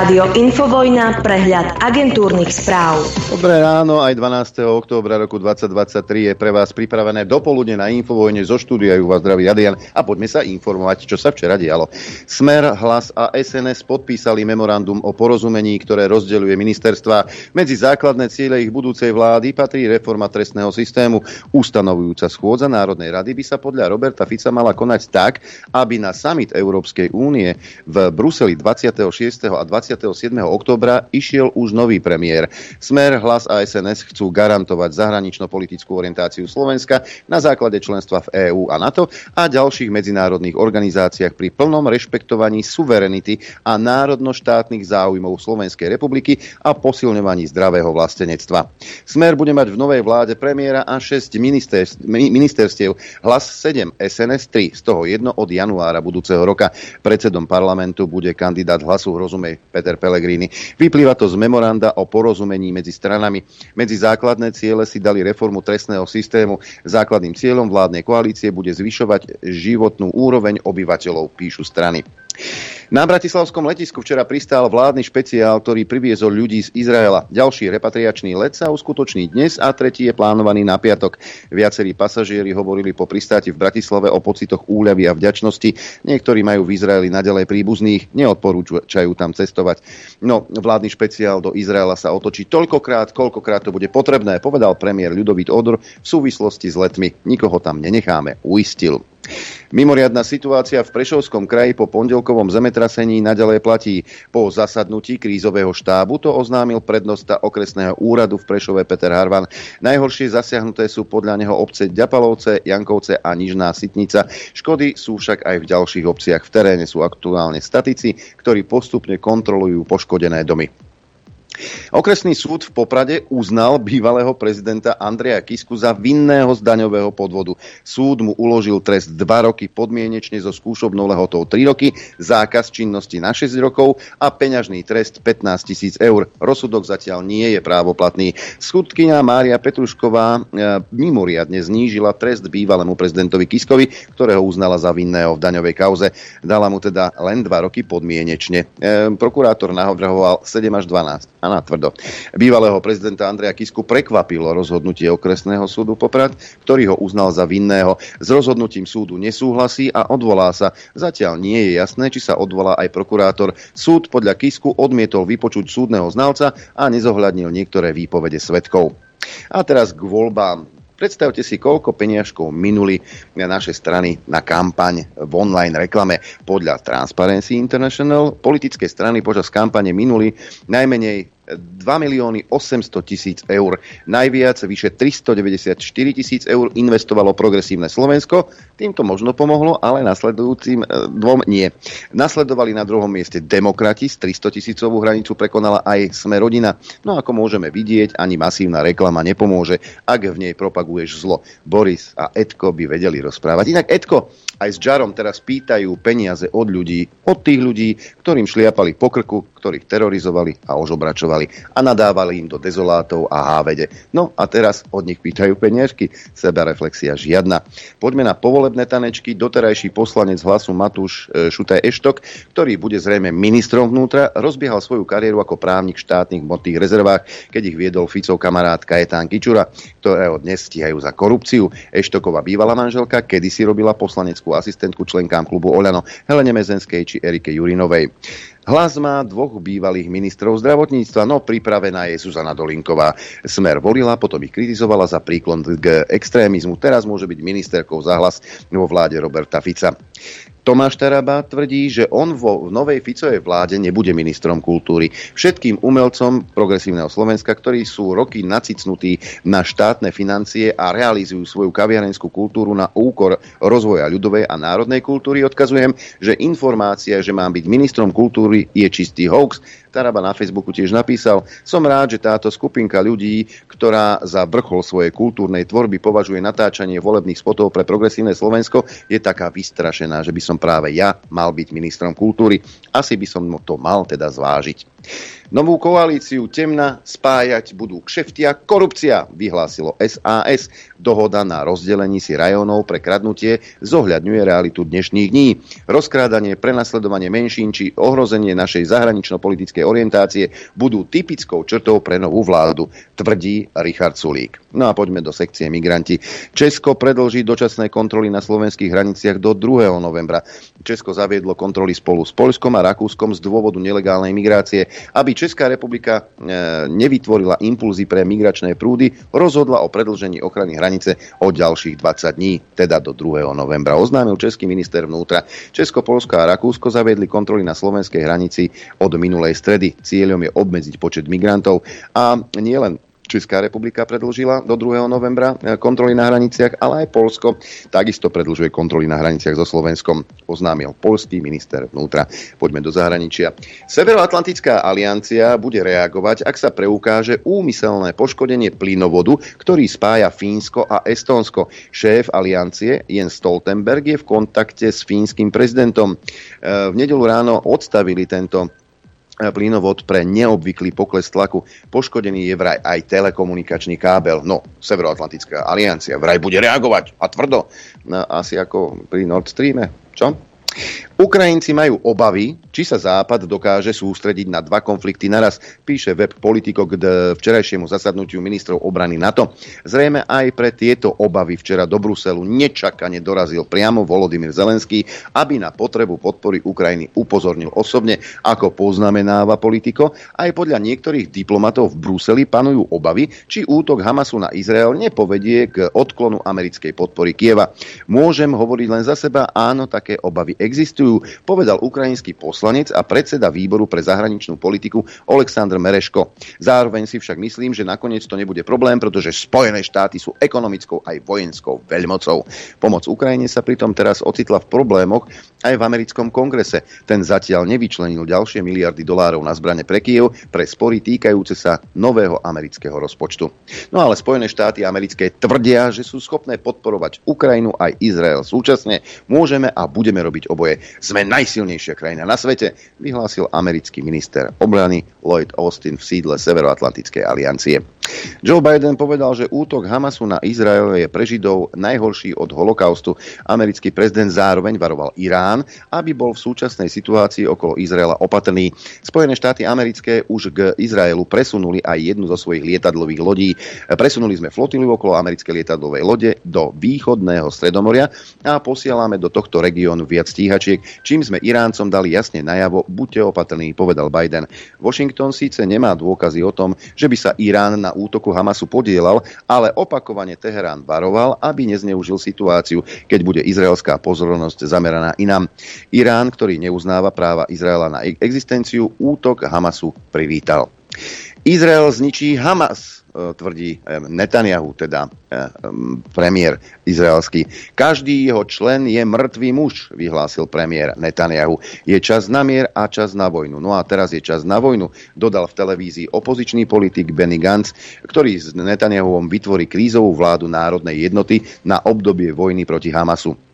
Rádio Infovojna, prehľad agentúrnych správ. Dobré ráno, aj 12. októbra roku 2023 je pre vás pripravené dopoludne na Infovojne zo štúdia ju vás zdraví Adrian a poďme sa informovať, čo sa včera dialo. Smer, Hlas a SNS podpísali memorandum o porozumení, ktoré rozdeľuje ministerstva. Medzi základné ciele ich budúcej vlády patrí reforma trestného systému. Ustanovujúca schôdza Národnej rady by sa podľa Roberta Fica mala konať tak, aby na summit Európskej únie v Bruseli 26. a 27. októbra išiel už nový premiér. Smer, Hlas a SNS chcú garantovať zahranično-politickú orientáciu Slovenska na základe členstva v EÚ a NATO a ďalších medzinárodných organizáciách pri plnom rešpektovaní suverenity a národno-štátnych záujmov Slovenskej republiky a posilňovaní zdravého vlastenectva. Smer bude mať v novej vláde premiéra a 6 ministerstiev, hlas 7, SNS 3, z toho jedno od januára budúceho roka. Predsedom parlamentu bude kandidát hlasu rozumej Peter Pellegrini. Vyplýva to z memoranda o porozumení medzi stranami. Medzi základné ciele si dali reformu trestného systému. Základným cieľom vládnej koalície bude zvyšovať životnú úroveň obyvateľov, píšu strany. Na bratislavskom letisku včera pristál vládny špeciál, ktorý priviezol ľudí z Izraela. Ďalší repatriačný let sa uskutoční dnes a tretí je plánovaný na piatok. Viacerí pasažieri hovorili po pristáti v Bratislave o pocitoch úľavy a vďačnosti. Niektorí majú v Izraeli nadalej príbuzných, neodporúčajú tam cestovať. No, vládny špeciál do Izraela sa otočí toľkokrát, koľkokrát to bude potrebné, povedal premiér Ľudovít Odor v súvislosti s letmi. Nikoho tam nenecháme, uistil. Mimoriadná situácia v Prešovskom kraji po pondelkovom zemetrasení naďalej platí. Po zasadnutí krízového štábu to oznámil prednosta okresného úradu v Prešove Peter Harvan. Najhoršie zasiahnuté sú podľa neho obce Ďapalovce, Jankovce a Nižná Sitnica. Škody sú však aj v ďalších obciach. V teréne sú aktuálne statici, ktorí postupne kontrolujú poškodené domy. Okresný súd v Poprade uznal bývalého prezidenta Andreja Kisku za vinného z daňového podvodu. Súd mu uložil trest 2 roky podmienečne so skúšobnou lehotou 3 roky, zákaz činnosti na 6 rokov a peňažný trest 15 tisíc eur. Rozsudok zatiaľ nie je právoplatný. Súdkynia Mária Petrušková e, mimoriadne znížila trest bývalému prezidentovi Kiskovi, ktorého uznala za vinného v daňovej kauze. Dala mu teda len 2 roky podmienečne. E, prokurátor navrhoval 7 až 12 a na tvrdo. Bývalého prezidenta Andreja Kisku prekvapilo rozhodnutie okresného súdu Poprad, ktorý ho uznal za vinného. S rozhodnutím súdu nesúhlasí a odvolá sa. Zatiaľ nie je jasné, či sa odvolá aj prokurátor. Súd podľa Kisku odmietol vypočuť súdneho znalca a nezohľadnil niektoré výpovede svetkov. A teraz k voľbám. Predstavte si, koľko peniažkov minuli na naše strany na kampaň v online reklame. Podľa Transparency International politické strany počas kampane minuli najmenej 2 milióny 800 tisíc eur. Najviac, vyše 394 tisíc eur investovalo progresívne Slovensko. Týmto možno pomohlo, ale nasledujúcim e, dvom nie. Nasledovali na druhom mieste demokrati, s 300 tisícovú hranicu prekonala aj Sme rodina. No ako môžeme vidieť, ani masívna reklama nepomôže, ak v nej propaguješ zlo. Boris a Edko by vedeli rozprávať. Inak Edko, aj s Jarom teraz pýtajú peniaze od ľudí, od tých ľudí, ktorým šliapali po krku, ktorých terorizovali a ožobračovali a nadávali im do dezolátov a hávede. No a teraz od nich pýtajú peniažky. Seba reflexia žiadna. Poďme na povolebné tanečky. Doterajší poslanec hlasu Matúš e, Šutaj Eštok, ktorý bude zrejme ministrom vnútra, rozbiehal svoju kariéru ako právnik v štátnych motných rezervách, keď ich viedol Ficov kamarát Kajetán Kičura, ktorého dnes stíhajú za korupciu. Eštoková bývalá manželka kedysi robila poslaneckú asistentku členkám klubu Oľano Helene Mezenskej či Erike Jurinovej. Hlas má dvoch bývalých ministrov zdravotníctva, no pripravená je Zuzana Dolinková. Smer volila, potom ich kritizovala za príklon k extrémizmu. Teraz môže byť ministerkou za hlas vo vláde Roberta Fica. Tomáš Taraba tvrdí, že on vo novej Ficovej vláde nebude ministrom kultúry. Všetkým umelcom progresívneho Slovenska, ktorí sú roky nacicnutí na štátne financie a realizujú svoju kaviarenskú kultúru na úkor rozvoja ľudovej a národnej kultúry, odkazujem, že informácia, že mám byť ministrom kultúry, je čistý hoax. Taraba na Facebooku tiež napísal, som rád, že táto skupinka ľudí, ktorá za vrchol svojej kultúrnej tvorby považuje natáčanie volebných spotov pre progresívne Slovensko, je taká vystrašená, že by som práve ja mal byť ministrom kultúry. Asi by som to mal teda zvážiť. Novú koalíciu temna spájať budú kšefty a korupcia, vyhlásilo SAS. Dohoda na rozdelení si rajónov pre kradnutie zohľadňuje realitu dnešných dní. Rozkrádanie, prenasledovanie menšín či ohrozenie našej zahranično-politickej orientácie budú typickou črtou pre novú vládu, tvrdí Richard Sulík. No a poďme do sekcie migranti. Česko predlží dočasné kontroly na slovenských hraniciach do 2. novembra. Česko zaviedlo kontroly spolu s Polskom a Rakúskom z dôvodu nelegálnej migrácie, aby Česká republika e, nevytvorila impulzy pre migračné prúdy, rozhodla o predlžení ochrany hranice o ďalších 20 dní, teda do 2. novembra. Oznámil český minister vnútra. Česko, Polsko a Rakúsko zaviedli kontroly na slovenskej hranici od minulej stredy. Cieľom je obmedziť počet migrantov a nielen Česká republika predlžila do 2. novembra e, kontroly na hraniciach, ale aj Polsko takisto predlžuje kontroly na hraniciach so Slovenskom, oznámil polský minister vnútra. Poďme do zahraničia. Severoatlantická aliancia bude reagovať, ak sa preukáže úmyselné poškodenie plynovodu, ktorý spája Fínsko a Estónsko. Šéf aliancie Jens Stoltenberg je v kontakte s fínskym prezidentom. E, v nedelu ráno odstavili tento plynovod pre neobvyklý pokles tlaku. Poškodený je vraj aj telekomunikačný kábel. No, Severoatlantická aliancia vraj bude reagovať a tvrdo. No, asi ako pri Nord Streame. Čo? Ukrajinci majú obavy, či sa Západ dokáže sústrediť na dva konflikty naraz, píše web Politico k včerajšiemu zasadnutiu ministrov obrany NATO. Zrejme aj pre tieto obavy včera do Bruselu nečakane dorazil priamo Volodymyr Zelenský, aby na potrebu podpory Ukrajiny upozornil osobne, ako poznamenáva Politico. Aj podľa niektorých diplomatov v Bruseli panujú obavy, či útok Hamasu na Izrael nepovedie k odklonu americkej podpory Kieva. Môžem hovoriť len za seba, áno, také obavy existujú, povedal ukrajinský poslanec a predseda výboru pre zahraničnú politiku Oleksandr Mereško. Zároveň si však myslím, že nakoniec to nebude problém, pretože Spojené štáty sú ekonomickou aj vojenskou veľmocou. Pomoc Ukrajine sa pritom teraz ocitla v problémoch aj v americkom kongrese. Ten zatiaľ nevyčlenil ďalšie miliardy dolárov na zbrane pre Kiev pre spory týkajúce sa nového amerického rozpočtu. No ale Spojené štáty americké tvrdia, že sú schopné podporovať Ukrajinu aj Izrael súčasne. Môžeme a budeme robiť oboje. Sme najsilnejšia krajina na svete, vyhlásil americký minister obrany Lloyd Austin v sídle Severoatlantickej aliancie. Joe Biden povedal, že útok Hamasu na Izrael je pre Židov najhorší od holokaustu. Americký prezident zároveň varoval Irán, aby bol v súčasnej situácii okolo Izraela opatrný. Spojené štáty americké už k Izraelu presunuli aj jednu zo svojich lietadlových lodí. Presunuli sme flotilu okolo americkej lietadlovej lode do východného Stredomoria a posielame do tohto regiónu viac stíhačiek, čím sme Iráncom dali jasne najavo, buďte opatrní, povedal Biden. Washington síce nemá dôkazy o tom, že by sa Irán na útoku Hamasu podielal, ale opakovane Teherán varoval, aby nezneužil situáciu, keď bude izraelská pozornosť zameraná inám. Irán, ktorý neuznáva práva Izraela na existenciu, útok Hamasu privítal. Izrael zničí Hamas, E, tvrdí e, Netanyahu, teda e, premiér izraelský. Každý jeho člen je mŕtvý muž, vyhlásil premiér Netanyahu. Je čas na mier a čas na vojnu. No a teraz je čas na vojnu, dodal v televízii opozičný politik Benny Gantz, ktorý s Netanyahuom vytvorí krízovú vládu národnej jednoty na obdobie vojny proti Hamasu.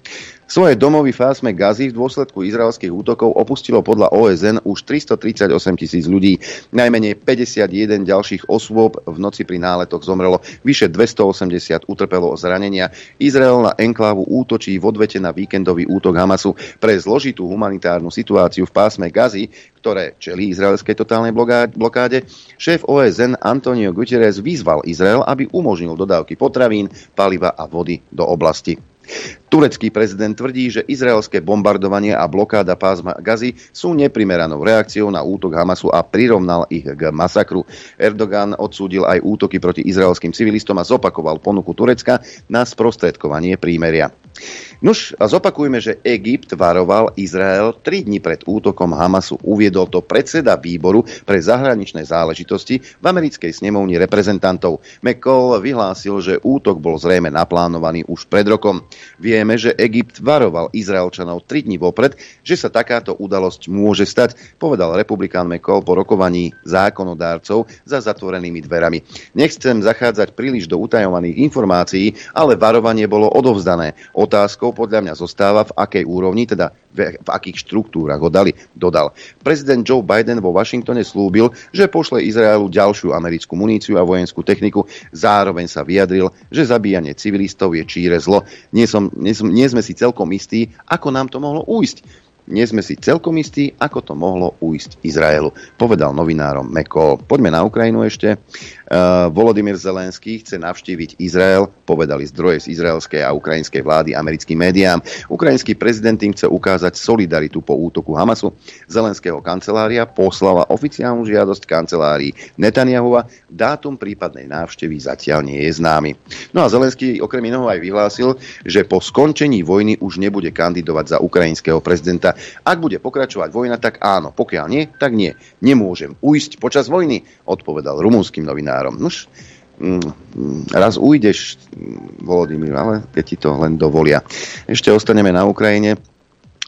Svoje domovy v fásme Gazy v dôsledku izraelských útokov opustilo podľa OSN už 338 tisíc ľudí. Najmenej 51 ďalších osôb v noci pri náletoch zomrelo, vyše 280 utrpelo zranenia. Izrael na enklávu útočí v odvete na víkendový útok Hamasu pre zložitú humanitárnu situáciu v pásme Gazy, ktoré čelí izraelskej totálnej blokáde. Šéf OSN Antonio Guterres vyzval Izrael, aby umožnil dodávky potravín, paliva a vody do oblasti. Turecký prezident tvrdí, že izraelské bombardovanie a blokáda pásma Gazy sú neprimeranou reakciou na útok Hamasu a prirovnal ich k masakru. Erdogan odsúdil aj útoky proti izraelským civilistom a zopakoval ponuku Turecka na sprostredkovanie prímeria. Nuž a zopakujme, že Egypt varoval Izrael 3 dní pred útokom Hamasu. Uviedol to predseda výboru pre zahraničné záležitosti v americkej snemovni reprezentantov. McCall vyhlásil, že útok bol zrejme naplánovaný už pred rokom. Viem, Vieme, že Egypt varoval Izraelčanov 3 dní vopred, že sa takáto udalosť môže stať, povedal republikán McCall po rokovaní zákonodárcov za zatvorenými dverami. Nechcem zachádzať príliš do utajovaných informácií, ale varovanie bolo odovzdané. Otázkou podľa mňa zostáva, v akej úrovni, teda v, akých štruktúrach ho dali, dodal. Prezident Joe Biden vo Washingtone slúbil, že pošle Izraelu ďalšiu americkú muníciu a vojenskú techniku. Zároveň sa vyjadril, že zabíjanie civilistov je číre zlo. Nie, som, nie, sme si celkom istí, ako nám to mohlo újsť nie sme si celkom istí, ako to mohlo ujsť Izraelu, povedal novinárom Meko. Poďme na Ukrajinu ešte. Uh, Volodymyr Zelenský chce navštíviť Izrael, povedali zdroje z izraelskej a ukrajinskej vlády americkým médiám. Ukrajinský prezident im chce ukázať solidaritu po útoku Hamasu. Zelenského kancelária poslala oficiálnu žiadosť kancelárii Netanyahua. Dátum prípadnej návštevy zatiaľ nie je známy. No a Zelenský okrem iného aj vyhlásil, že po skončení vojny už nebude kandidovať za ukrajinského prezidenta. Ak bude pokračovať vojna, tak áno. Pokiaľ nie, tak nie. Nemôžem ujsť počas vojny, odpovedal rumunským novinárom. Nuž, mm, mm, raz ujdeš, Volodymyr, ale keď ti to len dovolia. Ešte ostaneme na Ukrajine.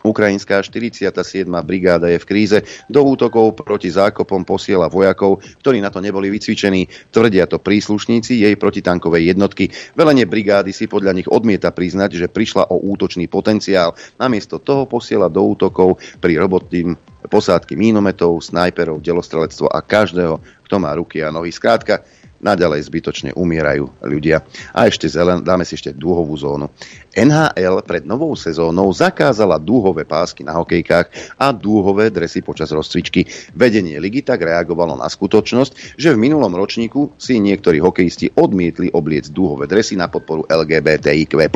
Ukrajinská 47. brigáda je v kríze. Do útokov proti zákopom posiela vojakov, ktorí na to neboli vycvičení. Tvrdia to príslušníci jej protitankovej jednotky. Velenie brigády si podľa nich odmieta priznať, že prišla o útočný potenciál. Namiesto toho posiela do útokov pri robotným posádky mínometov, snajperov, delostrelectvo a každého, kto má ruky a nohy. Skrátka, naďalej zbytočne umierajú ľudia. A ešte zelen, dáme si ešte dúhovú zónu. NHL pred novou sezónou zakázala dúhové pásky na hokejkách a dúhové dresy počas rozcvičky. Vedenie ligy tak reagovalo na skutočnosť, že v minulom ročníku si niektorí hokejisti odmietli obliec dúhové dresy na podporu LGBTIQ+.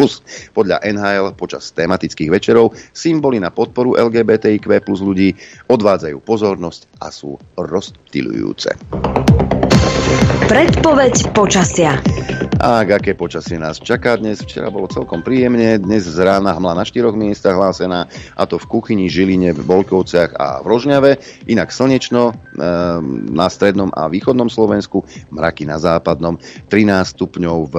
Podľa NHL počas tematických večerov symboly na podporu LGBTIQ ľudí odvádzajú pozornosť a sú rozptilujúce. Predpoveď počasia. A aké počasie nás čaká dnes? Včera bolo celkom príjemne, dnes z rána hmla na štyroch miestach hlásená, a to v kuchyni, Žiline, v Bolkovciach a v Rožňave. Inak slnečno e, na strednom a východnom Slovensku, mraky na západnom, 13 stupňov v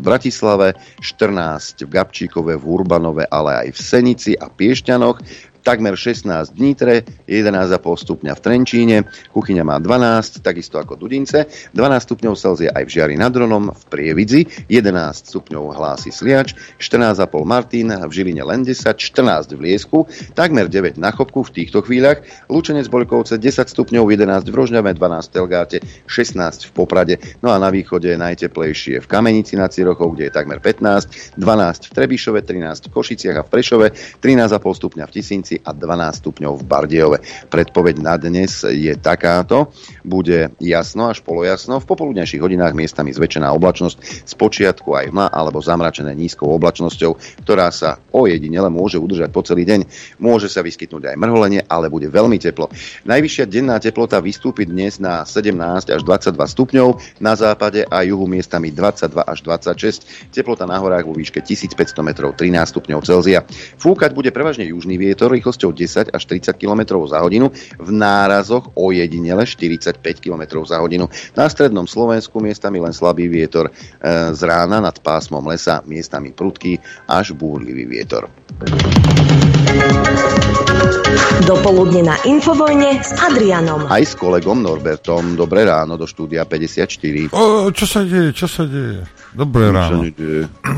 Bratislave, 14 v Gabčíkove, v Urbanove, ale aj v Senici a Piešťanoch, takmer 16 v Nitre, 11,5 stupňa v Trenčíne, Kuchyňa má 12, takisto ako Dudince, 12 stupňov Celzia aj v Žiari nad Ronom, v Prievidzi, 11 stupňov hlási Sliač, 14,5 Martin, v Žiline len 10, 14 v Liesku, takmer 9 na Chopku v týchto chvíľach, Lučenec Boľkovce 10 stupňov, 11 v Rožňave, 12 v Telgáte, 16 v Poprade, no a na východe najteplejšie v Kamenici na Cirochov, kde je takmer 15, 12 v Trebišove, 13 v Košiciach a v Prešove, 13,5 stupňa v Tisínci, Bystrici a 12 stupňov v Bardejove. Predpoveď na dnes je takáto. Bude jasno až polojasno. V popoludnejších hodinách miestami zväčšená oblačnosť, z počiatku aj hmla alebo zamračené nízkou oblačnosťou, ktorá sa ojedinele môže udržať po celý deň. Môže sa vyskytnúť aj mrholenie, ale bude veľmi teplo. Najvyššia denná teplota vystúpi dnes na 17 až 22 stupňov, na západe a juhu miestami 22 až 26, teplota na horách vo výške 1500 m 13 stupňov Celzia. Fúkať bude prevažne južný vietor, rýchlosťou 10 až 30 km za hodinu, v nárazoch ojedinele 45 km za hodinu. Na strednom Slovensku miestami len slabý vietor e, z rána nad pásmom lesa, miestami prudký až búrlivý vietor. Dopoludne na Infovojne s Adrianom. Aj s kolegom Norbertom. Dobré ráno do štúdia 54. O, čo sa deje, čo sa deje? Dobré ráno.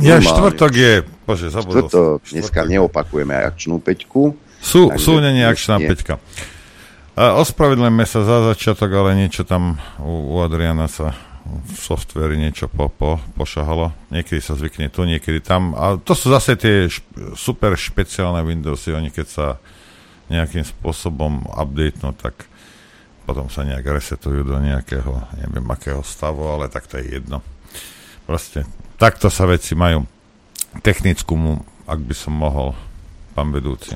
Ja štvrtok je, bože, zabudol Štvrtok, dneska neopakujeme akčnú peťku. Sú, sú není akčná nie. peťka. A ospravedlňme sa za začiatok, ale niečo tam u, u Adriana sa v softveri niečo po, po, pošahalo. Niekedy sa zvykne tu, niekedy tam. A to sú zase tie šp- super špeciálne Windowsy. Oni keď sa nejakým spôsobom updatenú, tak potom sa nejak resetujú do nejakého, neviem akého stavu, ale tak to je jedno. Proste takto sa veci majú. Technickú mu, ak by som mohol, pán vedúci.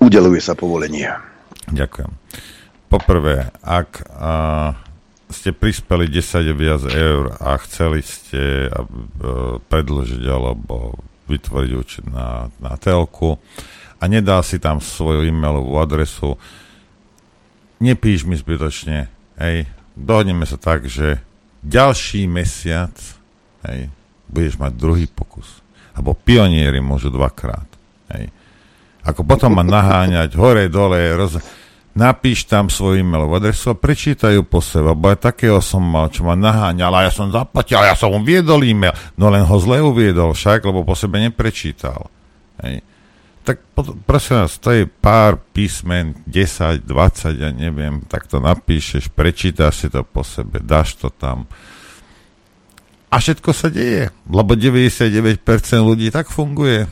Udeluje sa povolenie. Ďakujem. Poprvé, ak a, ste prispeli 10 viac eur a chceli ste a, a, predlžiť alebo vytvoriť účet na, na telku a nedá si tam svoju e-mailovú adresu, nepíš mi zbytočne, hej, dohodneme sa tak, že ďalší mesiac, hej, budeš mať druhý pokus. Alebo pionieri môžu dvakrát. Hej. Ako potom ma naháňať hore, dole, roz... napíš tam svoj e-mailovú adresu a prečítajú po sebe, bo aj takého som mal, čo ma naháňal a ja som zaplatil, ja som mu viedol e-mail, no len ho zle uviedol však, lebo po sebe neprečítal. Hej. Tak prosím vás, to je pár písmen, 10, 20, ja neviem, tak to napíšeš, prečítaš si to po sebe, dáš to tam. A všetko sa deje, lebo 99% ľudí tak funguje.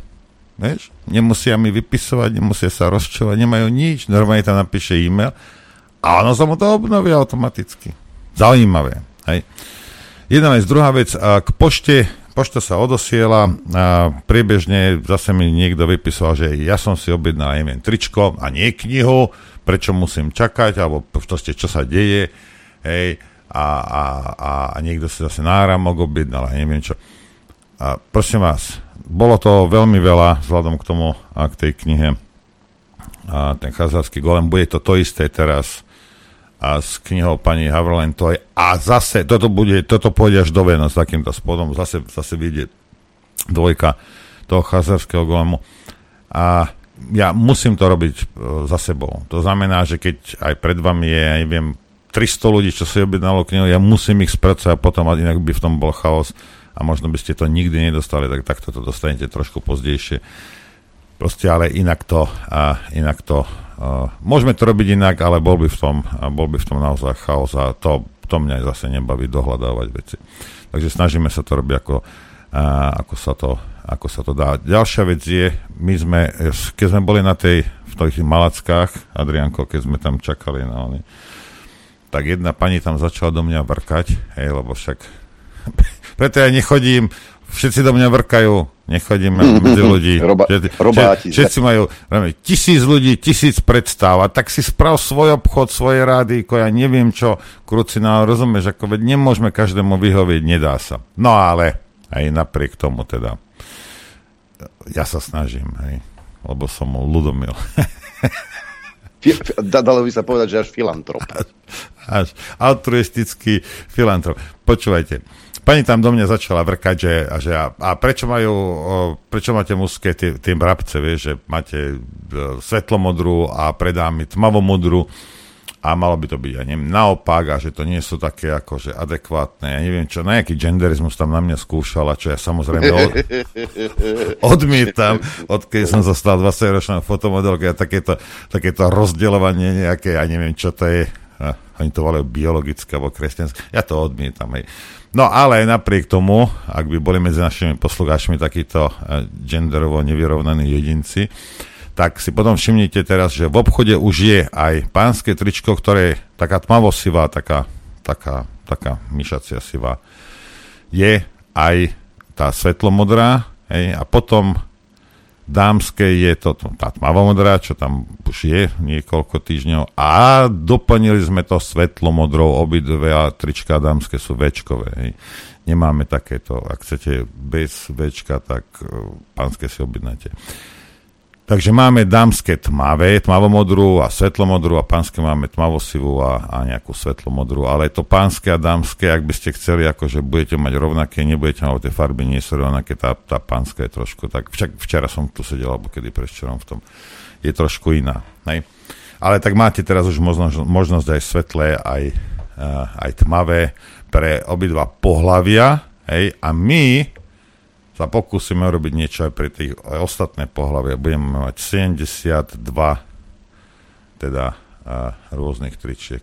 Vieš? Nemusia mi vypisovať, nemusia sa rozčovať, nemajú nič. Normálne tam napíše e-mail a ono sa mu to obnoví automaticky. Zaujímavé. Hej. Jedna vec, druhá vec, k pošte, pošta sa odosiela a priebežne zase mi niekto vypisoval, že ja som si objednal, neviem, tričko a nie knihu, prečo musím čakať, alebo proste, čo sa deje, hej, a, a, a, a niekto si zase náramok objednal a neviem čo. A prosím vás, bolo to veľmi veľa vzhľadom k tomu a k tej knihe a ten chazarský golem. Bude to to isté teraz a s knihou pani Haverlentovej. A zase, toto, bude, toto pôjde až do Vena s takýmto spodom. Zase, zase vyjde dvojka toho chazarského golemu. A ja musím to robiť e, za sebou. To znamená, že keď aj pred vami je, ja neviem, 300 ľudí, čo si objednalo knihu, ja musím ich spracovať potom, inak by v tom bol chaos a možno by ste to nikdy nedostali, tak takto to dostanete trošku pozdejšie. Proste ale inak to, a inak to uh, môžeme to robiť inak, ale bol by v tom, bol by v tom naozaj chaos a to, to mňa zase nebaví dohľadávať veci. Takže snažíme sa to robiť ako, uh, ako, sa to, ako sa to dá. Ďalšia vec je, my sme, keď sme boli na tej, v tých Malackách, Adrianko, keď sme tam čakali na oni, tak jedna pani tam začala do mňa vrkať, hej, lebo však preto ja nechodím, všetci do mňa vrkajú, nechodím medzi ľudí. Roba, všetci, robáti. Všetci majú tisíc ľudí, tisíc predstav a tak si sprav svoj obchod, svoje rády, ako ja neviem čo, krucinál, rozumieš, ako veď nemôžeme každému vyhovieť, nedá sa. No ale aj napriek tomu teda ja sa snažím, hej, lebo som ľudomil. Dalo by sa povedať, že až filantrop. Až, altruistický filantrop. Počúvajte, pani tam do mňa začala vrkať, že, a, že a, a prečo majú, prečo máte mužské tie, tie mrabce, vieš, že máte e, svetlomodrú a predá mi tmavomodrú a malo by to byť, ja neviem, naopak a že to nie sú také akože adekvátne, ja neviem čo, nejaký genderizmus tam na mňa skúšala, čo ja samozrejme od, odmietam, odkedy som sa stal 20-ročnou fotomodelkou, ja takéto, takéto rozdeľovanie nejaké, ja neviem čo to je, a, oni to volajú biologické alebo kresťanské, ja to odmietam, hej. No ale napriek tomu, ak by boli medzi našimi poslucháčmi takíto eh, genderovo nevyrovnaní jedinci, tak si potom všimnite teraz, že v obchode už je aj pánske tričko, ktoré je taká tmavosivá, taká, taká, taká myšacia sivá. Je aj tá svetlomodrá, hej, a potom dámske je to tá tmavomodrá, čo tam už je niekoľko týždňov a doplnili sme to svetlomodrou, obidve a trička dámske sú večkové. Hej. Nemáme takéto, ak chcete bez večka, tak uh, pánske si objednáte. Takže máme dámske tmavé, tmavomodrú a svetlomodrú a pánske máme tmavosivú a, a nejakú svetlomodrú. Ale to pánske a dámske, ak by ste chceli, akože budete mať rovnaké, nebudete mať tie farby, nie sú rovnaké, tá, tá pánska je trošku tak, však včera som tu sedel, alebo kedy prečerom v tom, je trošku iná. Hej? Ale tak máte teraz už možnosť, možnosť aj svetlé, aj, uh, aj tmavé pre obidva pohlavia, hej? a my sa pokúsime urobiť niečo aj pre tých aj ostatné pohľavia. Budeme mať 72 teda a, rôznych tričiek.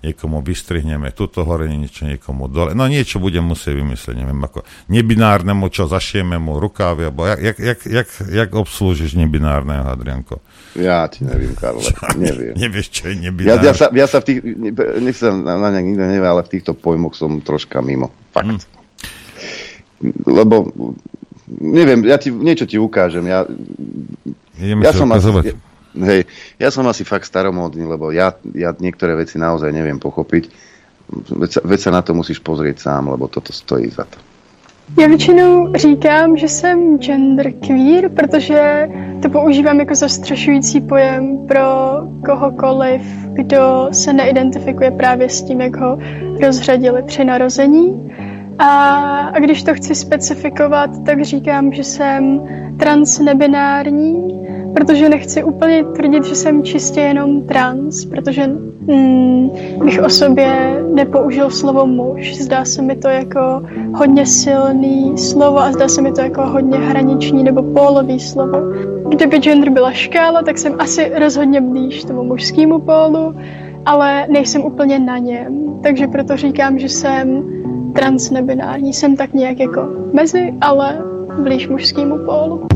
Niekomu vystrihneme tuto hore, niečo niekomu dole. No niečo budem musieť vymyslieť, neviem ako. Nebinárnemu, čo zašieme mu rukávy, alebo jak, jak, jak, jak, jak obslúžiš nebinárneho, Adrianko? Ja ti neviem, Karle, neviem. Nevieš, čo je nebinárne. Ja, ja, sa, ja sa v tých, nech sa na, na ne nikto nevie, ale v týchto pojmoch som troška mimo. Fakt. Hmm lebo neviem, ja ti, niečo ti ukážem. Ja, Ideme ja som asi, hej, ja som asi fakt staromódny, lebo ja, ja niektoré veci naozaj neviem pochopiť. Veď sa, veď sa na to musíš pozrieť sám, lebo toto stojí za to. Já většinou říkám, že jsem gender queer, protože to používám jako zastřešující pojem pro kohokoliv, kdo se neidentifikuje právě s tím, jak ho rozřadili při narození A, a když to chci specifikovat, tak říkám, že jsem transnebinární, protože nechci úplně tvrdit, že jsem čistě jenom trans, protože mm, bych o sobě nepoužil slovo muž. Zdá se mi to jako hodně silný slovo a zdá se mi to jako hodně hraniční nebo pólový slovo. Kdyby gender byla škála, tak jsem asi rozhodně blíž tomu mužskému pólu, ale nejsem úplně na něm. Takže proto říkám, že jsem transnebinární. Jsem tak nějak jako mezi, ale blíž mužskému pólu.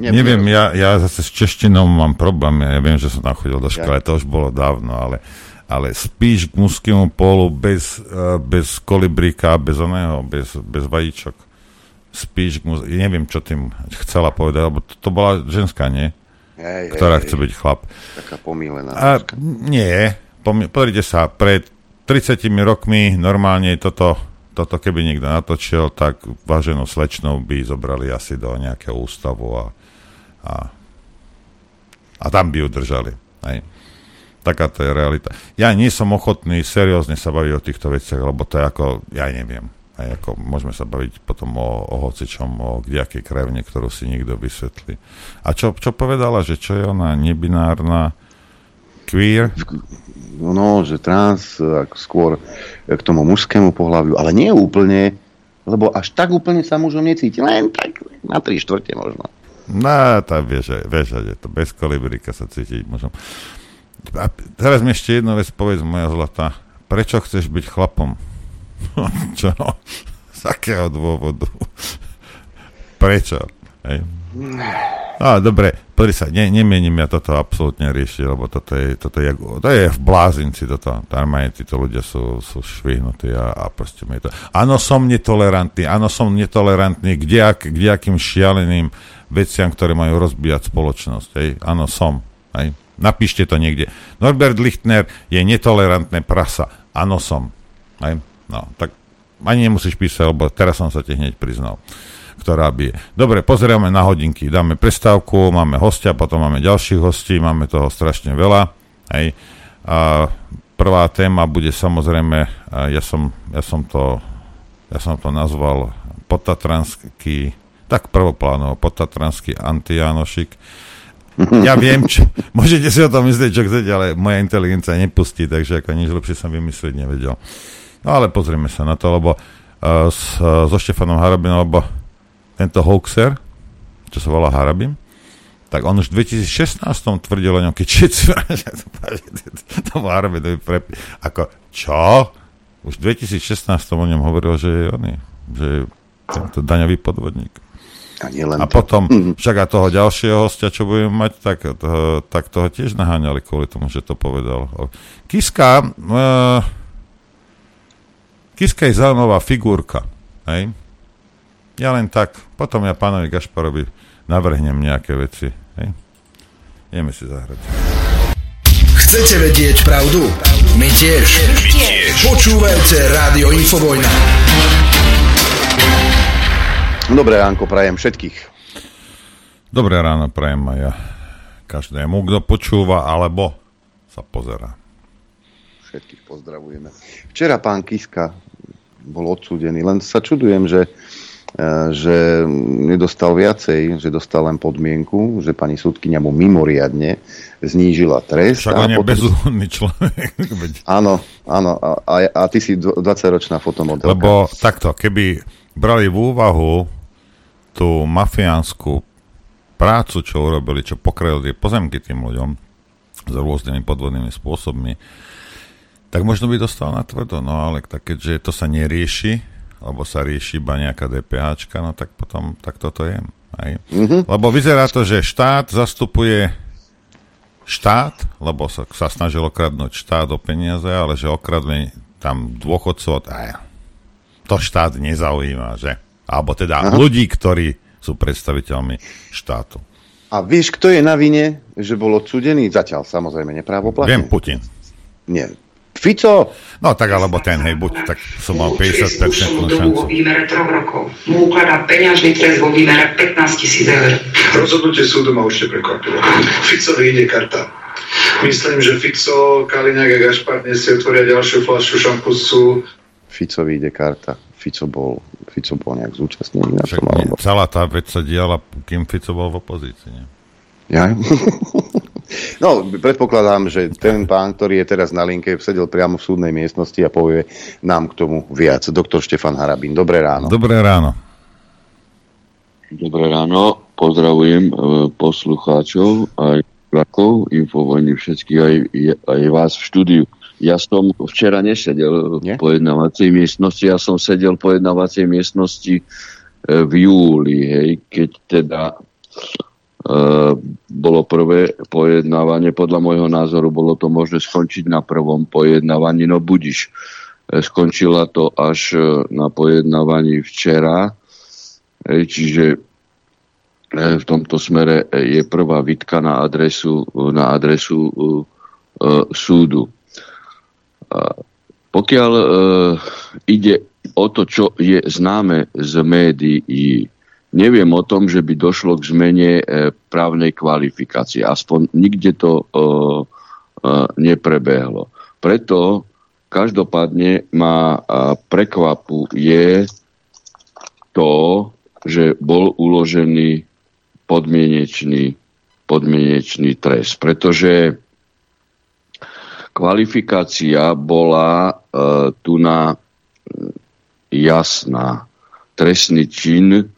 Neviem, ja, ja zase s češtinou mám problém. Ja viem, že som tam chodil do školy, to už bolo dávno, ale, ale spíš k mužskému polu bez, uh, bez kolibríka, bez oného, bez, bez vajíčok. Spíš k mus- Neviem, čo tým chcela povedať, lebo to, to bola ženská, nie? Hej, Ktorá hej, chce byť chlap. Taká pomílená. A, nie, pomi- pozrite sa, pred 30 rokmi normálne toto, toto keby niekto natočil, tak váženú slečnou by zobrali asi do nejakého ústavu a, a, a tam by ju držali. Hej. Taká to je realita. Ja nie som ochotný seriózne sa baviť o týchto veciach, lebo to je ako, ja neviem. Aj ako, môžeme sa baviť potom o, o hocičom, o kdejakej krevne, ktorú si nikto vysvetlí. A čo, čo povedala, že čo je ona nebinárna queer? No, no, že trans, ako skôr k tomu mužskému pohľaviu, ale nie úplne, lebo až tak úplne sa mužom necíti, len tak na tri štvrte možno. No, tá vieš, vieš, že to bez kolibrika sa cítiť možno. A teraz mi ešte jednu vec povedz, moja zlatá. Prečo chceš byť chlapom? Čo? Z akého dôvodu? Prečo? Hej. No, dobre, pozri sa, ne, nemením ja toto absolútne riešiť, lebo toto je, toto je, to je v blázinci, toto. Normálne títo ľudia sú, sú švihnutí a, a proste mi to... Áno, som netolerantný, áno, som netolerantný k kdejakým šialeným veciam, ktoré majú rozbíjať spoločnosť. Áno, som. Hej. Napíšte to niekde. Norbert Lichtner je netolerantné prasa. Áno, som. Hej. No, tak ani nemusíš písať, lebo teraz som sa ti hneď priznal ktorá bije. Dobre, pozeráme na hodinky, dáme prestávku, máme hostia, potom máme ďalších hostí, máme toho strašne veľa. Hej. A prvá téma bude samozrejme, ja som, ja som, to, ja som to nazval potatranský, tak prvoplánovo, potatranský antijanošik. Ja viem, čo, môžete si o tom myslieť, čo chcete, ale moja inteligencia nepustí, takže ako nič lepšie som vymyslieť nevedel. No ale pozrieme sa na to, lebo uh, s, uh, so Štefanom Harabinom, lebo tento hoaxer, čo sa volá Harabim, tak on už v 2016 tvrdil o ňom, keď všetci to bol Harabim, to pre... Ako, čo? Už v 2016 o ňom hovoril, že je oný, že je tento daňový podvodník. A, a to. potom, však a toho ďalšieho hostia, čo budeme mať, tak, to, tak toho tiež naháňali kvôli tomu, že to povedal. Kiska, uh, Kiska je zaujímavá figurka, hej? Ja len tak, potom ja pánovi Gašparovi navrhnem nejaké veci. Hej? Ideme si zahrať. Chcete vedieť pravdu? My tiež. My tiež. Počúvajte Rádio Infovojna. Dobré ránko prajem všetkých. Dobré ráno prajem aj ja každému, kto počúva alebo sa pozera. Všetkých pozdravujeme. Včera pán Kiska bol odsúdený, len sa čudujem, že že nedostal viacej, že dostal len podmienku, že pani súdkynia mu mimoriadne znížila trest. Však on je potom... bezúhodný človek. áno, áno. A, a, ty si 20-ročná fotomodelka. Lebo takto, keby brali v úvahu tú mafiánsku prácu, čo urobili, čo pokrajili pozemky tým ľuďom s rôznymi podvodnými spôsobmi, tak možno by dostal na tvrdo, no ale tak keďže to sa nerieši, alebo sa rieši iba nejaká DPH, no tak potom tak toto je. Aj. Mm-hmm. Lebo vyzerá to, že štát zastupuje štát, lebo sa, sa snažil okradnúť štát o peniaze, ale že okradne tam dôchodcov, aj, to štát nezaujíma, že? Alebo teda Aha. ľudí, ktorí sú predstaviteľmi štátu. A vieš, kto je na vine, že bol odsudený? Zatiaľ samozrejme neprávoplatne. Viem, Putin. Nie, Fico? No tak alebo ten, hej, buď tak som mal 50 šancu. vo výmere troch rokov. Mu ukladá peňažný trest vo výmere 15 tisíc eur. Rozhodnutie súdu ma určite prekvapilo. Fico ide karta. Myslím, že Fico, Kaliňák a Gašpar dnes si otvoria ďalšiu fľašu šampusu Ficovi ide karta. Fico bol, Fico bol nejak zúčastnený na tom. Alebo... celá tá vec sa diala, kým Fico bol v opozícii. Nie? Ja? No, predpokladám, že ten pán, ktorý je teraz na linke, sedel priamo v súdnej miestnosti a povie nám k tomu viac. Doktor Štefan Harabín, dobré ráno. Dobré ráno. Dobré ráno, pozdravujem e, poslucháčov aj divákov Infovojny všetkých, aj, aj vás v štúdiu. Ja som včera nesedel Nie? v pojednávacej miestnosti, ja som sedel v pojednávacej miestnosti e, v júli, hej, keď teda bolo prvé pojednávanie, podľa môjho názoru bolo to možné skončiť na prvom pojednávaní, no budiš. E, skončila to až e, na pojednávaní včera, Hej, čiže e, v tomto smere e, je prvá výtka na adresu, na adresu e, e, súdu. Pokiaľ e, ide o to, čo je známe z médií, neviem o tom, že by došlo k zmene e, právnej kvalifikácie. Aspoň nikde to e, e, neprebehlo. Preto každopádne ma prekvapuje to, že bol uložený podmienečný, podmienečný trest. Pretože kvalifikácia bola e, tu na jasná. Trestný čin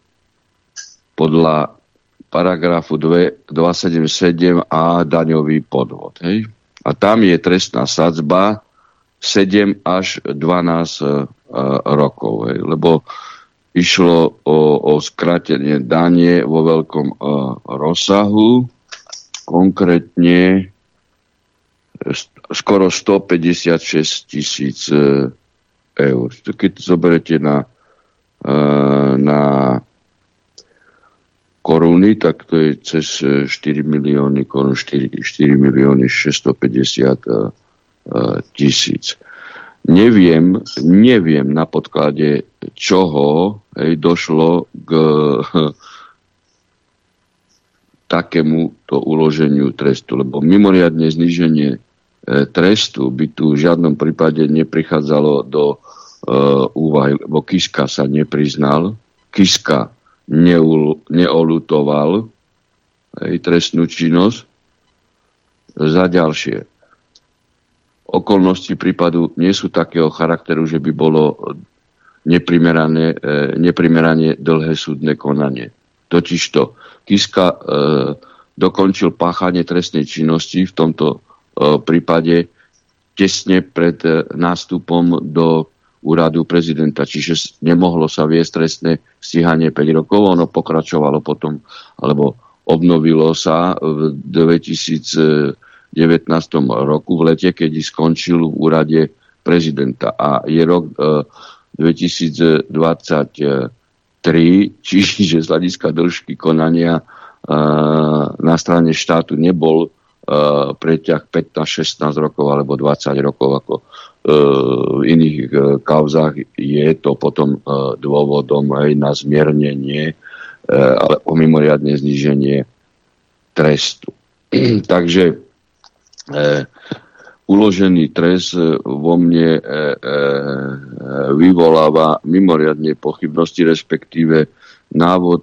podľa paragrafu 2, 277 a daňový podvod. Hej? A tam je trestná sadzba 7 až 12 e, rokov. Hej? Lebo išlo o, o skratenie danie vo veľkom e, rozsahu, konkrétne skoro 156 tisíc e, eur. Keď zoberete na, e, na koruny, tak to je cez e, 4 milióny korun, 4, 4 milióny 650 e, e, tisíc. Neviem, neviem na podklade čoho hej, došlo k takému to uloženiu trestu, lebo mimoriadne zníženie e, trestu by tu v žiadnom prípade neprichádzalo do e, úvahy, lebo Kiska sa nepriznal, Kiska neul, neolutoval hej, trestnú činnosť. Za ďalšie, okolnosti prípadu nie sú takého charakteru, že by bolo neprimerane, neprimerane dlhé súdne konanie. Totižto Kiska e, dokončil páchanie trestnej činnosti v tomto e, prípade tesne pred e, nástupom do úradu prezidenta, čiže nemohlo sa viesť trestné stíhanie 5 rokov, ono pokračovalo potom, alebo obnovilo sa v 2019 roku v lete, keď skončil v úrade prezidenta. A je rok e, 2023, čiže z hľadiska dĺžky konania e, na strane štátu nebol e, preťah 15-16 rokov alebo 20 rokov ako e, v iných e, kauzách je to potom e, dôvodom aj na zmiernenie e, alebo mimoriadne zníženie trestu. Takže uložený trest vo mne vyvoláva mimoriadne pochybnosti, respektíve návod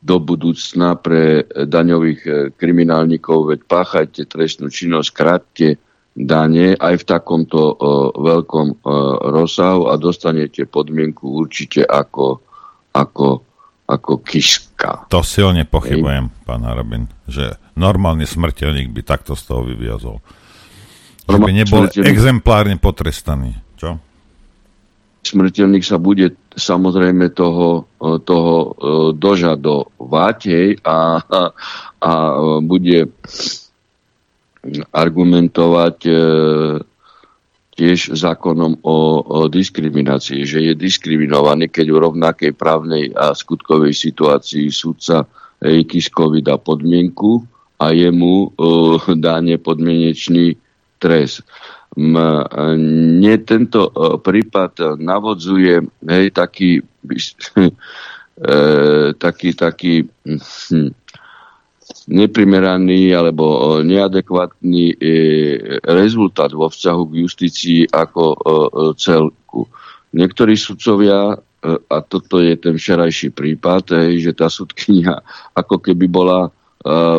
do budúcna pre daňových kriminálnikov, veď páchajte trestnú činnosť, krátte dane aj v takomto e, veľkom e, rozsahu a dostanete podmienku určite ako, ako, ako kiska. To silne pochybujem, pán Harabin, že normálny smrteľník by takto z toho vyviazol. Že by nebol smrteľník- exemplárne potrestaný. Čo? smrteľník sa bude samozrejme toho, e, toho dožadovať hej, a, a, a bude argumentovať e, tiež zákonom o, diskriminácii, že je diskriminovaný, keď v rovnakej právnej a skutkovej situácii súdca Kiskovi dá podmienku a jemu e, dá nepodmienečný trest. Mne tento e, prípad navodzuje hej, taký, e, taký, taký hm, neprimeraný alebo neadekvátny rezultát vo vzťahu k justícii ako celku. Niektorí sudcovia, a toto je ten včerajší prípad, že tá sudkynia ako keby bola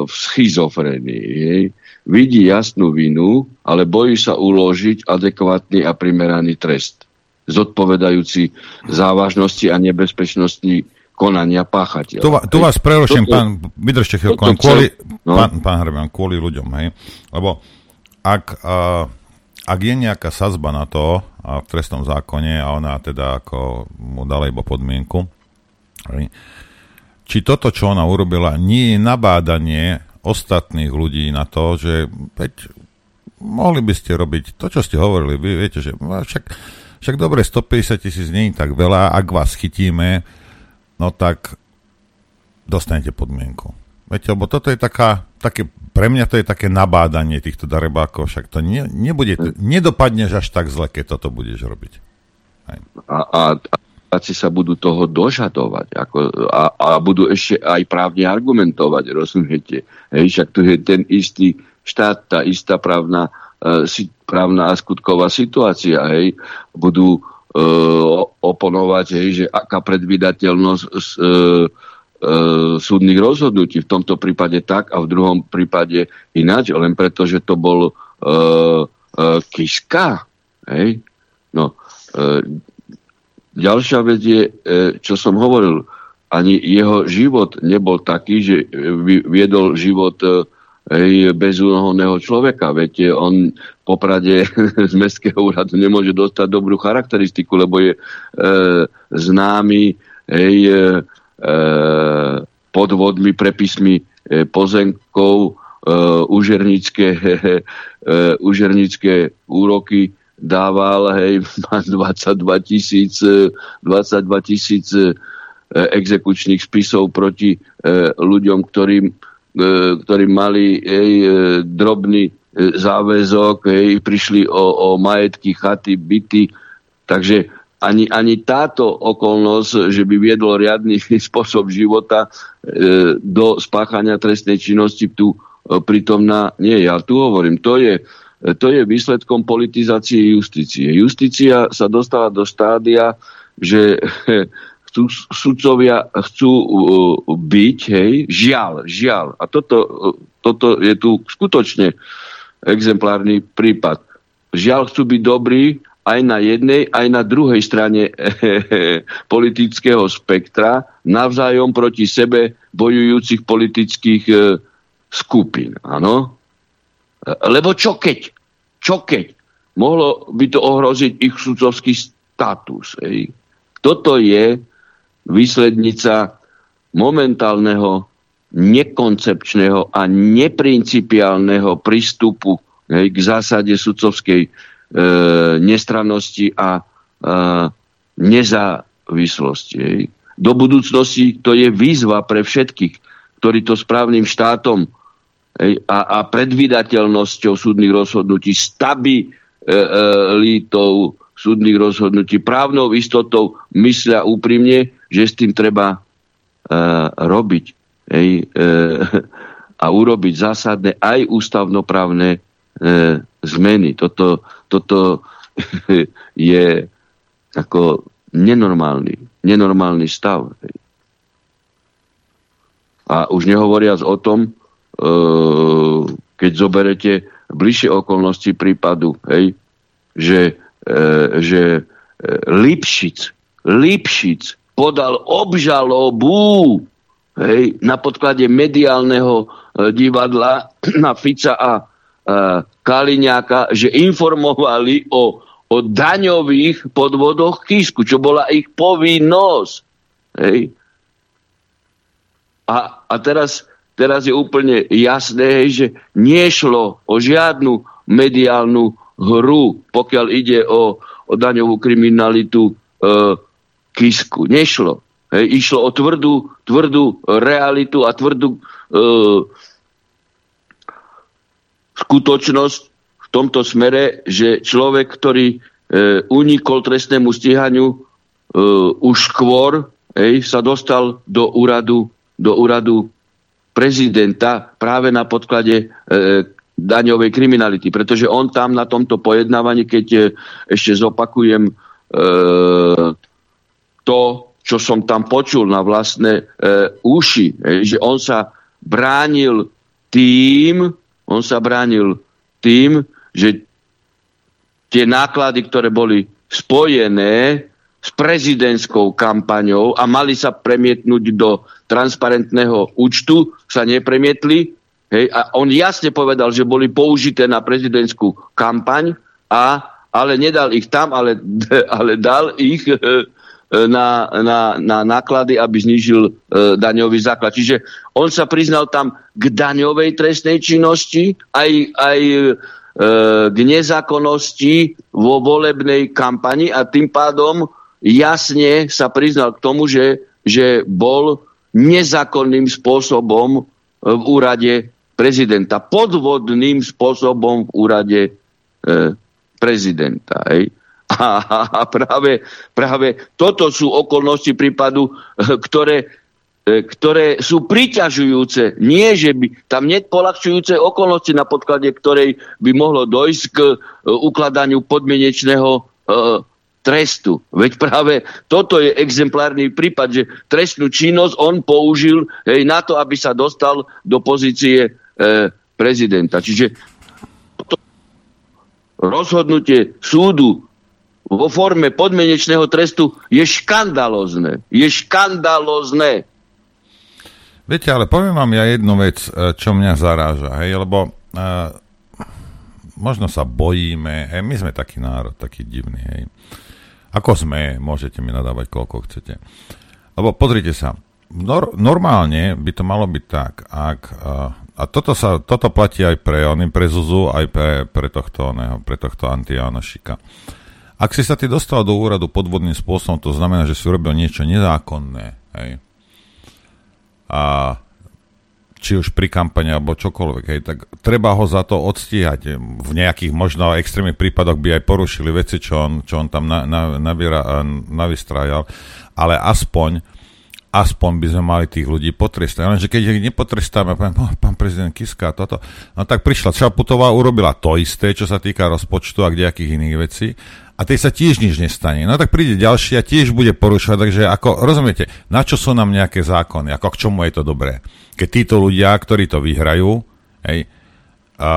v schizofrenii. Vidí jasnú vinu, ale bojí sa uložiť adekvátny a primeraný trest, zodpovedajúci závažnosti a nebezpečnosti konania páchateľa. Tu, tu vás preruším, pán, vydržte chvíľku, kvôli, no? pán, pán Hreban, kvôli ľuďom, hej? Lebo ak, uh, ak je nejaká sazba na to uh, v trestnom zákone a ona teda ako mu dala iba podmienku, hej? či toto, čo ona urobila, nie je nabádanie ostatných ľudí na to, že veď, mohli by ste robiť to, čo ste hovorili, vy viete, že však, však dobre, 150 tisíc nie je tak veľa, ak vás chytíme, no tak dostanete podmienku. Viete, lebo toto je taká, také, pre mňa to je také nabádanie týchto darebákov, však to nie, nebude, nedopadneš až tak zle, keď toto budeš robiť. Hej. A, a, a sa budú toho dožadovať ako, a, a budú ešte aj právne argumentovať, rozumiete? Hej, však tu je ten istý štát, tá istá právna, uh, si, právna a skutková situácia, hej, budú oponovať, hej, že aká predvydateľnosť uh, uh, súdnych rozhodnutí. V tomto prípade tak a v druhom prípade ináč, len preto, že to bol uh, uh, Kiska. Hej? No, uh, ďalšia vec je, uh, čo som hovoril, ani jeho život nebol taký, že viedol život hej, bezúhonného človeka. Viete, on po Prade z Mestského úradu nemôže dostať dobrú charakteristiku, lebo je e, známy hej, e, e podvodmi, prepismi e, pozemkov, e, užernické, e, užernické úroky dával, hej, má 22 tisíc 22 tisíc e, exekučných spisov proti e, ľuďom, ktorým E, ktorí mali ej, e, drobný e, záväzok, ej, prišli o, o majetky, chaty, byty. Takže ani, ani táto okolnosť, že by viedlo riadny spôsob života e, do spáchania trestnej činnosti tu e, prítomná nie je. Ja tu hovorím, to je, to je výsledkom politizácie justície. Justícia sa dostala do štádia, že chcú, sudcovia chcú uh, byť, hej, žiaľ, žiaľ. A toto, uh, toto je tu skutočne exemplárny prípad. Žiaľ chcú byť dobrí aj na jednej, aj na druhej strane politického spektra, navzájom proti sebe bojujúcich politických uh, skupín. Áno? Lebo čo keď? Čo keď? Mohlo by to ohroziť ich sudcovský status. Hej. Toto je výslednica momentálneho nekoncepčného a neprincipiálneho prístupu hej, k zásade sudcovskej e, nestrannosti a e, nezávislosti. Hej. Do budúcnosti to je výzva pre všetkých, ktorí to správnym štátom hej, a, a predvydateľnosťou súdnych rozhodnutí, stabilitou e, súdnych rozhodnutí, právnou istotou myslia úprimne, že s tým treba uh, robiť hej, uh, a urobiť zásadné aj ústavnoprávne uh, zmeny. Toto, toto je ako nenormálny, nenormálny stav. Hej. A už nehovoriac o tom, uh, keď zoberete bližšie okolnosti prípadu, hej, že, že Lipšic, Lipšic podal obžalobu hej, na podklade mediálneho e, divadla na Fica a e, Kaliňáka, že informovali o, o daňových podvodoch Kisku, čo bola ich povinnosť. Hej. A, a teraz, teraz je úplne jasné, hej, že nešlo o žiadnu mediálnu hru, pokiaľ ide o, o daňovú kriminalitu e, Kisku. Nešlo. Hej, išlo o tvrdú, tvrdú realitu a tvrdú e, skutočnosť v tomto smere, že človek, ktorý e, unikol trestnému stíhaniu e, už skôr, hej, sa dostal do úradu, do úradu prezidenta práve na podklade e, daňovej kriminality, pretože on tam na tomto pojednávaní, keď e, ešte zopakujem e, to, čo som tam počul na vlastné e, uši, e, že on sa bránil tým, on sa bránil tým, že tie náklady, ktoré boli spojené s prezidentskou kampaňou a mali sa premietnúť do transparentného účtu, sa nepremietli Hej, a on jasne povedal, že boli použité na prezidentskú kampaň, a, ale nedal ich tam, ale, ale dal ich e, na, na, na náklady, aby znížil e, daňový základ. Čiže on sa priznal tam k daňovej trestnej činnosti, aj, aj e, k nezákonnosti vo volebnej kampani a tým pádom jasne sa priznal k tomu, že, že bol nezákonným spôsobom v úrade prezidenta podvodným spôsobom v úrade e, prezidenta. Hej. A, a práve, práve toto sú okolnosti prípadu, e, ktoré, e, ktoré sú priťažujúce. Nie, že by tam nie polahčujúce okolnosti, na podklade ktorej by mohlo dojsť k e, ukladaniu podmienečného e, trestu. Veď práve toto je exemplárny prípad, že trestnú činnosť on použil hej, na to, aby sa dostal do pozície prezidenta. Čiže to rozhodnutie súdu vo forme podmenečného trestu je škandalozne. Je škandalozne. Viete, ale poviem vám ja jednu vec, e, čo mňa zaráža, hej, lebo uh, možno sa bojíme, hej, my sme taký národ, taký divný, hej. Ako sme, môžete mi nadávať koľko chcete. Lebo pozrite sa, nor- normálne by to malo byť tak, ak uh, a toto, sa, toto platí aj pre oným, pre Zuzu, aj pre, pre tohto, ne, pre tohto Antianošika. Ak si sa ty dostal do úradu podvodným spôsobom, to znamená, že si urobil niečo nezákonné, hej. A či už pri kampani alebo čokoľvek, hej, tak treba ho za to odstíhať. V nejakých možno extrémnych prípadoch by aj porušili veci, čo on, čo on tam na, na, nabiera, navystrájal, ale aspoň aspoň by sme mali tých ľudí potrestať. Lenže keď ich nepotrestáme, poviem, oh, pán prezident Kiska, toto, no tak prišla Čaputová, urobila to isté, čo sa týka rozpočtu a kdejakých iných vecí a tej sa tiež nič nestane. No tak príde ďalší a tiež bude porušovať, takže ako, rozumiete, na čo sú nám nejaké zákony, ako k čomu je to dobré? Keď títo ľudia, ktorí to vyhrajú, hej, a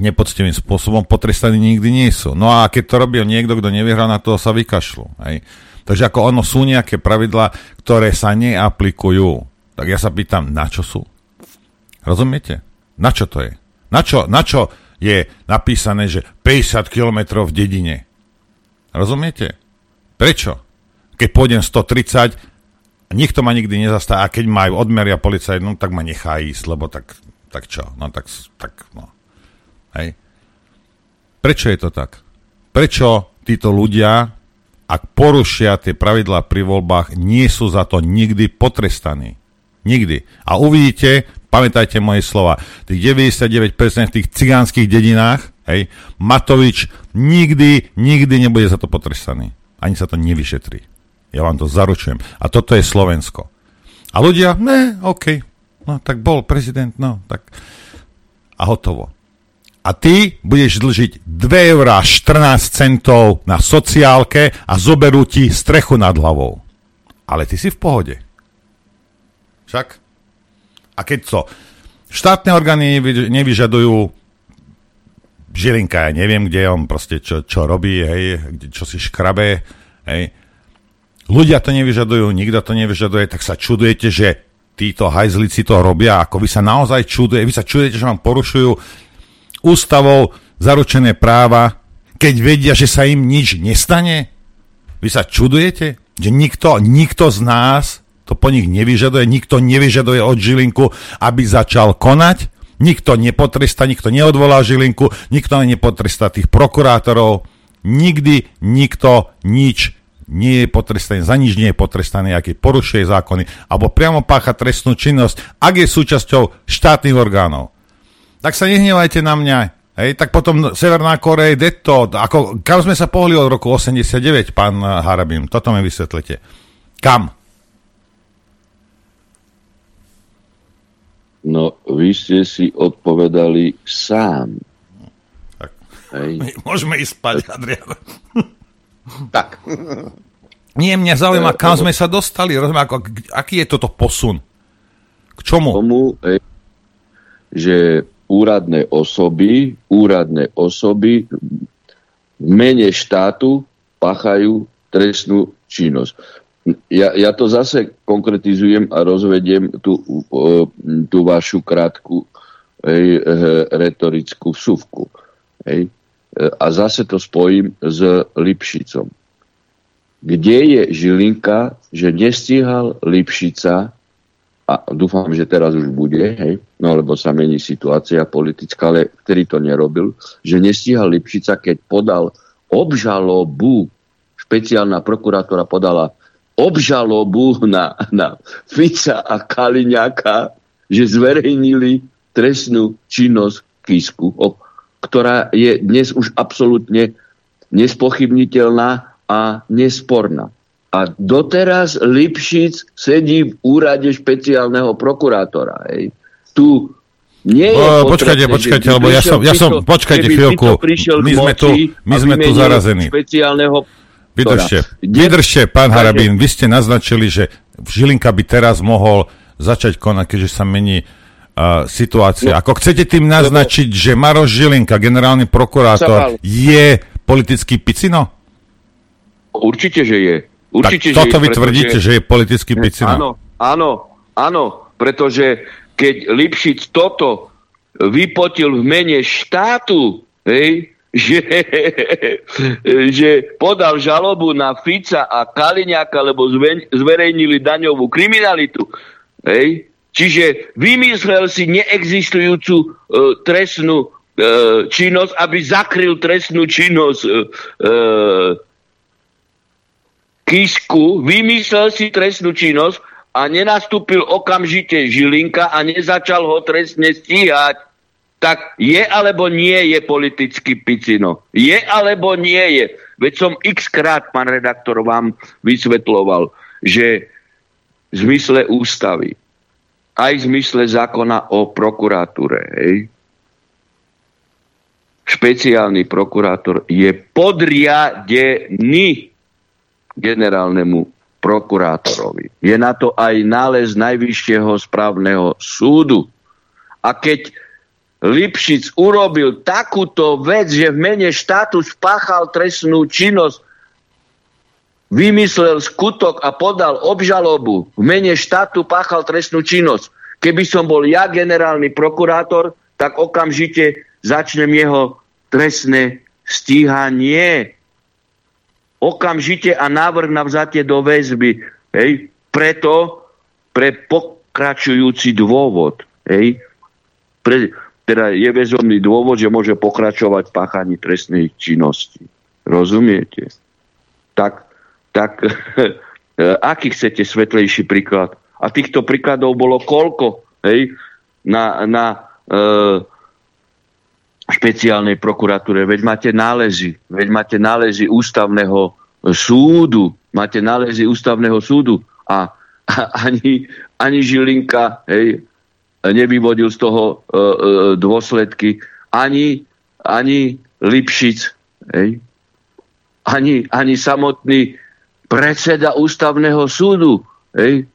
nepoctivým spôsobom potrestaní nikdy nie sú. No a keď to robil niekto, kto nevyhral, na toho sa vykašľú. Hej. Takže ako ono sú nejaké pravidlá, ktoré sa neaplikujú. Tak ja sa pýtam, na čo sú? Rozumiete? Na čo to je? Na čo, na čo je napísané, že 50 km v dedine? Rozumiete? Prečo? Keď pôjdem 130, nikto ma nikdy nezastá a keď majú odmeria policajt, no tak ma nechá ísť, lebo tak, tak čo? No tak, tak no. Hej. Prečo je to tak? Prečo títo ľudia ak porušia tie pravidlá pri voľbách, nie sú za to nikdy potrestaní. Nikdy. A uvidíte, pamätajte moje slova, tých 99% v tých cigánskych dedinách, hej, Matovič nikdy, nikdy nebude za to potrestaný. Ani sa to nevyšetrí. Ja vám to zaručujem. A toto je Slovensko. A ľudia, ne, OK, no tak bol prezident, no tak a hotovo a ty budeš dlžiť 2 eurá 14 centov na sociálke a zoberú ti strechu nad hlavou. Ale ty si v pohode. Však? A keď co? Štátne orgány nevyžadujú Žilinka, ja neviem, kde on proste čo, čo robí, hej, čo si škrabe, hej. Ľudia to nevyžadujú, nikto to nevyžaduje, tak sa čudujete, že títo hajzlici to robia, ako vy sa naozaj čudujete, vy sa čudujete, že vám porušujú ústavou zaručené práva, keď vedia, že sa im nič nestane? Vy sa čudujete, že nikto, nikto z nás to po nich nevyžaduje, nikto nevyžaduje od Žilinku, aby začal konať, nikto nepotrestá, nikto neodvolá Žilinku, nikto nepotrestá tých prokurátorov, nikdy nikto nič nie je potrestaný, za nič nie je potrestaný, aký porušuje zákony, alebo priamo pácha trestnú činnosť, ak je súčasťou štátnych orgánov tak sa nehnevajte na mňa. Hej, tak potom Severná Korea, detto, ako, kam sme sa pohli od roku 89, pán Harabim? Toto mi vysvetlite. Kam? No, vy ste si odpovedali sám. Tak. Hej. My môžeme ísť spať, Adrian. tak. Nie, mňa zaujíma, kam sme sa dostali. Rozumiem, ako, aký je toto posun? K čomu? Tomu, že úradné osoby, úradné osoby v mene štátu páchajú trestnú činnosť. Ja, ja to zase konkretizujem a rozvediem tú, tú vašu krátku hej, retorickú vsuvku. Hej. A zase to spojím s Lipšicom. Kde je Žilinka, že nestíhal Lipšica a dúfam, že teraz už bude, hej, no lebo sa mení situácia politická, ale ktorý to nerobil, že nestíhal Lipšica, keď podal obžalobu, špeciálna prokurátora podala obžalobu na, na Fica a Kaliňaka, že zverejnili trestnú činnosť Kisku, o, ktorá je dnes už absolútne nespochybniteľná a nesporná. A doteraz Lipšic sedí v úrade špeciálneho prokurátora. Hej. Tu nie je o, počkajte, počkajte, lebo ja som, ja som, počkajte chvíľku, my sme tu, my sme tu zarazení. Špeciálneho Vydržte, vydržte, pán Harabín, vy ste naznačili, že Žilinka by teraz mohol začať konať, keďže sa mení uh, situácia. No, Ako chcete tým naznačiť, lebo... že Maroš Žilinka, generálny prokurátor, je politický picino? Určite, že je. Určite, tak toto vy tvrdíte, že je politický picina. Áno, áno, áno, pretože keď Lipšic toto vypotil v mene štátu, hej, že, že podal žalobu na Fica a Kaliňaka, lebo zverejnili daňovú kriminalitu. Hej? Čiže vymyslel si neexistujúcu e, trestnú e, činnosť, aby zakryl trestnú činnosť e, e Kisku, vymyslel si trestnú činnosť a nenastúpil okamžite Žilinka a nezačal ho trestne stíhať, tak je alebo nie je politický picino. Je alebo nie je. Veď som x krát, pán redaktor, vám vysvetloval, že v zmysle ústavy, aj v zmysle zákona o prokuratúre, hej, špeciálny prokurátor je podriadený generálnemu prokurátorovi. Je na to aj nález Najvyššieho správneho súdu. A keď Lipšic urobil takúto vec, že v mene štátu spáchal trestnú činnosť, vymyslel skutok a podal obžalobu, v mene štátu páchal trestnú činnosť. Keby som bol ja generálny prokurátor, tak okamžite začnem jeho trestné stíhanie okamžite a návrh na vzatie do väzby. Hej? Preto pre pokračujúci dôvod. Hej? Pre, teda je väzomný dôvod, že môže pokračovať v páchaní trestnej činnosti. Rozumiete? Tak, tak aký chcete svetlejší príklad? A týchto príkladov bolo koľko? Hej? Na, na e, špeciálnej prokuratúre, veď máte nálezy, veď máte nálezy ústavného súdu, máte nálezy ústavného súdu. A, a ani, ani Žilinka hej, nevyvodil z toho e, e, dôsledky, ani, ani Lipšic, hej, ani, ani samotný predseda ústavného súdu hej,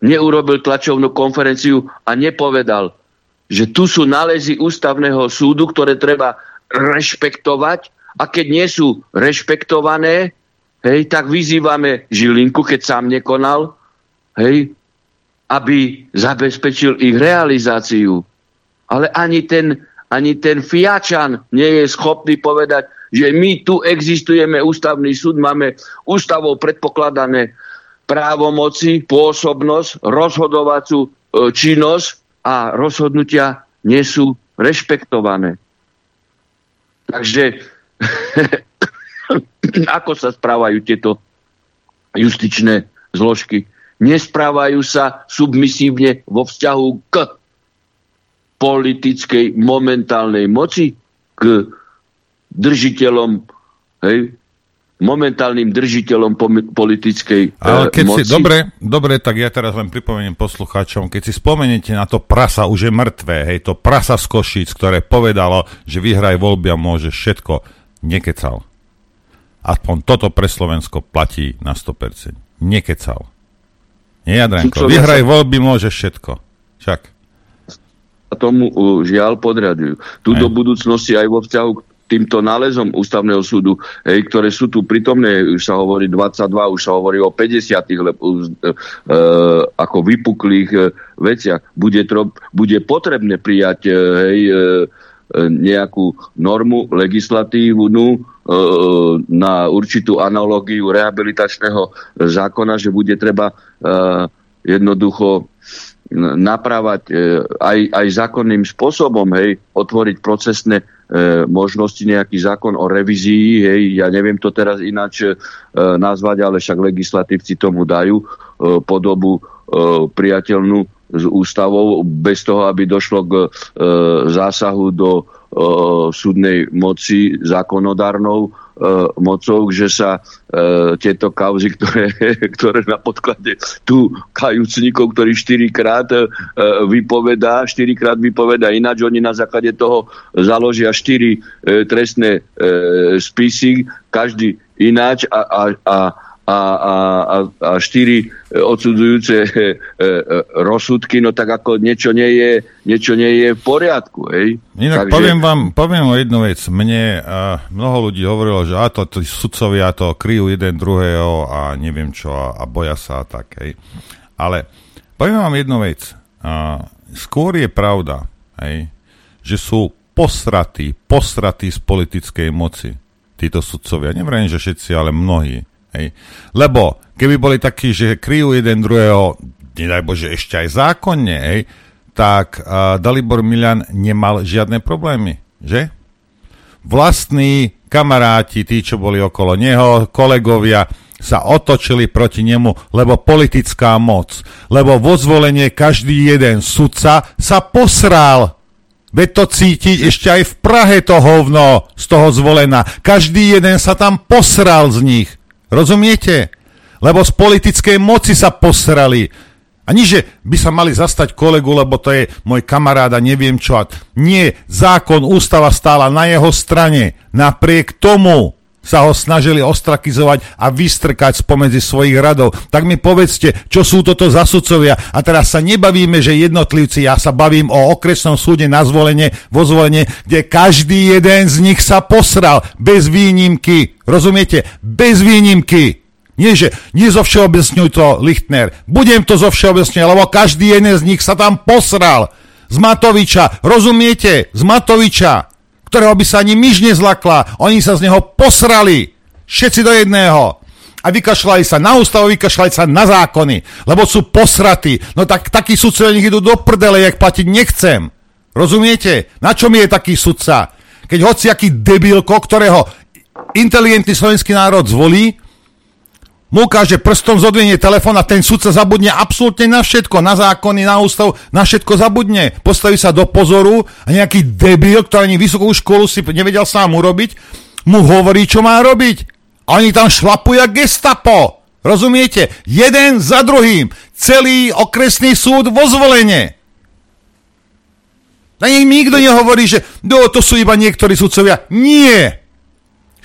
neurobil tlačovnú konferenciu a nepovedal, že tu sú nálezy ústavného súdu, ktoré treba rešpektovať a keď nie sú rešpektované, hej, tak vyzývame Žilinku, keď sám nekonal, hej, aby zabezpečil ich realizáciu. Ale ani ten, ani ten Fiačan nie je schopný povedať, že my tu existujeme, ústavný súd, máme ústavou predpokladané právomoci, pôsobnosť, rozhodovacú e, činnosť a rozhodnutia nie sú rešpektované. Takže ako sa správajú tieto justičné zložky? Nesprávajú sa submisívne vo vzťahu k politickej momentálnej moci, k držiteľom hej, momentálnym držiteľom politickej Ale keď moci. si, dobre, dobre, tak ja teraz len pripomeniem poslucháčom, keď si spomeniete na to prasa, už je mŕtvé, hej, to prasa z Košíc, ktoré povedalo, že vyhraj voľby a môže všetko, nekecal. Aspoň toto pre Slovensko platí na 100%. Nekecal. Nie, Jadrenko, vyhraj voľby, môže všetko. Však. A tomu uh, žiaľ podradujú. Tu do budúcnosti aj vo vzťahu k týmto nálezom ústavného súdu, hej, ktoré sú tu prítomné, už sa hovorí 22, už sa hovorí o 50 lebo, uh, ako vypuklých uh, veciach. Bude, tro, bude potrebné prijať uh, hej, uh, nejakú normu legislatívnu uh, na určitú analógiu rehabilitačného zákona, že bude treba jednoducho napravať e, aj, aj zákonným spôsobom, hej, otvoriť procesné e, možnosti, nejaký zákon o revízii, hej, ja neviem to teraz ináč e, nazvať, ale však legislatívci tomu dajú e, podobu e, priateľnú s ústavou, bez toho, aby došlo k e, zásahu do e, súdnej moci zákonodárnou mocou, že sa uh, tieto kauzy, ktoré, ktoré na podklade tu kajúcnikov, ktorý štyrikrát uh, vypovedá, štyrikrát vypovedá ináč, oni na základe toho založia štyri trestné spisy, každý ináč a, a, a a, a, a štyri odsudzujúce e, e, rozsudky, no tak ako niečo nie je, niečo nie je v poriadku. Hej? Inak Takže... poviem vám, poviem o jednu vec. Mne a mnoho ľudí hovorilo, že a to, tí sudcovia to kryjú jeden druhého a neviem čo a, a boja sa a tak. Hej? Ale poviem vám jednu vec. A, skôr je pravda, hej, že sú posratí, posratí z politickej moci títo sudcovia. Nevrajím, že všetci, ale mnohí. Hej. Lebo keby boli takí, že kryjú jeden druhého, nedaj Bože, ešte aj zákonne, hej, tak uh, Dalibor Milan nemal žiadne problémy, že? Vlastní kamaráti, tí, čo boli okolo neho, kolegovia, sa otočili proti nemu, lebo politická moc, lebo vo zvolenie každý jeden sudca sa posral. Veď to cítiť ešte aj v Prahe to hovno z toho zvolená. Každý jeden sa tam posral z nich. Rozumiete? Lebo z politickej moci sa posrali. A že by sa mali zastať kolegu, lebo to je môj kamarát a neviem čo. Nie, zákon, ústava stála na jeho strane. Napriek tomu sa ho snažili ostrakizovať a vystrkať spomedzi svojich radov. Tak mi povedzte, čo sú toto za sudcovia. A teraz sa nebavíme, že jednotlivci, ja sa bavím o okresnom súde na zvolenie, vo zvolenie, kde každý jeden z nich sa posral, bez výnimky. Rozumiete? Bez výnimky. Nie, že nie zo všeobecňuj to, Lichtner. Budem to zo všeobecňuj, lebo každý jeden z nich sa tam posral. Z Matoviča. Rozumiete? Z Matoviča ktorého by sa ani myš nezlakla. Oni sa z neho posrali. Všetci do jedného. A vykašľali sa na ústavu, vykašľali sa na zákony, lebo sú posratí. No tak takí sudcovia nech idú do prdele, jak platiť nechcem. Rozumiete? Na čom je taký sudca? Keď hociaký debilko, ktorého inteligentný slovenský národ zvolí, mu ukáže prstom, zodvinie telefón a ten sudca zabudne absolútne na všetko, na zákony, na ústav, na všetko zabudne. Postaví sa do pozoru a nejaký debil, ktorý ani vysokú školu si nevedel sám urobiť, mu hovorí, čo má robiť. A oni tam šlapujú gestapo. Rozumiete? Jeden za druhým. Celý okresný súd vo zvolenie. Na nich nikto nehovorí, že no, to sú iba niektorí sudcovia. Nie!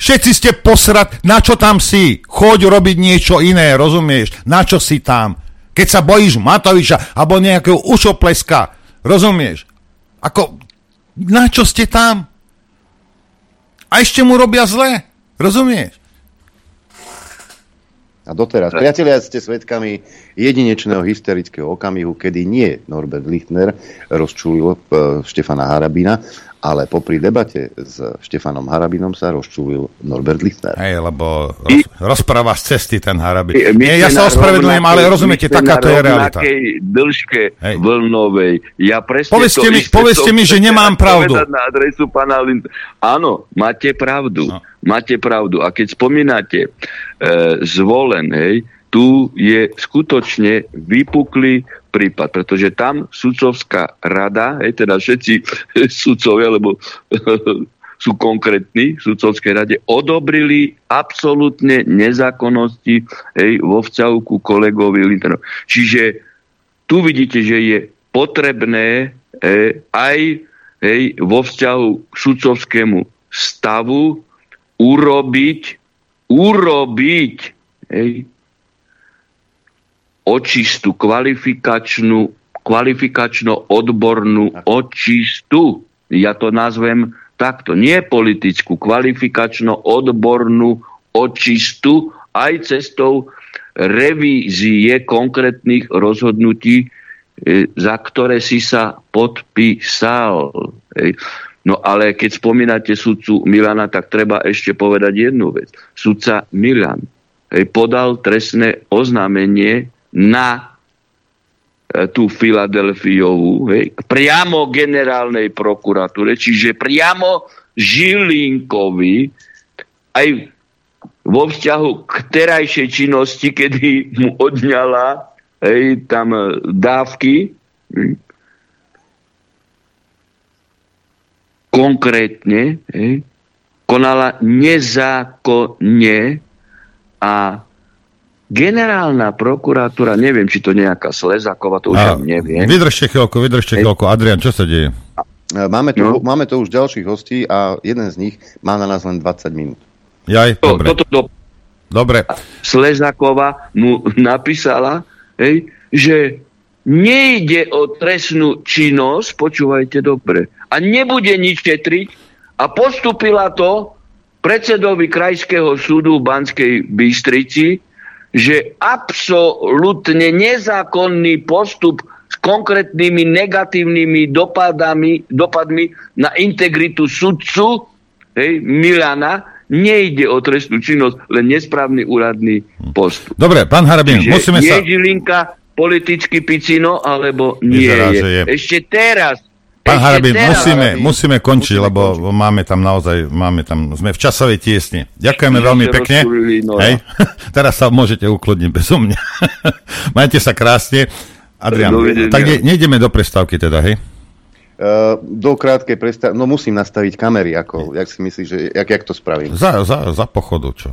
Všetci ste posrat, na čo tam si? Choď robiť niečo iné, rozumieš? Na čo si tam? Keď sa bojíš Matoviča alebo nejakého ušopleska, rozumieš? Ako, na čo ste tam? A ešte mu robia zle, rozumieš? A doteraz. Priatelia, ste svedkami jedinečného hysterického okamihu, kedy nie Norbert Lichtner rozčulil uh, Štefana Harabina, ale popri debate s Štefanom Harabinom sa rozčúlil Norbert Lichtner. Hej, lebo roz, rozpráva z cesty ten Harabin. Nie, ja sa ospravedlňujem, ale rozumiete, taká to je realita. dĺžke Hej. vlnovej. Ja povedzte mi, povedzte mi že nemám pravdu. Na adresu pana Lind... Áno, máte pravdu. No. Máte pravdu. A keď spomínate e, zvolen, hej, tu je skutočne vypuklý prípad, pretože tam sudcovská rada, hej, teda všetci sudcovia, lebo sú konkrétni v sudcovskej rade, odobrili absolútne nezákonnosti hej, vo vzťahu ku kolegovi Linterovi. Čiže tu vidíte, že je potrebné hej, aj hej, vo vzťahu k sudcovskému stavu urobiť, urobiť hej, očistú, kvalifikačnú, kvalifikačno-odbornú očistu. Ja to nazvem takto. Nie politickú, kvalifikačno-odbornú očistu aj cestou revízie konkrétnych rozhodnutí, e, za ktoré si sa podpísal. No ale keď spomínate sudcu Milana, tak treba ešte povedať jednu vec. Sudca Milan podal trestné oznámenie na e, tú Filadelfiovú, hej, priamo generálnej prokuratúre, čiže priamo Žilinkovi, aj vo vzťahu k terajšej činnosti, kedy mu odňala hej, tam e, dávky, hej, konkrétne hej, konala nezákonne a Generálna prokuratúra, neviem, či to nejaká Slezáková, to už ja neviem. Vydržte chvíľku, vydržte chvíľku. Adrian, čo sa deje? Máme tu, no. máme tu už ďalších hostí a jeden z nich má na nás len 20 minút. Jaj, to, dobre. Toto, to, dobre. Slezáková mu napísala, hej, že nejde o trestnú činnosť, počúvajte dobre, a nebude nič šetriť a postupila to predsedovi Krajského súdu v Banskej Bystrici, že absolútne nezákonný postup s konkrétnymi negatívnymi dopadami, dopadmi na integritu sudcu hej, Milana nejde o trestnú činnosť, len nesprávny úradný postup. Dobre, pán Harabin, musíme sa... Je Žilinka politický picino, alebo nie Vyzerá, je. je. Ešte teraz Pán Harabin, musíme, musíme končiť, musíme lebo končiť. máme tam naozaj, máme tam, sme v časovej tiesni. Ďakujeme Ešte veľmi pekne. Hej. Teraz sa môžete ukludniť bezo mňa. Majte sa krásne. Adrian, tak ne, nejdeme do prestávky teda, hej? Uh, do krátkej prestávky, no musím nastaviť kamery, ako, jak si myslíš, že, jak, jak to spravím? Za, za, za pochodu, čo?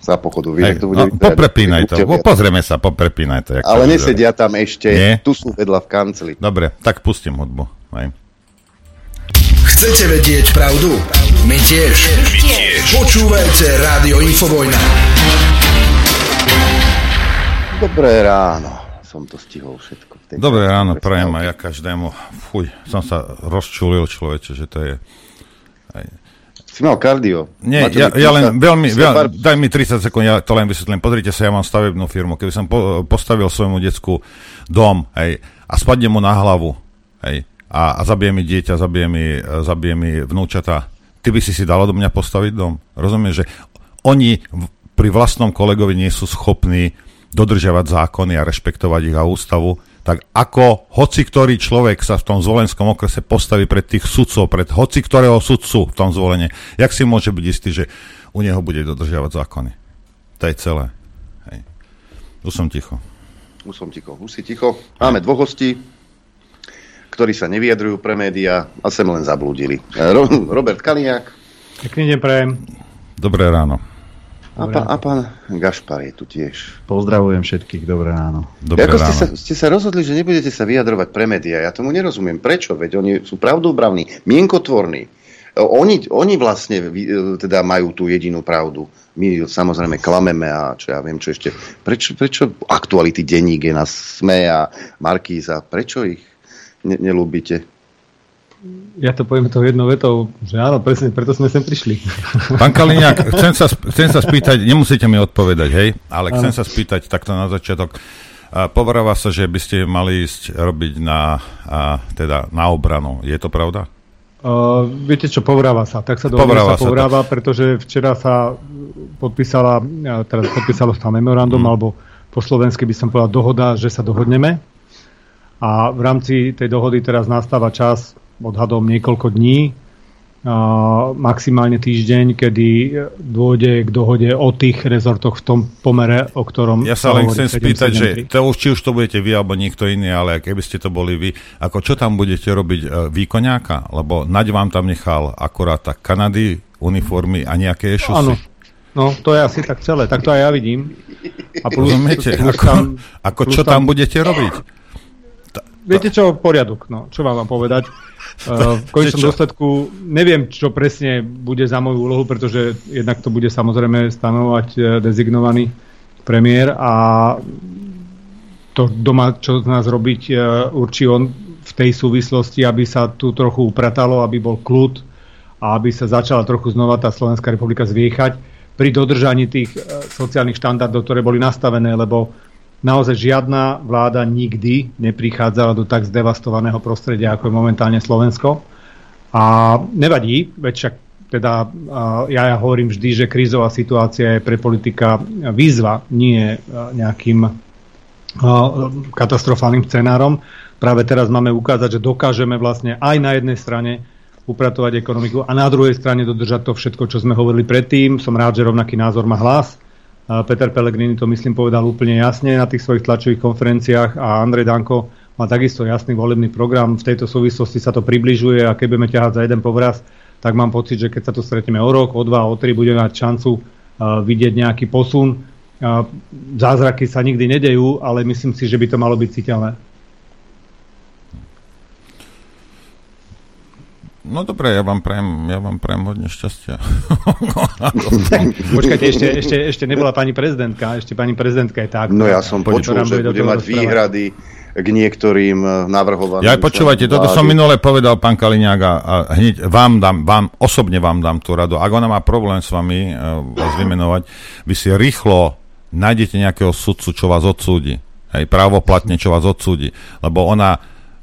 Za pochodu. Vieš, to bude no, poprepínaj to, pozrieme sa, poprepínaj to. Ale nesedia tam ešte, Nie? tu sú vedľa v kancli. Dobre, tak pustím hudbu. Aj. Chcete vedieť pravdu? My tiež. My tiež. Počúvajte Rádio Infovojna. Dobré ráno. Som to stihol všetko. Dobré ráno, prajem aj ja každému. Fuj, som sa rozčulil človeče, že to je... Aj, si mal kardio. Nie, ja, ja len veľmi, veľ, daj mi 30 sekúnd, ja to len vysvetlím. Pozrite sa, ja mám stavebnú firmu. Keby som po, postavil svojmu decku dom, hej, a spadne mu na hlavu, hej, a, a zabije mi dieťa, zabije mi, zabije mi vnúčata, ty by si si dal do mňa postaviť dom? Rozumieš, že oni pri vlastnom kolegovi nie sú schopní dodržiavať zákony a rešpektovať ich a ústavu, tak ako hoci ktorý človek sa v tom zvolenskom okrese postaví pred tých sudcov, pred hoci ktorého sudcu v tom zvolenie, jak si môže byť istý, že u neho bude dodržiavať zákony. To je celé. Hej. Už som ticho. Už som ticho. Už si ticho. Máme dvoch hostí, ktorí sa nevyjadrujú pre médiá a sem len zablúdili. Robert Kaliňák. Pekný deň prajem. Dobré ráno. A pán, a pán Gašpar je tu tiež. Pozdravujem všetkých, dobré ráno. Dobré Ako ráno. Ste, sa, ste sa rozhodli, že nebudete sa vyjadrovať pre médiá. Ja tomu nerozumiem. Prečo? Veď oni sú pravdobravní, mienkotvorní. Oni, oni vlastne teda majú tú jedinú pravdu. My samozrejme klameme a čo ja viem, čo ešte. Prečo, prečo aktuality denník je na SME a Markíza? Prečo ich ne, nelúbite? Ja to poviem tou jednou vetou, že áno, presne, preto sme sem prišli. Pán Kaliňák, chcem sa, chcem sa spýtať, nemusíte mi odpovedať, hej, ale chcem sa spýtať takto na začiatok. Poveráva sa, že by ste mali ísť robiť na, a, teda na obranu. Je to pravda? Uh, viete čo, povráva sa. Tak sa do sa povráva, pretože včera sa podpísala, teraz podpísalo sa memorandum, mm. alebo po slovensky by som povedal dohoda, že sa dohodneme. A v rámci tej dohody teraz nastáva čas odhadom niekoľko dní, maximálne týždeň, kedy dôjde k dohode o tých rezortoch v tom pomere, o ktorom... Ja sa len chcem spýtať, že to už, či už to budete vy alebo niekto iný, ale keby ste to boli vy, ako čo tam budete robiť e, výkoňáka? Lebo Naď vám tam nechal akorát tak Kanady, uniformy a nejaké ešusy. Áno, No, to je asi tak celé, tak to aj ja vidím. A plus, Rozumiete, plus ako, tam, ako čo tam, tam budete robiť? Viete čo, poriadok, no, čo vám mám povedať. Uh, v konečnom dôsledku neviem, čo presne bude za moju úlohu, pretože jednak to bude samozrejme stanovať uh, dezignovaný premiér a to doma, čo z nás robiť, uh, určí on v tej súvislosti, aby sa tu trochu upratalo, aby bol kľud a aby sa začala trochu znova tá Slovenská republika zviechať pri dodržaní tých sociálnych štandardov, ktoré boli nastavené, lebo naozaj žiadna vláda nikdy neprichádzala do tak zdevastovaného prostredia, ako je momentálne Slovensko. A nevadí, veď však teda ja, ja hovorím vždy, že krízová situácia je pre politika výzva, nie nejakým katastrofálnym scenárom. Práve teraz máme ukázať, že dokážeme vlastne aj na jednej strane upratovať ekonomiku a na druhej strane dodržať to všetko, čo sme hovorili predtým. Som rád, že rovnaký názor má hlas Peter Pellegrini to myslím povedal úplne jasne na tých svojich tlačových konferenciách a Andrej Danko má takisto jasný volebný program. V tejto súvislosti sa to približuje a keď budeme ťahať za jeden povraz, tak mám pocit, že keď sa tu stretneme o rok, o dva, o tri, budeme mať šancu uh, vidieť nejaký posun. Uh, zázraky sa nikdy nedejú, ale myslím si, že by to malo byť citeľné. No dobre, ja vám prajem, ja vám prajem hodne šťastia. Počkajte, ešte, ešte, ešte nebola pani prezidentka, ešte pani prezidentka je tak. No ja som počul, že bude mať výhrady k niektorým eh, navrhovaným. Ja počúvajte, toto som minule povedal pán Kaliňák a, a hneď vám dám, vám, osobne vám dám tú radu. Ak ona má problém s vami uh, vás vymenovať, vy si rýchlo nájdete nejakého sudcu, čo vás odsúdi. Hej, právoplatne, čo vás odsúdi. Lebo ona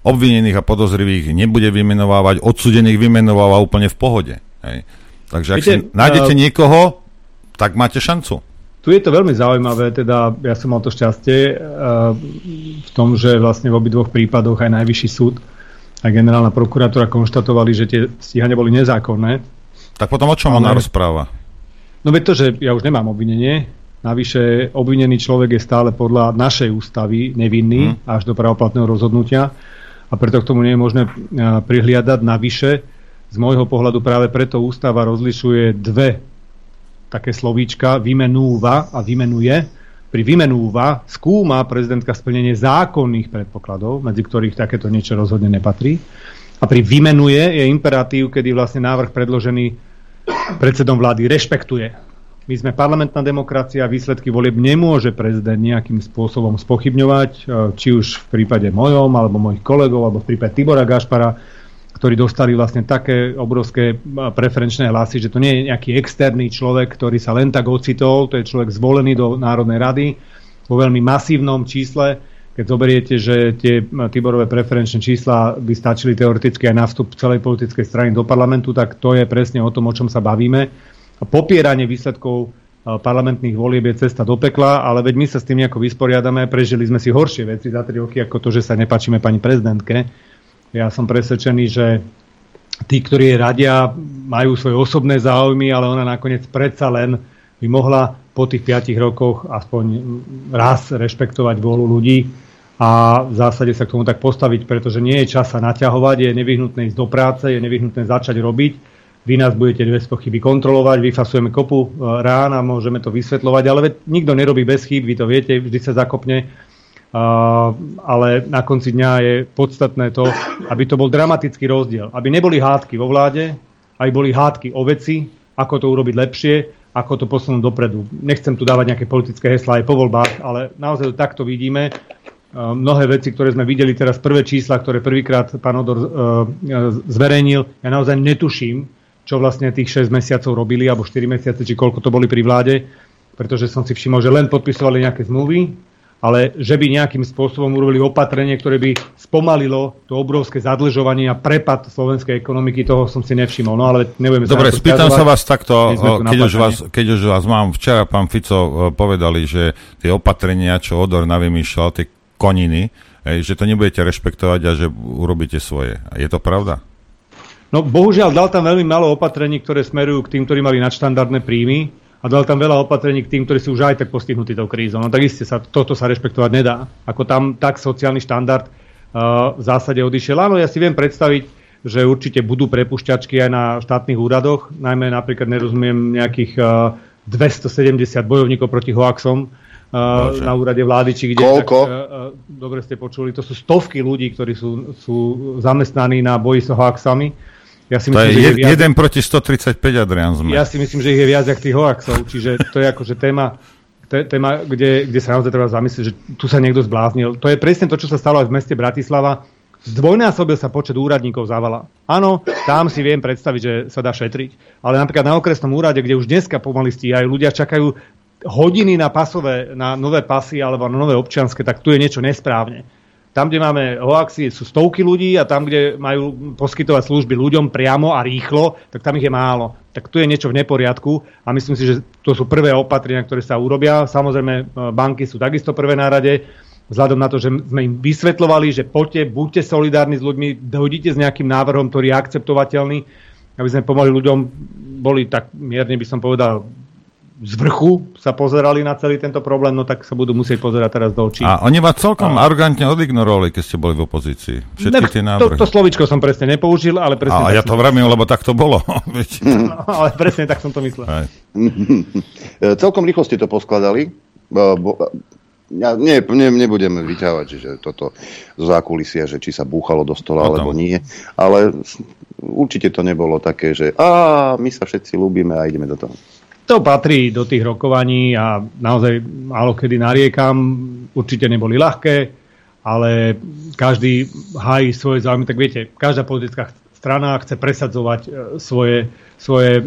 obvinených a podozrivých nebude vymenovávať, odsudených vymenováva úplne v pohode. Hej. Takže ak Viete, si nájdete uh, niekoho, tak máte šancu. Tu je to veľmi zaujímavé, teda ja som mal to šťastie uh, v tom, že vlastne v obidvoch prípadoch aj Najvyšší súd a generálna prokuratúra konštatovali, že tie stíhania boli nezákonné. Tak potom o čom Ale... ona rozpráva? No veď to, že ja už nemám obvinenie, navyše obvinený človek je stále podľa našej ústavy nevinný hmm. až do pravoplatného rozhodnutia a preto k tomu nie je možné prihliadať. Navyše, z môjho pohľadu práve preto ústava rozlišuje dve také slovíčka, vymenúva a vymenuje. Pri vymenúva skúma prezidentka splnenie zákonných predpokladov, medzi ktorých takéto niečo rozhodne nepatrí. A pri vymenuje je imperatív, kedy vlastne návrh predložený predsedom vlády rešpektuje my sme parlamentná demokracia, výsledky volieb nemôže prezident nejakým spôsobom spochybňovať, e, či už v prípade mojom, alebo mojich kolegov, alebo v prípade Tibora Gašpara, ktorí dostali vlastne také obrovské e, preferenčné hlasy, že to nie je nejaký externý človek, ktorý sa len tak ocitol, to je človek zvolený do Národnej rady vo veľmi masívnom čísle. Keď zoberiete, že tie e, Tiborové preferenčné čísla by stačili teoreticky aj na vstup celej politickej strany do parlamentu, tak to je presne o tom, o čom sa bavíme popieranie výsledkov parlamentných volieb je cesta do pekla, ale veď my sa s tým nejako vysporiadame, prežili sme si horšie veci za 3 roky, ako to, že sa nepačíme pani prezidentke. Ja som presvedčený, že tí, ktorí radia, majú svoje osobné záujmy, ale ona nakoniec predsa len by mohla po tých 5 rokoch aspoň raz rešpektovať vôľu ľudí a v zásade sa k tomu tak postaviť, pretože nie je čas sa naťahovať, je nevyhnutné ísť do práce, je nevyhnutné začať robiť vy nás budete bez pochyby kontrolovať, vyfasujeme kopu e, rán a môžeme to vysvetľovať, ale nikto nerobí bez chýb, vy to viete, vždy sa zakopne. Uh, ale na konci dňa je podstatné to, aby to bol dramatický rozdiel. Aby neboli hádky vo vláde, aj boli hádky o veci, ako to urobiť lepšie, ako to posunúť dopredu. Nechcem tu dávať nejaké politické heslá aj po voľbách, ale naozaj takto vidíme. Uh, mnohé veci, ktoré sme videli teraz, prvé čísla, ktoré prvýkrát pán Odor uh, zverejnil, ja naozaj netuším, čo vlastne tých 6 mesiacov robili, alebo 4 mesiace, či koľko to boli pri vláde, pretože som si všimol, že len podpisovali nejaké zmluvy, ale že by nejakým spôsobom urobili opatrenie, ktoré by spomalilo to obrovské zadlžovanie a prepad slovenskej ekonomiky, toho som si nevšimol. No ale nebudeme Dobre, spýtam sa vás takto, keď už vás, keď už vás mám, včera pán Fico povedali, že tie opatrenia, čo Odor navymýšľal, tie koniny, že to nebudete rešpektovať a že urobíte svoje. Je to pravda? No bohužiaľ dal tam veľmi málo opatrení, ktoré smerujú k tým, ktorí mali nadštandardné príjmy a dal tam veľa opatrení k tým, ktorí sú už aj tak postihnutí tou krízou. No tak isté sa, toto sa rešpektovať nedá. Ako tam tak sociálny štandard uh, v zásade odišiel. Áno, ja si viem predstaviť, že určite budú prepušťačky aj na štátnych úradoch, najmä napríklad nerozumiem nejakých uh, 270 bojovníkov proti hoaxom, Uh, na úrade vlády, či kde... Koľko? Tak, uh, uh, dobre ste počuli, to sú stovky ľudí, ktorí sú, sú zamestnaní na boji s hoaxami. Ja si myslím, to je že je jeden viac... proti 135, Adrian sme. Ja si myslím, že ich je viac jak tých hoaxov, čiže to je akože téma, téma kde, kde sa naozaj treba zamyslieť, že tu sa niekto zbláznil. To je presne to, čo sa stalo aj v meste Bratislava. Zdvojnásobil sa počet úradníkov závala. Áno, tam si viem predstaviť, že sa dá šetriť. Ale napríklad na okresnom úrade, kde už dneska pomaly stíhajú, ľudia čakajú hodiny na pasové, na nové pasy alebo na nové občianske, tak tu je niečo nesprávne. Tam, kde máme hoaxy, sú stovky ľudí a tam, kde majú poskytovať služby ľuďom priamo a rýchlo, tak tam ich je málo. Tak tu je niečo v neporiadku a myslím si, že to sú prvé opatrenia, ktoré sa urobia. Samozrejme, e, banky sú takisto prvé na rade, vzhľadom na to, že sme im vysvetlovali, že poďte, buďte solidárni s ľuďmi, dojdite s nejakým návrhom, ktorý je akceptovateľný, aby sme pomohli ľuďom, boli tak mierne by som povedal z vrchu sa pozerali na celý tento problém, no tak sa budú musieť pozerať teraz do očí. A oni vás celkom a... arrogantne odignorovali, keď ste boli v opozícii. Všetky ne, tie návrhy. To, to slovičko som presne nepoužil, ale presne... A ja to vravím, lebo tak to bolo. no, ale presne tak som to myslel. celkom rýchlo ste to poskladali. Bo, ja ne, ne, nebudem vyťahovať, že toto z zákulisia, že či sa búchalo do stola, alebo nie. Ale určite to nebolo také, že a my sa všetci ľúbime a ideme do toho. To patrí do tých rokovaní a naozaj málo kedy nariekam. Určite neboli ľahké, ale každý hájí svoje záujmy. Tak viete, každá politická strana chce presadzovať e, svoje, svoje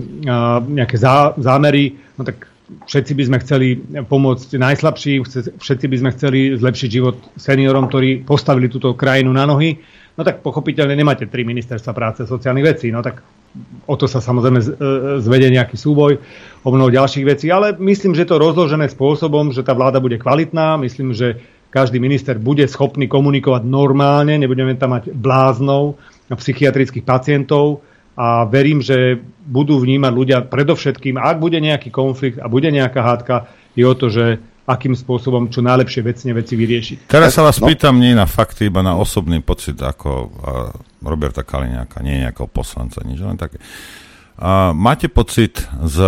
nejaké zá, zámery. No tak všetci by sme chceli pomôcť najslabším, všetci by sme chceli zlepšiť život seniorom, ktorí postavili túto krajinu na nohy. No tak pochopiteľne nemáte tri ministerstva práce a sociálnych vecí. No tak o to sa samozrejme e, zvede nejaký súboj o mnoho ďalších vecí, ale myslím, že to rozložené spôsobom, že tá vláda bude kvalitná, myslím, že každý minister bude schopný komunikovať normálne, nebudeme tam mať bláznov psychiatrických pacientov. A verím, že budú vnímať ľudia predovšetkým, ak bude nejaký konflikt a bude nejaká hádka, je o to, že akým spôsobom čo najlepšie vecne veci vyriešiť. Teraz sa vás no. pýtam nie na fakty, iba na osobný pocit ako Roberta Kaliňáka, nie nejakého poslanca, nič len také. A máte pocit z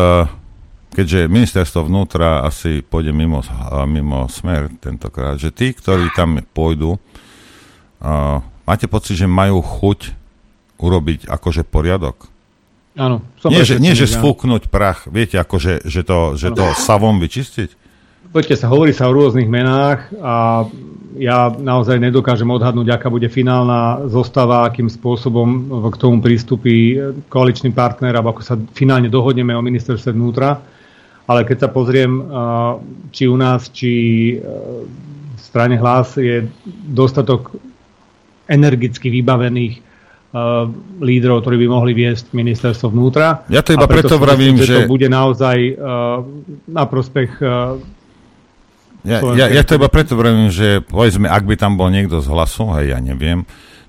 keďže ministerstvo vnútra asi pôjde mimo, mimo smer tentokrát, že tí, ktorí tam pôjdu, uh, máte pocit, že majú chuť urobiť akože poriadok? Áno. Nie, že, nie, že sfúknuť prach, viete, akože že to, že to savom vyčistiť? Poďte sa, hovorí sa o rôznych menách a ja naozaj nedokážem odhadnúť, aká bude finálna zostava, akým spôsobom k tomu prístupí koaličný partner, alebo ako sa finálne dohodneme o ministerstve vnútra. Ale keď sa pozriem, či u nás, či v strane hlas je dostatok energicky vybavených lídrov, ktorí by mohli viesť ministerstvo vnútra. Ja to iba preto, preto vravím, že... že... to bude naozaj na prospech ja, ja, ja to iba preto vravím, že povedzme, ak by tam bol niekto z hlasu, hej, ja neviem,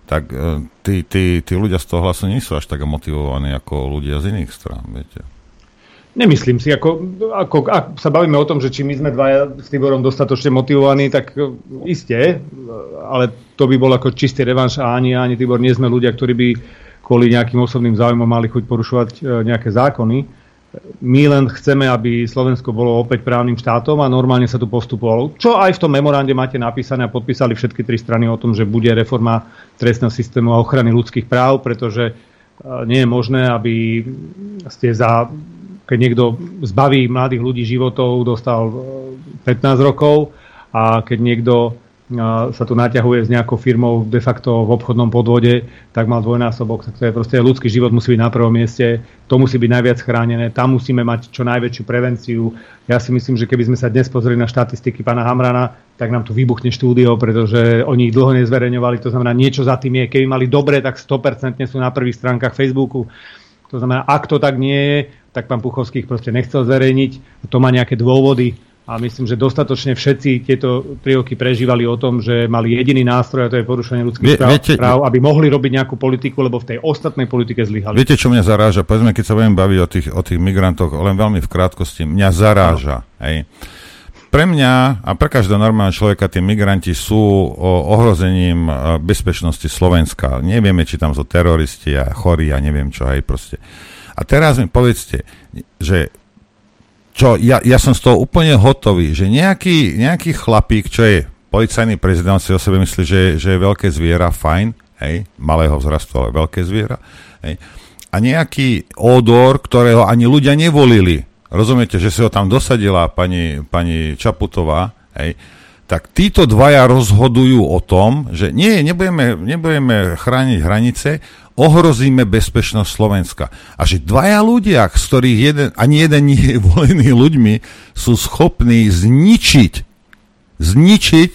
tak uh, tí, tí, tí ľudia z toho hlasu nie sú až tak motivovaní ako ľudia z iných strán, viete. Nemyslím si, ako, ako, ak sa bavíme o tom, že či my sme dvaja s Tiborom dostatočne motivovaní, tak uh, isté, ale to by bol ako čistý revanš a ani ani Tibor nie sme ľudia, ktorí by kvôli nejakým osobným záujmom mali chuť porušovať nejaké zákony my len chceme, aby Slovensko bolo opäť právnym štátom a normálne sa tu postupovalo. Čo aj v tom memorande máte napísané a podpísali všetky tri strany o tom, že bude reforma trestného systému a ochrany ľudských práv, pretože e, nie je možné, aby ste za, keď niekto zbaví mladých ľudí životov, dostal 15 e, rokov a keď niekto sa tu naťahuje s nejakou firmou de facto v obchodnom podvode, tak mal dvojnásobok. Tak to je proste ľudský život musí byť na prvom mieste, to musí byť najviac chránené, tam musíme mať čo najväčšiu prevenciu. Ja si myslím, že keby sme sa dnes pozreli na štatistiky pána Hamrana, tak nám tu vybuchne štúdio, pretože oni ich dlho nezverejňovali, to znamená niečo za tým je. Keby mali dobre, tak 100% sú na prvých stránkach Facebooku. To znamená, ak to tak nie je, tak pán Puchovských proste nechcel zverejniť. To má nejaké dôvody a myslím, že dostatočne všetci tieto tri roky prežívali o tom, že mali jediný nástroj a to je porušenie ľudských práv, viete, práv, aby mohli robiť nejakú politiku, lebo v tej ostatnej politike zlyhali. Viete, čo mňa zaráža? Povedzme, keď sa budem baviť o tých, o tých migrantoch, len veľmi v krátkosti, mňa zaráža. No. Hej. Pre mňa a pre každého normálneho človeka tí migranti sú ohrozením bezpečnosti Slovenska. Nevieme, či tam sú teroristi a chorí a neviem čo aj proste. A teraz mi povedzte, že čo, ja, ja som z toho úplne hotový, že nejaký, nejaký chlapík, čo je policajný prezident, si o sebe myslí, že, že je veľké zviera, fajn, hej, malého vzrastu, ale veľké zviera, hej, a nejaký odor, ktorého ani ľudia nevolili, rozumiete, že si ho tam dosadila pani, pani Čaputová, hej, tak títo dvaja rozhodujú o tom, že nie, nebudeme, nebudeme chrániť hranice, ohrozíme bezpečnosť Slovenska. A že dvaja ľudia, z ktorých jeden, ani jeden nie je volený ľuďmi, sú schopní zničiť, zničiť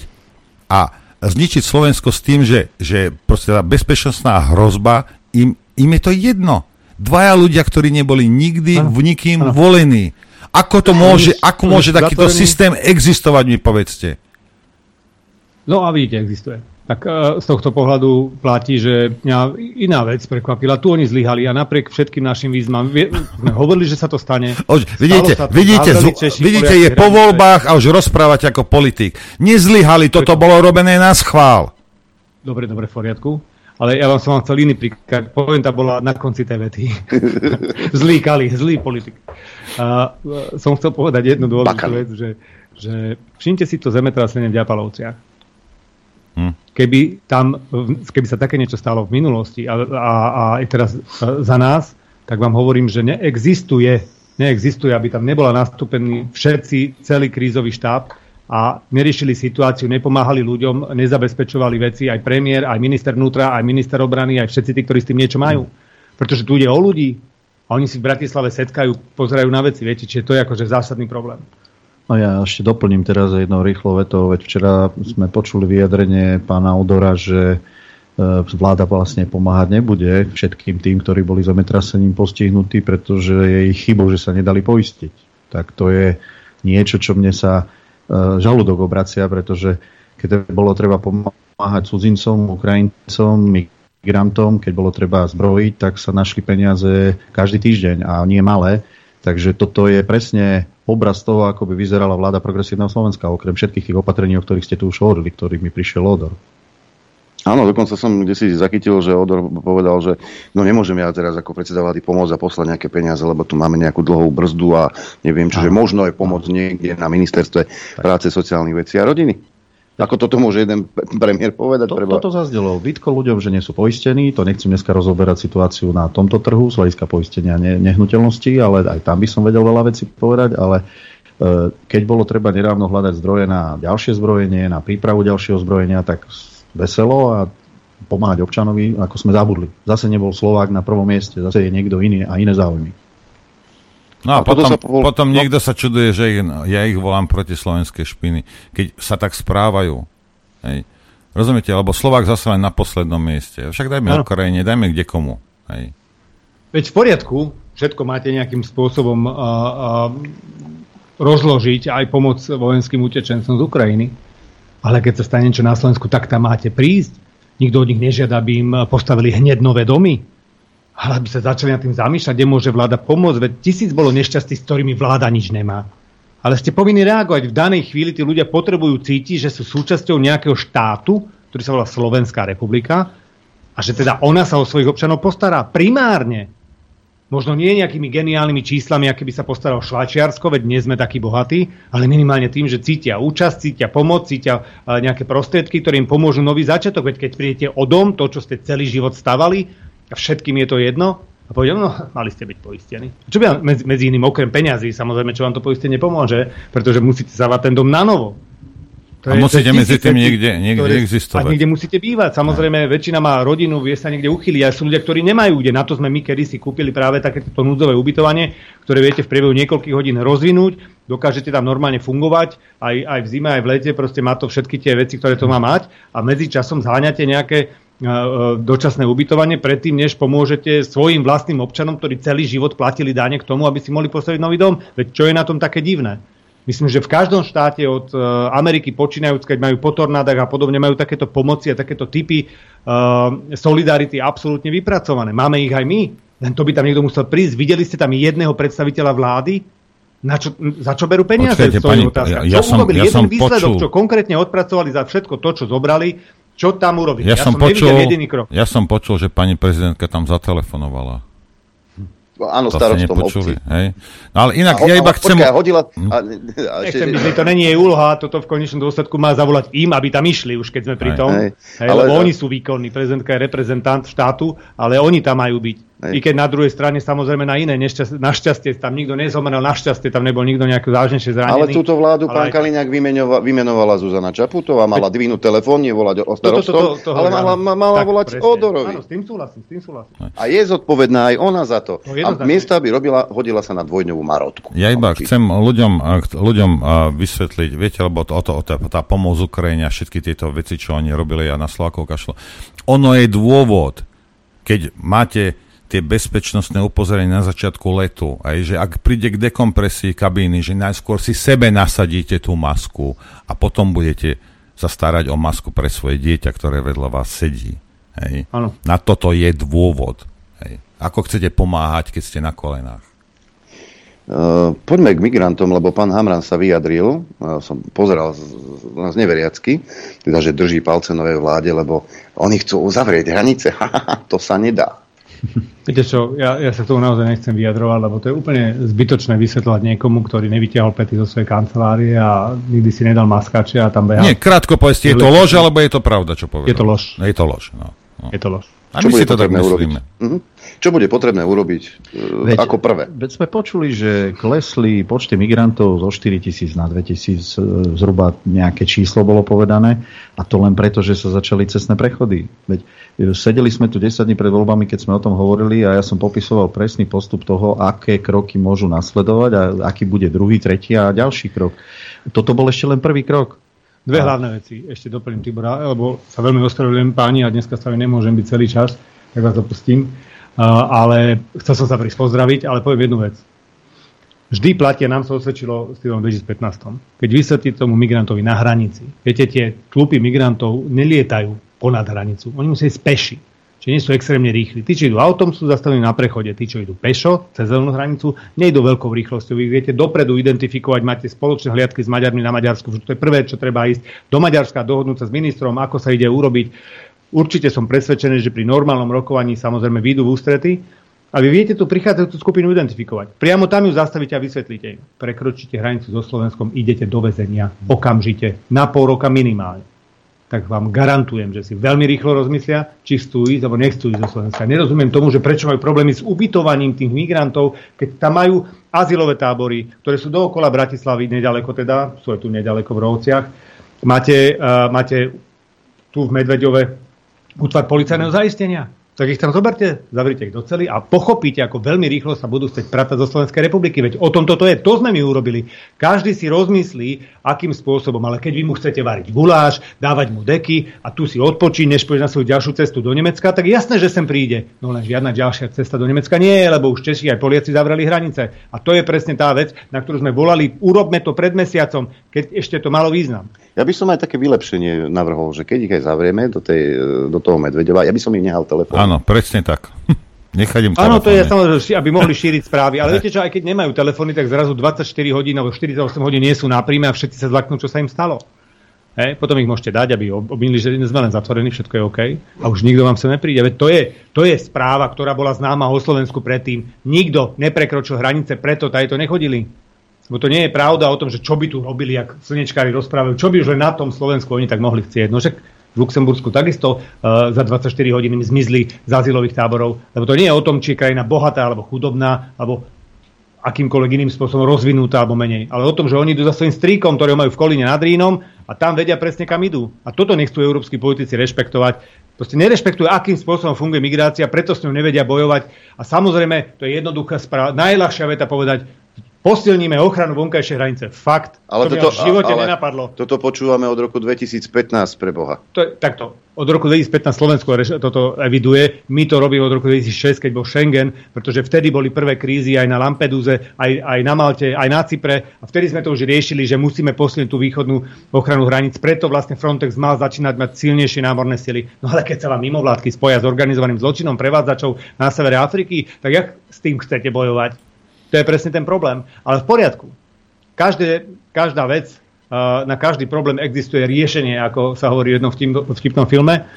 a zničiť Slovensko s tým, že, že proste tá bezpečnostná hrozba, im, im je to jedno. Dvaja ľudia, ktorí neboli nikdy v nikým volení. Ako to môže, ako môže takýto systém existovať, mi povedzte. No a vidíte, existuje tak e, z tohto pohľadu platí, že mňa iná vec prekvapila. Tu oni zlyhali a napriek všetkým našim výzvam sme hovorili, že sa to stane. Ož, vidíte, to, vidíte, Češi, vidíte je po voľbách a už rozprávať ako politik. Nezlyhali, toto bolo robené na schvál. Dobre, dobre, v poriadku. Ale ja vám som vám chcel iný príklad. Pointa bola na konci tej vety. zlý Kali, zlý politik. A, som chcel povedať jednu dôležitú vec, že, že všimte si to zemetrasenie v Ďapalovciach. Keby, tam, keby sa také niečo stalo v minulosti a, a, a teraz e, za nás, tak vám hovorím, že neexistuje, neexistuje, aby tam nebola nastúpený všetci, celý krízový štáb a neriešili situáciu, nepomáhali ľuďom, nezabezpečovali veci, aj premiér, aj minister vnútra, aj minister obrany, aj všetci tí, ktorí s tým niečo majú. Pretože tu ide o ľudí a oni si v Bratislave setkajú, pozerajú na veci, viete, čiže to je akože zásadný problém. No ja ešte doplním teraz jednou rýchlo vetou, veď včera sme počuli vyjadrenie pána Odora, že e, vláda vlastne pomáhať nebude všetkým tým, ktorí boli zemetrasením postihnutí, pretože je ich chybou, že sa nedali poistiť. Tak to je niečo, čo mne sa e, žalúdok obracia, pretože keď bolo treba pomáhať cudzincom, Ukrajincom, migrantom, keď bolo treba zbrojiť, tak sa našli peniaze každý týždeň a nie malé. Takže toto je presne obraz toho, ako by vyzerala vláda progresívneho Slovenska, okrem všetkých tých opatrení, o ktorých ste tu už hovorili, ktorých mi prišiel Odor. Áno, dokonca som kde si zachytil, že Odor povedal, že no nemôžem ja teraz ako predseda vlády pomôcť a poslať nejaké peniaze, lebo tu máme nejakú dlhú brzdu a neviem čo, že možno je pomoc niekde na ministerstve práce, sociálnych vecí a rodiny. Ako toto môže jeden premiér povedať? To, Toto zazdelo. Vytko ľuďom, že nie sú poistení. To nechcem dneska rozoberať situáciu na tomto trhu z hľadiska poistenia ne, nehnuteľností, ale aj tam by som vedel veľa vecí povedať. Ale e, keď bolo treba nedávno hľadať zdroje na ďalšie zbrojenie, na prípravu ďalšieho zbrojenia, tak veselo a pomáhať občanovi, ako sme zabudli. Zase nebol Slovák na prvom mieste, zase je niekto iný a iné záujmy. No a, a potom, povol... potom no. niekto sa čuduje, že ich, ja ich volám proti slovenskej špiny, keď sa tak správajú. Hej. Rozumiete? Lebo Slovák zase len na poslednom mieste. Však dajme no. Ukrajine, dajme kde komu. Hej. Veď v poriadku, všetko máte nejakým spôsobom a, a, rozložiť, aj pomoc vojenským utečencom z Ukrajiny. Ale keď sa stane niečo na Slovensku, tak tam máte prísť. Nikto od nich nežiada, aby im postavili hneď nové domy ale aby sa začali na tým zamýšľať, kde môže vláda pomôcť, veď tisíc bolo nešťastí, s ktorými vláda nič nemá. Ale ste povinni reagovať. V danej chvíli tí ľudia potrebujú cítiť, že sú súčasťou nejakého štátu, ktorý sa volá Slovenská republika a že teda ona sa o svojich občanov postará primárne. Možno nie nejakými geniálnymi číslami, aké by sa postaral Švajčiarsko, veď nie sme takí bohatí, ale minimálne tým, že cítia účasť, cítia pomoc, cítia e, nejaké prostriedky, ktoré im pomôžu nový začiatok. Veď keď prídete o dom, to, čo ste celý život stavali, a všetkým je to jedno a povedia, no, mali ste byť poistení. Čo by medzi, medzi iným, okrem peňazí, samozrejme, čo vám to poistenie pomôže, pretože musíte zavať ten dom na novo. To a je, musíte medzi tým niekde, niekde ktoré, existovať. A niekde musíte bývať. Samozrejme, no. väčšina má rodinu, vie sa niekde uchyliť. A sú ľudia, ktorí nemajú kde. Na to sme my kedysi kúpili práve takéto núdzové ubytovanie, ktoré viete v priebehu niekoľkých hodín rozvinúť. Dokážete tam normálne fungovať, aj, aj v zime, aj v lete. Proste má to všetky tie veci, ktoré to má mať. A medzi časom zháňate nejaké dočasné ubytovanie predtým, než pomôžete svojim vlastným občanom, ktorí celý život platili dáne k tomu, aby si mohli postaviť nový dom. Veď čo je na tom také divné? Myslím, že v každom štáte od uh, Ameriky počínajúc, keď majú po tornádach a podobne, majú takéto pomoci a takéto typy uh, solidarity absolútne vypracované. Máme ich aj my, len to by tam niekto musel prísť. Videli ste tam jedného predstaviteľa vlády? Na čo, za čo berú peniaze? Počkajte, pani, ja, ja čo som, urobili? ja Jeden som výsledok, počul, čo konkrétne odpracovali za všetko to, čo zobrali, čo tam urobili? ja, Ja, som počul, jediný krok. ja som počul, že pani prezidentka tam zatelefonovala. Áno, To starostom obci. hej? No, ale inak, A ja iba chcem... Počkaj, hodila... A, a Nechcem byť, to není jej úloha, toto v konečnom dôsledku má zavolať im, aby tam išli už, keď sme pri Hej. tom. Hej. Hej, Ale- lebo oni sú výkonní, prezidentka je reprezentant štátu, ale oni tam majú byť. Hej. I keď na druhej strane samozrejme na iné, nešťastie, našťastie tam nikto nezomrel, našťastie tam nebol nikto nejaký vážnejšie zranený. ale túto vládu Ale pán aj- Kaliňák vymenova, vymenovala Zuzana Čaputová, mala dvihnúť telefón, nie volať o Toto- starostom, toto- toho- ale mala, mala Tak, volať presne. Odorovi. Áno, s tým súhlasím, s tým súhlasím. A je zodpovedná aj ona za to. No, a jednoznačne. miesto, aby robila, hodila sa na dvojdňovú marotku. Ja iba chcem ľuďom, a ľuďom a vysvetliť, viete, lebo to, to, to, tá pomoc Ukrajine a všetky tieto veci, čo oni robili a na Slovakov kašlo. Ono je dôvod, keď máte tie bezpečnostné upozorenie na začiatku letu, aj že ak príde k dekompresii kabíny, že najskôr si sebe nasadíte tú masku a potom budete sa starať o masku pre svoje dieťa, ktoré vedľa vás sedí. Hej. Na toto je dôvod. Hej. Ako chcete pomáhať, keď ste na kolenách? Uh, poďme k migrantom, lebo pán Hamran sa vyjadril, uh, som pozeral z, z, z neveriacky, teda, že drží palce novej vláde, lebo oni chcú uzavrieť hranice. to sa nedá. Viete čo, ja, ja sa k tomu naozaj nechcem vyjadrovať, lebo to je úplne zbytočné vysvetľovať niekomu, ktorý nevytiahol pety zo svojej kancelárie a nikdy si nedal maskače a tam beha. Nie, krátko povedzte, je to lož, alebo je to pravda, čo povedal? Je to lož. Je to lož, no. no. Je to lož. A my si to tak myslíme. Mhm. Čo bude potrebné urobiť uh, Veď- ako prvé? Veď sme počuli, že klesli počty migrantov zo 4 tisíc na 2 tisíc, e, zhruba nejaké číslo bolo povedané, a to len preto, že sa začali cestné prechody. Veď e, sedeli sme tu 10 dní pred voľbami, keď sme o tom hovorili a ja som popisoval presný postup toho, aké kroky môžu nasledovať a aký bude druhý, tretí a ďalší krok. Toto bol ešte len prvý krok. Dve hlavné veci, ešte doplním Tibora, lebo sa veľmi ospravedlňujem páni a dneska sa nemôžem byť celý čas, tak vás dopustím. Uh, ale chcel som sa prísť pozdraviť, ale poviem jednu vec. Vždy platia, nám sa osvedčilo s tým 2015. Keď vysvetlí tomu migrantovi na hranici, viete, tie tlupy migrantov nelietajú ponad hranicu, oni musia ísť peši. Čiže nie sú extrémne rýchli. Tí, čo idú autom, sú zastavení na prechode. Tí, čo idú pešo, cez zelenú hranicu, nejdú veľkou rýchlosťou. Vy viete dopredu identifikovať, máte spoločné hliadky s Maďarmi na Maďarsku. To je prvé, čo treba ísť do Maďarska, dohodnúť sa s ministrom, ako sa ide urobiť. Určite som presvedčený, že pri normálnom rokovaní samozrejme výjdu v ústrety. A vy viete tú prichádzajúcu skupinu identifikovať. Priamo tam ju zastavíte a vysvetlíte im. Prekročíte hranicu so Slovenskom, idete do väzenia okamžite, na pol roka minimálne tak vám garantujem, že si veľmi rýchlo rozmyslia, či chcú ísť alebo nechcú ísť do Slovenska. Nerozumiem tomu, že prečo majú problémy s ubytovaním tých migrantov, keď tam majú azylové tábory, ktoré sú dookola Bratislavy, nedaleko teda, sú aj tu nedaleko v Rovciach. Máte, uh, máte tu v Medveďove útvar policajného zaistenia. Tak ich tam zoberte, zavrite ich do cely a pochopíte, ako veľmi rýchlo sa budú chcieť pratať zo Slovenskej republiky. Veď o tom toto je, to sme my urobili. Každý si rozmyslí, akým spôsobom, ale keď vy mu chcete variť guláš, dávať mu deky a tu si odpočí, než pôjde na svoju ďalšiu cestu do Nemecka, tak jasné, že sem príde. No len žiadna ďalšia cesta do Nemecka nie je, lebo už Češi aj Poliaci zavreli hranice. A to je presne tá vec, na ktorú sme volali, urobme to pred mesiacom, keď ešte to malo význam. Ja by som aj také vylepšenie navrhol, že keď ich aj zavrieme do, tej, do toho Medvedova, ja by som im nehal telefón. Áno, presne tak. Nechať im Áno, to je samozrejme, aby mohli šíriť správy. Ale viete čo, aj keď nemajú telefóny, tak zrazu 24 hodín alebo 48 hodín nie sú na príjme a všetci sa zlaknú, čo sa im stalo. Hej, potom ich môžete dať, aby obvinili, že sme len zatvorení, všetko je OK. A už nikto vám sa nepríde. Veď to je, to je správa, ktorá bola známa o Slovensku predtým. Nikto neprekročil hranice, preto tady to nechodili. Bo to nie je pravda o tom, že čo by tu robili, ak slnečkári rozprávajú, čo by už na tom Slovensku oni tak mohli chcieť. No však v Luxembursku takisto uh, za 24 hodín zmizli z azylových táborov, lebo to nie je o tom, či je krajina bohatá alebo chudobná, alebo akýmkoľvek iným spôsobom rozvinutá alebo menej, ale o tom, že oni idú za svojím stríkom, ktorého majú v Kolíne nad Rínom a tam vedia presne kam idú. A toto nechcú európsky politici rešpektovať. Proste nerešpektujú, akým spôsobom funguje migrácia, preto s ňou nevedia bojovať. A samozrejme, to je jednoduchá správa. Najľahšia veta povedať, posilníme ochranu vonkajšej hranice. Fakt. Ale to toto, v živote ale nenapadlo. Toto počúvame od roku 2015 pre Boha. To je, takto. Od roku 2015 Slovensko toto eviduje. My to robíme od roku 2006, keď bol Schengen, pretože vtedy boli prvé krízy aj na Lampeduze, aj, aj na Malte, aj na Cypre. A vtedy sme to už riešili, že musíme posilniť tú východnú ochranu hraníc. Preto vlastne Frontex mal začínať mať silnejšie námorné sily. No ale keď sa vám mimovládky spoja s organizovaným zločinom prevádzačov na severe Afriky, tak jak s tým chcete bojovať? To je presne ten problém. Ale v poriadku. Každé, každá vec, uh, na každý problém existuje riešenie, ako sa hovorí v jednom vtip, vtipnom filme.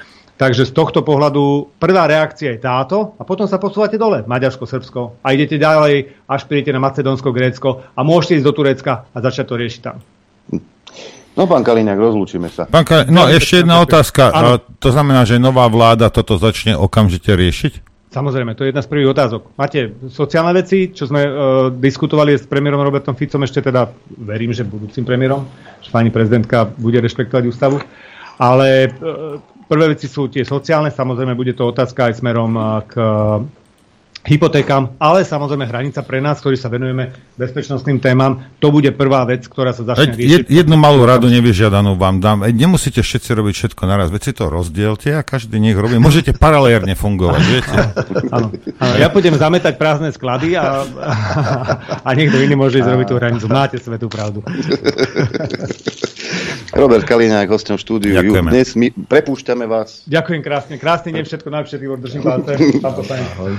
Takže z tohto pohľadu prvá reakcia je táto a potom sa posúvate dole, Maďarsko, Srbsko a idete ďalej, až prídete na Macedónsko, Grécko a môžete ísť do Turecka a začať to riešiť tam. No, pán Kaliňák, rozlúčime sa. Pán Kaliňák, no ešte jedna otázka. Áno. To znamená, že nová vláda toto začne okamžite riešiť? Samozrejme, to je jedna z prvých otázok. Máte sociálne veci, čo sme uh, diskutovali s premiérom Robertom Ficom, ešte teda verím, že budúcim premiérom, že pani prezidentka bude rešpektovať ústavu. Ale uh, prvé veci sú tie sociálne, samozrejme bude to otázka aj smerom uh, k hypotékam, ale samozrejme hranica pre nás, ktorí sa venujeme bezpečnostným témam, to bude prvá vec, ktorá sa začne riešiť. Jednu malú radu nevyžiadanú vám dám. Nemusíte všetci robiť všetko naraz. Veď si to rozdielte a každý nech robí. Môžete paralérne fungovať, viete? Áno, áno, ja pôjdem zametať prázdne sklady a, a, a niekto iný môže ísť robiť tú hranicu. Máte svetú pravdu. Robert Kaliňák, hostom štúdiu. Ďakujeme. Dnes my prepúšťame vás. Ďakujem krásne. Krásny deň, všetko najlepšie, Tibor, držím poslanec.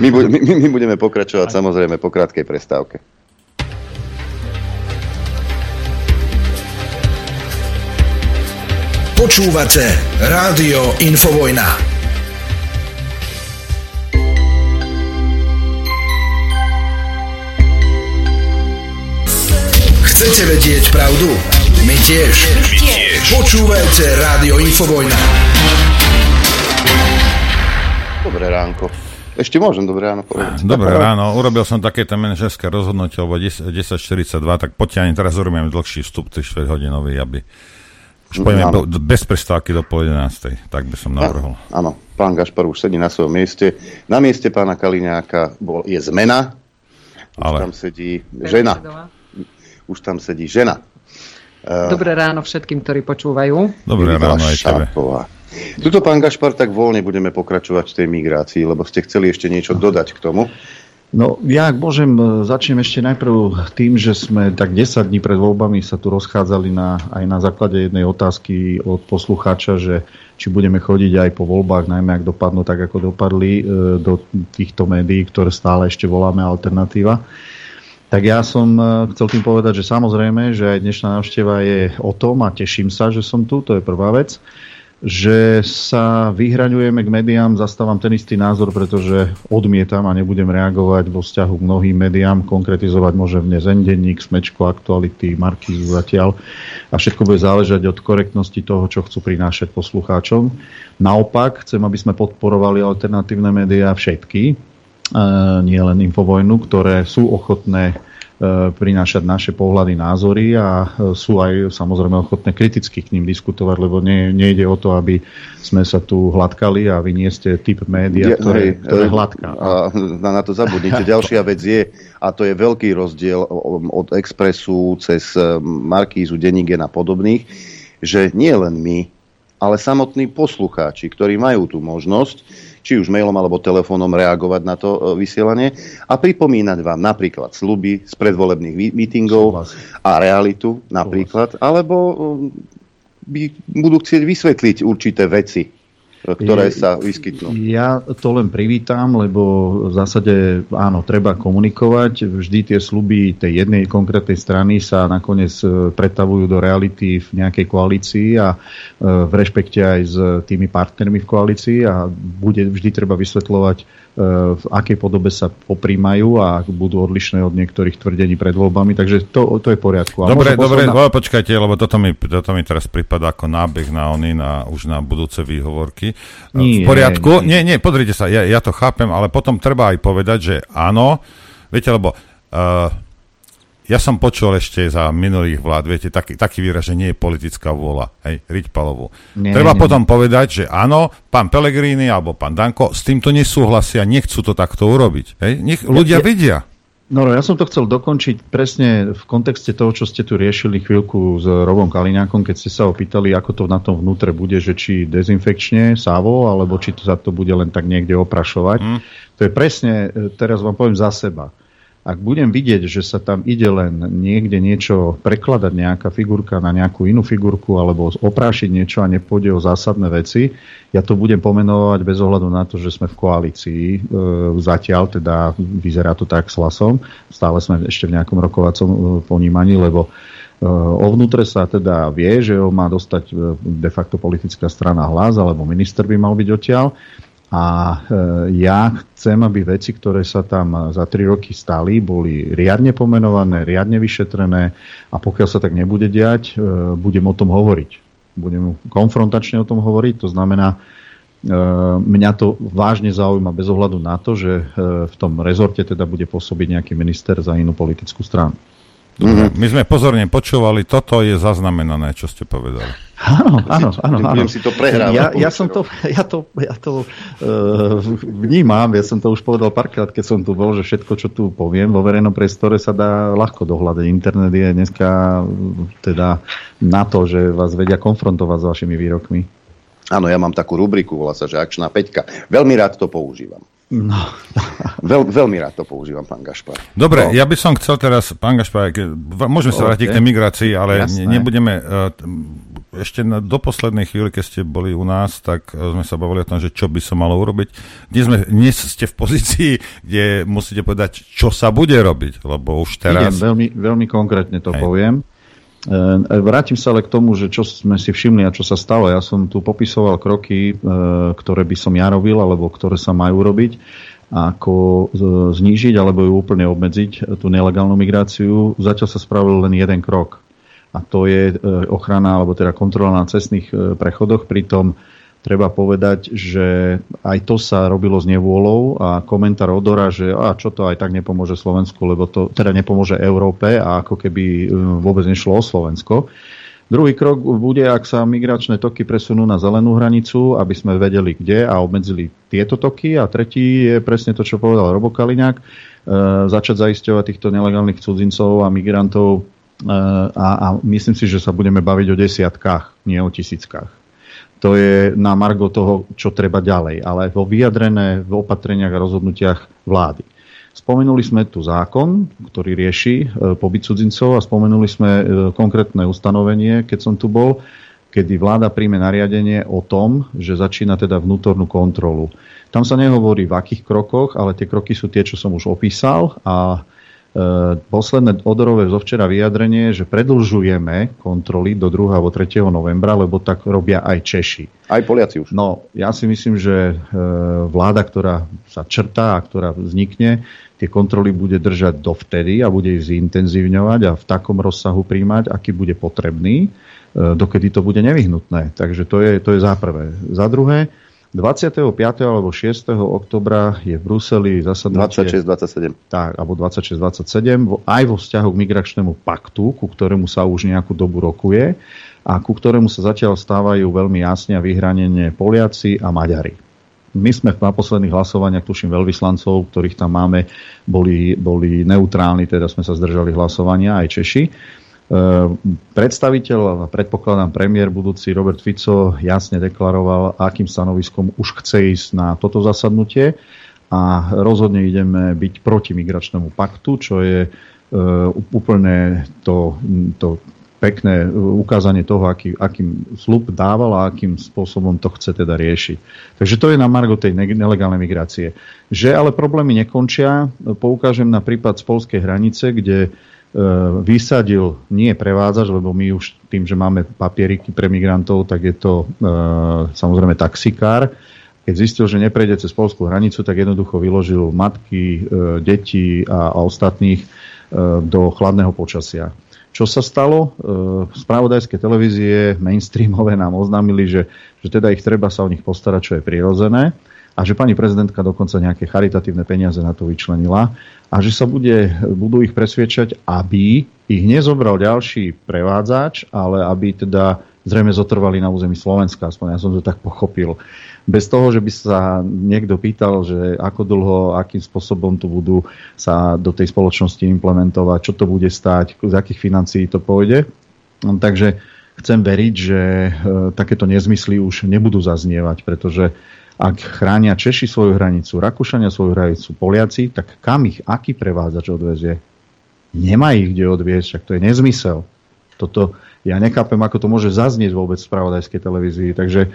My, bu- my, my budeme pokračovať samozrejme po krátkej prestávke. Počúvate Rádio Infovojna. Chcete vedieť pravdu? My tiež. My tiež. Počúvajte Rádio Infovojna. Dobré ránko. Ešte môžem dobré ráno povedať. Dobré ráno, urobil som takéto manažerské rozhodnutie, lebo 10 10.42, tak poďte teraz urobím dlhší vstup, 3 hodinový, aby už pojme Áno. bez prestávky do pol 11. Tak by som navrhol. Áno, pán Gašpar už sedí na svojom mieste. Na mieste pána Kaliňáka bol, je zmena. Už Ale- tam sedí žena. Už tam sedí žena. Eh, Dobré ráno všetkým, ktorí počúvajú. Dobré ráno aj tebe. Tuto, pán Gašpar, tak voľne budeme pokračovať v tej migrácii, lebo ste chceli ešte niečo dodať k tomu. No, ja ak môžem, e, začnem ešte najprv tým, že sme tak 10 dní pred voľbami sa tu rozchádzali na, aj na základe jednej otázky od poslucháča, že či budeme chodiť aj po voľbách, najmä ak dopadnú tak, ako dopadli, e, do týchto médií, ktoré stále ešte voláme alternatíva. Tak ja som e, chcel tým povedať, že samozrejme, že aj dnešná návšteva je o tom a teším sa, že som tu, to je prvá vec že sa vyhraňujeme k médiám, zastávam ten istý názor, pretože odmietam a nebudem reagovať vo vzťahu k mnohým médiám. Konkretizovať môže dnes Endenník, Smečko, Aktuality, Markízu zatiaľ. A všetko bude záležať od korektnosti toho, čo chcú prinášať poslucháčom. Naopak, chcem, aby sme podporovali alternatívne médiá všetky, nie len Infovojnu, ktoré sú ochotné e, prinášať naše pohľady, názory a e, sú aj samozrejme ochotné kriticky k ním diskutovať, lebo nie, nejde o to, aby sme sa tu hladkali a vy nie ste typ média, ktoré, hej, ktoré e, hladká. A na, na to zabudnite. Ďalšia vec je, a to je veľký rozdiel od Expressu cez e, Markízu, Denigen a podobných, že nie len my, ale samotní poslucháči, ktorí majú tú možnosť, či už mailom alebo telefónom reagovať na to e, vysielanie a pripomínať vám napríklad sluby z predvolebných mí- mítingov a realitu napríklad, alebo e, by, budú chcieť vysvetliť určité veci, ktoré sa vyskytnú. Ja to len privítam, lebo v zásade áno, treba komunikovať. Vždy tie sluby tej jednej konkrétnej strany sa nakoniec e, pretavujú do reality v nejakej koalícii a e, v rešpekte aj s tými partnermi v koalícii a bude vždy treba vysvetľovať, v akej podobe sa poprímajú a budú odlišné od niektorých tvrdení pred voľbami. Takže to, to je v poriadku. A Dobre, dobre, posledná- ale počkajte, lebo toto mi, toto mi teraz prípada ako nábeh na oný, na, už na budúce výhovorky. Nie, v poriadku? Nie, nie, pozrite sa, ja, ja to chápem, ale potom treba aj povedať, že áno, viete, lebo uh, ja som počul ešte za minulých vlád, viete, taký, taký výraz, že nie je politická vôľa, hej, Riťpalovú. Nie, Treba nie, potom povedať, že áno, pán Pellegrini alebo pán Danko s týmto nesúhlasia, nechcú to takto urobiť. Hej? Nech ľudia Ja- vidia. No, ja som to chcel dokončiť presne v kontexte toho, čo ste tu riešili chvíľku s Robom Kaliňákom, keď ste sa opýtali, ako to na tom vnútre bude, že či dezinfekčne sávo, alebo či to sa to bude len tak niekde oprašovať. Mm. To je presne, e, teraz vám poviem za seba ak budem vidieť, že sa tam ide len niekde niečo prekladať, nejaká figurka na nejakú inú figurku alebo oprášiť niečo a nepôjde o zásadné veci, ja to budem pomenovať bez ohľadu na to, že sme v koalícii. E, zatiaľ teda vyzerá to tak s hlasom. Stále sme ešte v nejakom rokovacom e, ponímaní, lebo e, O vnútre sa teda vie, že ho má dostať e, de facto politická strana hlas, alebo minister by mal byť odtiaľ. A e, ja chcem, aby veci, ktoré sa tam za tri roky stali, boli riadne pomenované, riadne vyšetrené a pokiaľ sa tak nebude diať, e, budem o tom hovoriť. Budem konfrontačne o tom hovoriť, to znamená, e, mňa to vážne zaujíma bez ohľadu na to, že v tom rezorte teda bude pôsobiť nejaký minister za inú politickú stranu. Mm-hmm. My sme pozorne počúvali, toto je zaznamenané, čo ste povedali. Áno, áno, áno. áno. si to prehrávať. Ja, ja, som to, ja to, ja to uh, vnímam, ja som to už povedal párkrát, keď som tu bol, že všetko, čo tu poviem vo verejnom priestore sa dá ľahko dohľadať. Internet je dneska teda na to, že vás vedia konfrontovať s vašimi výrokmi. Áno, ja mám takú rubriku, volá sa, že akčná peťka. Veľmi rád to používam. No. Veľ, veľmi rád to používam, pán Gašpar. Dobre, no. ja by som chcel teraz, pán Gašpar, môžeme sa vrátiť k tej migrácii, ale Jasné. nebudeme... Uh, ešte na, do poslednej chvíli, keď ste boli u nás, tak uh, sme sa bavili o tom, že čo by som malo urobiť. Dnes, sme, dnes ste v pozícii, kde musíte povedať, čo sa bude robiť, lebo už teraz... Idem, veľmi, veľmi konkrétne to Hej. poviem. E, vrátim sa ale k tomu, že čo sme si všimli a čo sa stalo. Ja som tu popisoval kroky, e, ktoré by som ja robil, alebo ktoré sa majú robiť, ako znížiť alebo ju úplne obmedziť, tú nelegálnu migráciu. Zatiaľ sa spravil len jeden krok. A to je e, ochrana, alebo teda kontrola na cestných prechodoch. Pritom treba povedať, že aj to sa robilo s nevôľou a komentár Odora, že a čo to aj tak nepomôže Slovensku, lebo to teda nepomôže Európe a ako keby um, vôbec nešlo o Slovensko. Druhý krok bude, ak sa migračné toky presunú na zelenú hranicu, aby sme vedeli kde a obmedzili tieto toky. A tretí je presne to, čo povedal Robo Kaliňák, e, začať zaisťovať týchto nelegálnych cudzincov a migrantov e, a, a myslím si, že sa budeme baviť o desiatkách, nie o tisíckach to je na margo toho, čo treba ďalej, ale vo vyjadrené v opatreniach a rozhodnutiach vlády. Spomenuli sme tu zákon, ktorý rieši e, pobyt cudzincov a spomenuli sme e, konkrétne ustanovenie, keď som tu bol, kedy vláda príjme nariadenie o tom, že začína teda vnútornú kontrolu. Tam sa nehovorí v akých krokoch, ale tie kroky sú tie, čo som už opísal a posledné odorové zo včera vyjadrenie, že predlžujeme kontroly do 2. alebo 3. novembra, lebo tak robia aj Češi. Aj Poliaci už. No, ja si myslím, že e, vláda, ktorá sa črtá a ktorá vznikne, tie kontroly bude držať dovtedy a bude ich zintenzívňovať a v takom rozsahu príjmať, aký bude potrebný, e, dokedy to bude nevyhnutné. Takže to je, to je za prvé. Za druhé, 25. alebo 6. oktobra je v Bruseli zasadnutie... 26-27. Tak, alebo 26-27, aj vo vzťahu k migračnému paktu, ku ktorému sa už nejakú dobu rokuje a ku ktorému sa zatiaľ stávajú veľmi jasne a vyhranenie Poliaci a Maďari. My sme na posledných hlasovaniach, tuším, veľvyslancov, ktorých tam máme, boli, boli neutrálni, teda sme sa zdržali hlasovania, aj Češi. Ehm, predstaviteľ, predpokladám premiér budúci Robert Fico jasne deklaroval, akým stanoviskom už chce ísť na toto zasadnutie a rozhodne ideme byť proti migračnému paktu, čo je ehm, úplne to, to pekné ukázanie toho, aký, akým slub dával a akým spôsobom to chce teda riešiť. Takže to je na margo tej nelegálnej migrácie. Že ale problémy nekončia, poukážem na prípad z polskej hranice, kde vysadil nie prevádzač, lebo my už tým, že máme papieriky pre migrantov, tak je to e, samozrejme taxikár. Keď zistil, že neprejde cez polskú hranicu, tak jednoducho vyložil matky, e, deti a, a ostatných do chladného počasia. Čo sa stalo? Spravodajské televízie mainstreamové nám oznámili, že, že teda ich treba sa o nich postarať, čo je prirodzené a že pani prezidentka dokonca nejaké charitatívne peniaze na to vyčlenila a že sa bude, budú ich presviečať, aby ich nezobral ďalší prevádzač, ale aby teda zrejme zotrvali na území Slovenska, aspoň ja som to tak pochopil. Bez toho, že by sa niekto pýtal, že ako dlho, akým spôsobom tu budú sa do tej spoločnosti implementovať, čo to bude stáť, z akých financií to pôjde. Takže chcem veriť, že e, takéto nezmysly už nebudú zaznievať, pretože ak chránia Češi svoju hranicu, Rakúšania svoju hranicu, Poliaci, tak kam ich aký prevádzač odvezie? Nemá ich kde odviesť, však to je nezmysel. Toto, ja nechápem, ako to môže zaznieť vôbec v spravodajskej televízii. Takže e,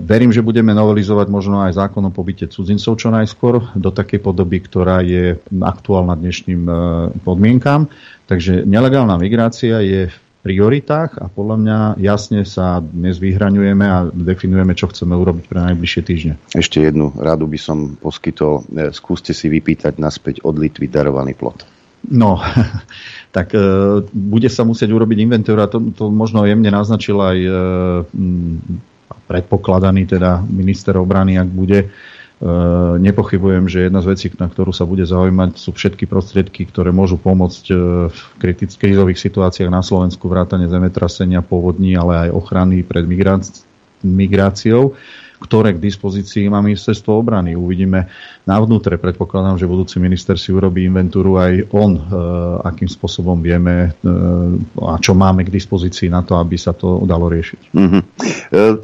verím, že budeme novelizovať možno aj zákon o pobyte cudzincov čo najskôr do takej podoby, ktorá je aktuálna dnešným e, podmienkám. Takže nelegálna migrácia je v prioritách a podľa mňa jasne sa dnes vyhraňujeme a definujeme, čo chceme urobiť pre najbližšie týždne. Ešte jednu radu by som poskytol. E, skúste si vypýtať naspäť od Litvy darovaný plot. No, tak e, bude sa musieť urobiť inventúra. To, to možno jemne naznačil aj e, predpokladaný teda minister obrany, ak bude nepochybujem, že jedna z vecí, na ktorú sa bude zaujímať, sú všetky prostriedky, ktoré môžu pomôcť e, v kritických krízových situáciách na Slovensku, vrátane zemetrasenia, povodní, ale aj ochrany pred migráciou ktoré k dispozícii má ministerstvo obrany. Uvidíme na vnútre. Predpokladám, že budúci minister si urobí inventúru aj on, e, akým spôsobom vieme e, a čo máme k dispozícii na to, aby sa to dalo riešiť. Mm-hmm.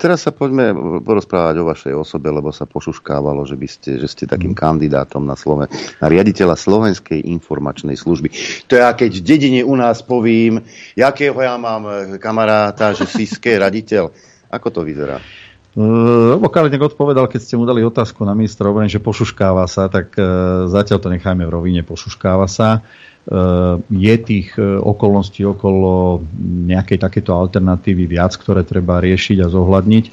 Teraz sa poďme porozprávať o vašej osobe, lebo sa pošuškávalo, že, by ste, že ste takým mm. kandidátom na, Sloven- na riaditeľa Slovenskej informačnej služby. To ja keď v dedine u nás povím, jakého ja mám kamaráta, že si raditeľ. Ako to vyzerá? Lebo Kalinek odpovedal, keď ste mu dali otázku na ministra obrany, že pošuškáva sa, tak uh, zatiaľ to nechajme v rovine, pošuškáva sa. Uh, je tých uh, okolností okolo nejakej takéto alternatívy viac, ktoré treba riešiť a zohľadniť.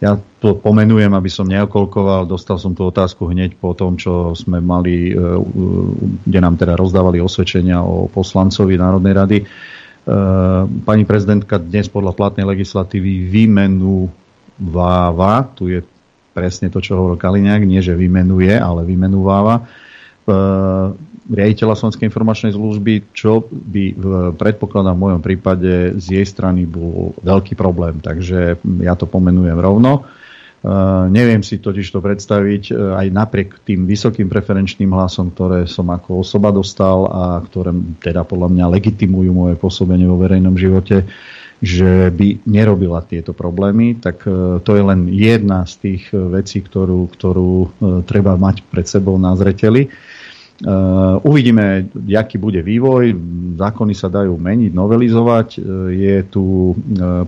Ja to pomenujem, aby som neokolkoval. Dostal som tú otázku hneď po tom, čo sme mali, kde nám teda rozdávali osvedčenia o poslancovi Národnej rady. Pani prezidentka dnes podľa platnej legislatívy výmenu vymenúváva, tu je presne to, čo hovoril Kaliňák, nie že vymenuje, ale vymenúváva e, riaditeľa Slovenskej informačnej služby, čo by v, predpokladám v mojom prípade z jej strany bol veľký problém. Takže ja to pomenujem rovno. Uh, neviem si totiž to predstaviť uh, aj napriek tým vysokým preferenčným hlasom, ktoré som ako osoba dostal a ktoré teda podľa mňa legitimujú moje pôsobenie vo verejnom živote, že by nerobila tieto problémy, tak e, to je len jedna z tých e, vecí, ktorú, ktorú e, treba mať pred sebou na zreteli. Uvidíme, aký bude vývoj. Zákony sa dajú meniť, novelizovať. Je tu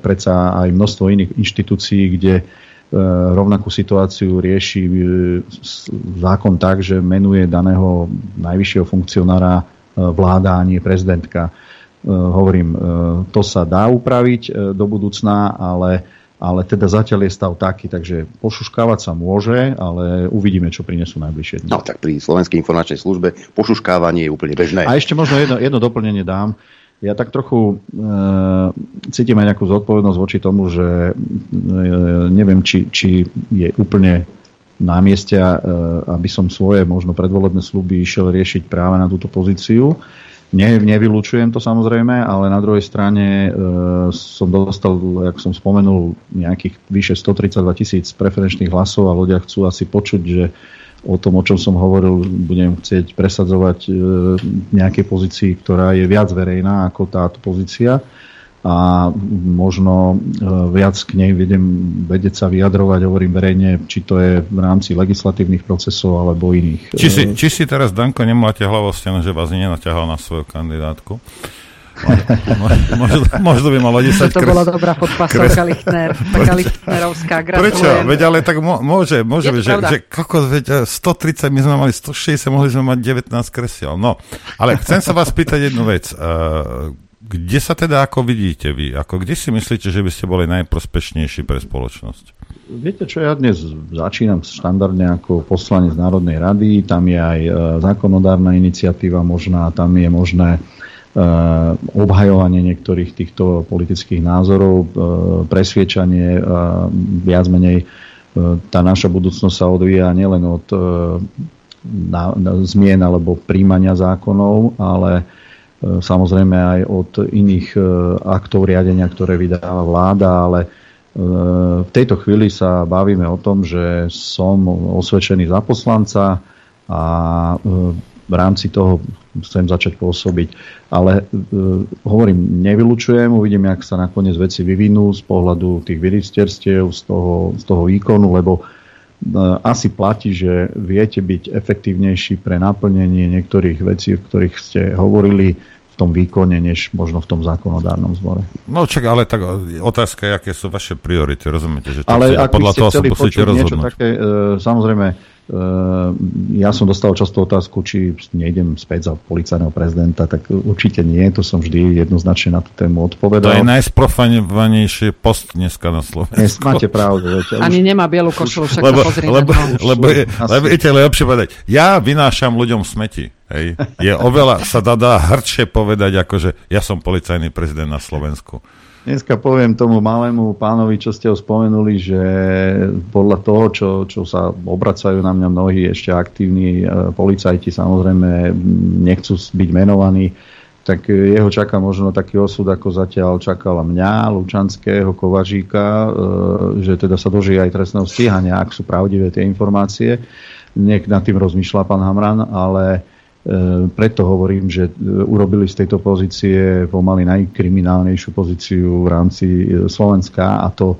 predsa aj množstvo iných inštitúcií, kde rovnakú situáciu rieši zákon tak, že menuje daného najvyššieho funkcionára vláda a nie prezidentka. E, hovorím, e, to sa dá upraviť e, do budúcna, ale, ale teda zatiaľ je stav taký, takže pošuškávať sa môže, ale uvidíme, čo prinesú najbližšie dni. No tak pri Slovenskej informačnej službe pošuškávanie je úplne bežné. A ešte možno jedno, jedno doplnenie dám. Ja tak trochu e, cítim aj nejakú zodpovednosť voči tomu, že e, neviem, či, či je úplne na mieste, e, aby som svoje možno predvolebné sluby išiel riešiť práve na túto pozíciu. Ne, nevylučujem to samozrejme, ale na druhej strane e, som dostal, ako som spomenul, nejakých vyše 132 tisíc preferenčných hlasov a ľudia chcú asi počuť, že o tom, o čom som hovoril, budem chcieť presadzovať e, nejaké pozícii, ktorá je viac verejná ako táto pozícia a možno e, viac k nej vedem vedieť sa vyjadrovať, hovorím verejne, či to je v rámci legislatívnych procesov alebo iných. Či si, či si teraz, Danko, nemáte hlavosťan, že vás nenaťahal na svoju kandidátku? možno, možno by malo 10 To kres... bola dobrá podpasovka Lichtner, taká Lichtnerovská, gratulujem. Prečo? Veď ale tak môže, môže byť, že, že kokos, veď 130, my sme mali 160, mohli sme mať 19 kresiel. No, ale chcem sa vás pýtať jednu vec. Uh, kde sa teda ako vidíte vy? Ako, kde si myslíte, že by ste boli najprospešnejší pre spoločnosť? Viete čo, ja dnes začínam štandardne ako poslanec Národnej rady, tam je aj e, zákonodárna iniciatíva možná, tam je možné e, obhajovanie niektorých týchto politických názorov, e, presviečanie, viac menej tá naša budúcnosť sa odvíja nielen od na, na zmien alebo príjmania zákonov, ale samozrejme aj od iných aktov riadenia, ktoré vydáva vláda, ale v tejto chvíli sa bavíme o tom, že som osvedčený za poslanca a v rámci toho chcem začať pôsobiť. Ale e, hovorím, nevylučujem, uvidím, jak sa nakoniec veci vyvinú z pohľadu tých ministerstiev, z toho, z toho výkonu, lebo e, asi platí, že viete byť efektívnejší pre naplnenie niektorých vecí, o ktorých ste hovorili v tom výkone, než možno v tom zákonodárnom zbore. No čak, ale tak otázka je, aké sú vaše priority, rozumiete? Že ale ak podľa toho sa musíte rozhodnúť. Také, e, samozrejme, ja som dostal často otázku, či nejdem späť za policajného prezidenta, tak určite nie, to som vždy jednoznačne na tú tému odpovedal. To je najsprofanovanejší post dneska na Slovensku. Dnes máte pravdu. Viete, Ani už... nemá bielu košelu, však lebo, sa pozrie lebo, na lebo, je, lebo je lepšie povedať, ja vynášam ľuďom smeti. Hej. Je oveľa, sa dá, dá hrdšie povedať, ako že ja som policajný prezident na Slovensku. Dneska poviem tomu malému pánovi, čo ste ho spomenuli, že podľa toho, čo, čo sa obracajú na mňa mnohí ešte aktívni e, policajti, samozrejme nechcú byť menovaní, tak jeho čaká možno taký osud, ako zatiaľ čakala mňa, Lučanského, Kovažíka, e, že teda sa dožije aj trestného stíhania, ak sú pravdivé tie informácie. Niek nad tým rozmýšľa pán Hamran, ale preto hovorím, že e, urobili z tejto pozície pomaly najkriminálnejšiu pozíciu v rámci e, Slovenska a to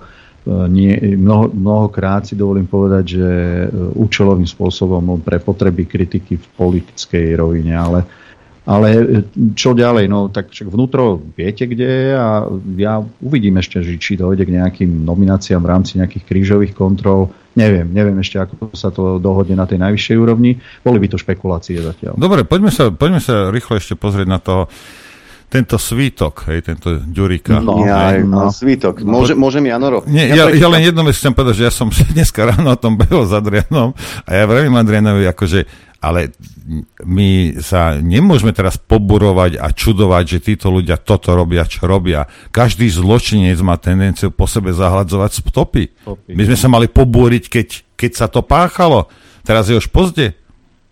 nie, mnoho, mnohokrát si dovolím povedať, že účelovým spôsobom pre potreby kritiky v politickej rovine, ale ale e, čo ďalej? No tak však vnútro viete, kde je a ja uvidím ešte, či dojde k nejakým nomináciám v rámci nejakých krížových kontrol. Neviem, neviem ešte, ako sa to dohodne na tej najvyššej úrovni. Boli by to špekulácie zatiaľ. Dobre, poďme sa, poďme sa rýchlo ešte pozrieť na to, tento svítok, hej, tento Ďurika. No, ja, no. svítok. Môže, môžem Janoro? Nie, ja, ja, len jedno vec chcem povedať, že ja som dneska ráno o tom behol s Adrianom a ja vravím Adrianovi, akože ale my sa nemôžeme teraz poburovať a čudovať, že títo ľudia toto robia, čo robia. Každý zločinec má tendenciu po sebe zahladzovať stopy. My sme sa mali pobúriť, keď, keď sa to páchalo. Teraz je už pozde.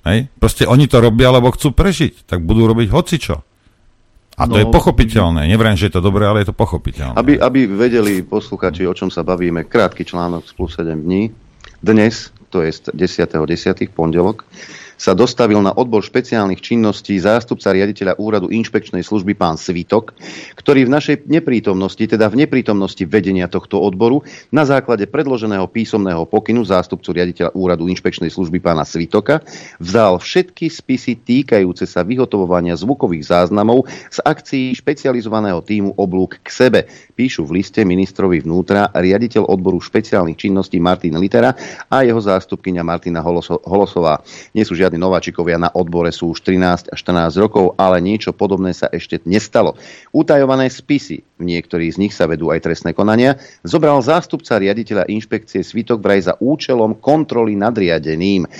Hej? Proste oni to robia, lebo chcú prežiť. Tak budú robiť hocičo. A to no, je pochopiteľné. Nevrám, že je to dobré, ale je to pochopiteľné. Aby, aby vedeli posluchači, o čom sa bavíme, krátky článok z plus 7 dní. Dnes, to je 10.10. 10. pondelok, sa dostavil na odbor špeciálnych činností zástupca riaditeľa úradu inšpekčnej služby pán Svitok, ktorý v našej neprítomnosti, teda v neprítomnosti vedenia tohto odboru, na základe predloženého písomného pokynu zástupcu riaditeľa úradu inšpekčnej služby pána Svitoka vzal všetky spisy týkajúce sa vyhotovovania zvukových záznamov z akcií špecializovaného týmu oblúk k sebe. Píšu v liste ministrovi vnútra riaditeľ odboru špeciálnych činností Martin Litera a jeho zástupkynia Martina Holosová. Nie sú žiadne žiadni nováčikovia na odbore sú už 13 až 14 rokov, ale niečo podobné sa ešte nestalo. Utajované spisy, v niektorých z nich sa vedú aj trestné konania, zobral zástupca riaditeľa inšpekcie Svitok vraj za účelom kontroly nadriadeným.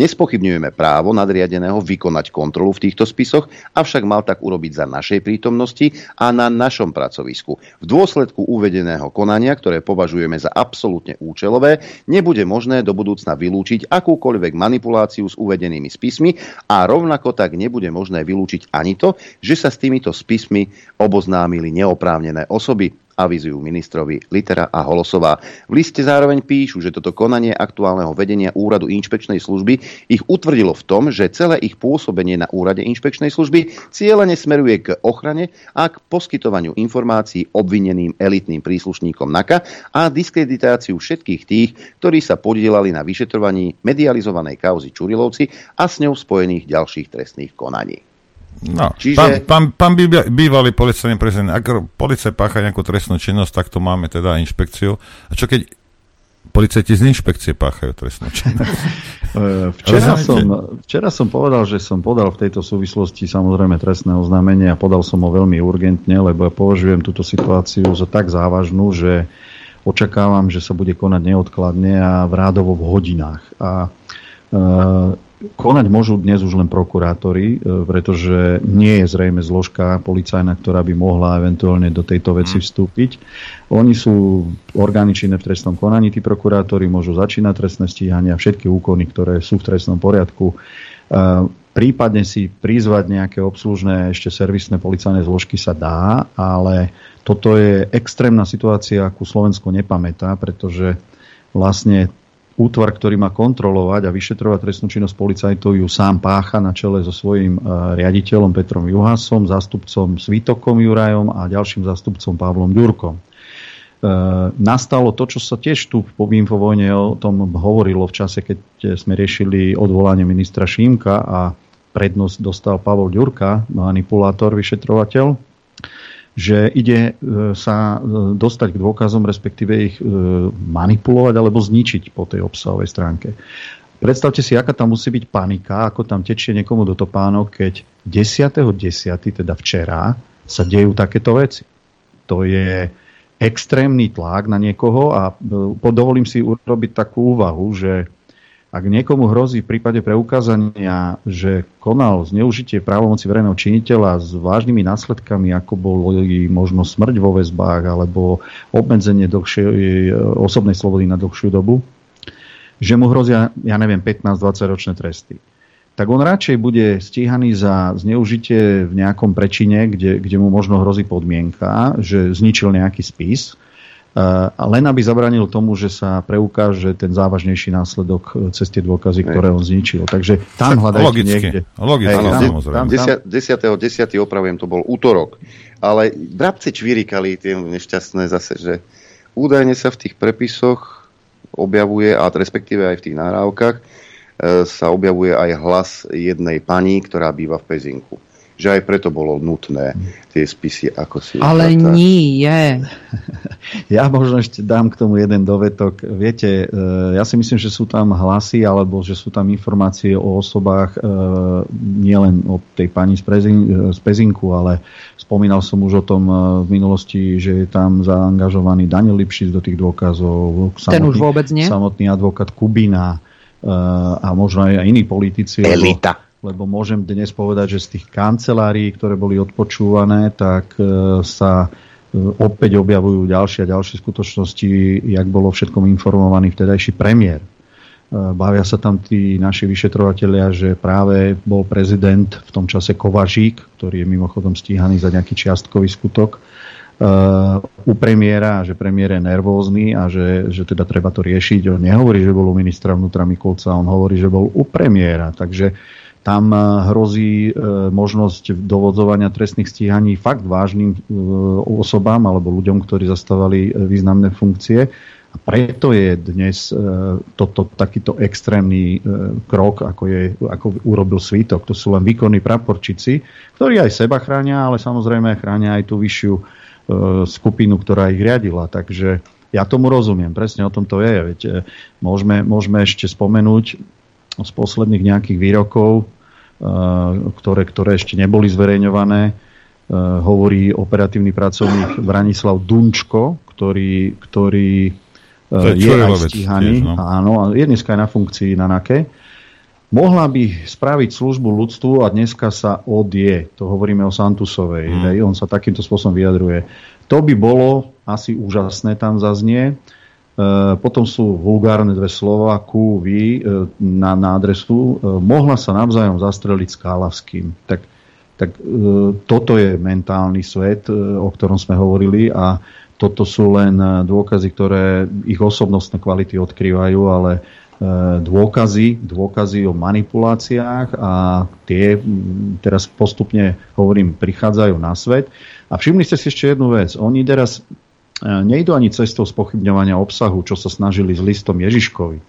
Nespochybňujeme právo nadriadeného vykonať kontrolu v týchto spisoch, avšak mal tak urobiť za našej prítomnosti a na našom pracovisku. V dôsledku uvedeného konania, ktoré považujeme za absolútne účelové, nebude možné do budúcna vylúčiť akúkoľvek manipuláciu s uvedenými spismi a rovnako tak nebude možné vylúčiť ani to, že sa s týmito spismi oboznámili neoprávnené osoby avizujú ministrovi Litera a Holosová. V liste zároveň píšu, že toto konanie aktuálneho vedenia úradu inšpekčnej služby ich utvrdilo v tom, že celé ich pôsobenie na úrade inšpekčnej služby cieľene smeruje k ochrane a k poskytovaniu informácií obvineným elitným príslušníkom NAKA a diskreditáciu všetkých tých, ktorí sa podielali na vyšetrovaní medializovanej kauzy Čurilovci a s ňou spojených ďalších trestných konaní. No, Čiže... pán, pán, pán bývalý policajný prezident, ak policia pácha nejakú trestnú činnosť, tak to máme teda inšpekciu. A čo keď policajti z inšpekcie páchajú trestnú činnosť? E, včera, som, včera som povedal, že som podal v tejto súvislosti samozrejme trestné oznámenie a podal som ho veľmi urgentne, lebo ja považujem túto situáciu za tak závažnú, že očakávam, že sa bude konať neodkladne a v rádovo v hodinách. A e, konať môžu dnes už len prokurátori, e, pretože nie je zrejme zložka policajná, ktorá by mohla eventuálne do tejto veci mhm. vstúpiť. Oni sú orgány činné v trestnom konaní, tí prokurátori môžu začínať trestné stíhania, všetky úkony, ktoré sú v trestnom poriadku. E, prípadne si prizvať nejaké obslužné ešte servisné policajné zložky sa dá, ale toto je extrémna situácia, akú Slovensko nepamätá, pretože vlastne útvar, ktorý má kontrolovať a vyšetrovať trestnú činnosť policajtov, ju sám pácha na čele so svojím e, riaditeľom Petrom Juhasom, zástupcom Svitokom Jurajom a ďalším zástupcom Pavlom Ďurkom. E, nastalo to, čo sa tiež tu po Infovojne o tom hovorilo v čase, keď sme riešili odvolanie ministra Šímka a prednosť dostal Pavol Ďurka, manipulátor, vyšetrovateľ, že ide e, sa e, dostať k dôkazom, respektíve ich e, manipulovať alebo zničiť po tej obsahovej stránke. Predstavte si, aká tam musí byť panika, ako tam tečie niekomu do topánok, keď 10.10., 10., teda včera, sa dejú takéto veci. To je extrémny tlak na niekoho a dovolím si urobiť takú úvahu, že ak niekomu hrozí v prípade preukázania, že konal zneužitie právomoci verejného činiteľa s vážnymi následkami, ako boli možno smrť vo väzbách alebo obmedzenie dlhšie, osobnej slobody na dlhšiu dobu, že mu hrozia, ja neviem, 15-20 ročné tresty. Tak on radšej bude stíhaný za zneužitie v nejakom prečine, kde, kde mu možno hrozí podmienka, že zničil nejaký spis, len aby zabranil tomu, že sa preukáže ten závažnejší následok e, cez tie dôkazy, ktoré on zničil. Takže tam hľadajte logicky, niekde. Logicky, Hej, tam, tam, tam, 10. 10. 10. opravujem, to bol útorok. Ale drabce čvirikali tie nešťastné zase, že údajne sa v tých prepisoch objavuje, a respektíve aj v tých nahrávkach, e, sa objavuje aj hlas jednej pani, ktorá býva v Pezinku že aj preto bolo nutné tie spisy ako si... Ale tak... nie je. Ja možno ešte dám k tomu jeden dovetok. Viete, e, ja si myslím, že sú tam hlasy alebo že sú tam informácie o osobách e, nielen o tej pani z, Pezin, z Pezinku, ale spomínal som už o tom e, v minulosti, že je tam zaangažovaný Daniel Lipšic do tých dôkazov. Samotný, Ten už vôbec nie? Samotný advokát Kubina a možno aj iní politici. Elita. Lebo, lebo môžem dnes povedať, že z tých kancelárií, ktoré boli odpočúvané, tak e, sa e, opäť objavujú ďalšie a ďalšie skutočnosti, jak bolo všetkom informovaný vtedajší premiér. E, bavia sa tam tí naši vyšetrovatelia, že práve bol prezident v tom čase Kovažík, ktorý je mimochodom stíhaný za nejaký čiastkový skutok, u premiéra, že premiér je nervózny a že, že teda treba to riešiť. On nehovorí, že bol u ministra vnútra Mikulca, on hovorí, že bol u premiéra. Takže tam eh, hrozí eh, možnosť dovodzovania trestných stíhaní fakt vážnym eh, osobám alebo ľuďom, ktorí zastávali významné funkcie. A preto je dnes toto, takýto extrémny krok, ako, je, ako urobil Svítok. To sú len výkonní praporčici, ktorí aj seba chránia, ale samozrejme chránia aj tú vyššiu skupinu, ktorá ich riadila. Takže ja tomu rozumiem, presne o tom to je. Veď môžeme, môžeme ešte spomenúť z posledných nejakých výrokov, eh, ktoré, ktoré ešte neboli zverejňované, eh, hovorí operatívny pracovník Branislav Dunčko, ktorý, ktorý eh, je, je aj stíhaný. Tiež, no. Áno, je dneska aj na funkcii na NAKE. Mohla by spraviť službu ľudstvu a dneska sa odje. To hovoríme o Santusovej. Mm. On sa takýmto spôsobom vyjadruje. To by bolo asi úžasné tam zaznie. E, potom sú vulgárne dve slova Q, V e, na, na adresu. E, mohla sa navzájom zastreliť s Kálavským. Tak, tak toto je mentálny svet, o ktorom sme hovorili a toto sú len dôkazy, ktoré ich osobnostné kvality odkrývajú, ale dôkazy, dôkazy o manipuláciách a tie teraz postupne, hovorím, prichádzajú na svet. A všimli ste si ešte jednu vec. Oni teraz nejdu ani cestou spochybňovania obsahu, čo sa snažili s listom Ježiškovi,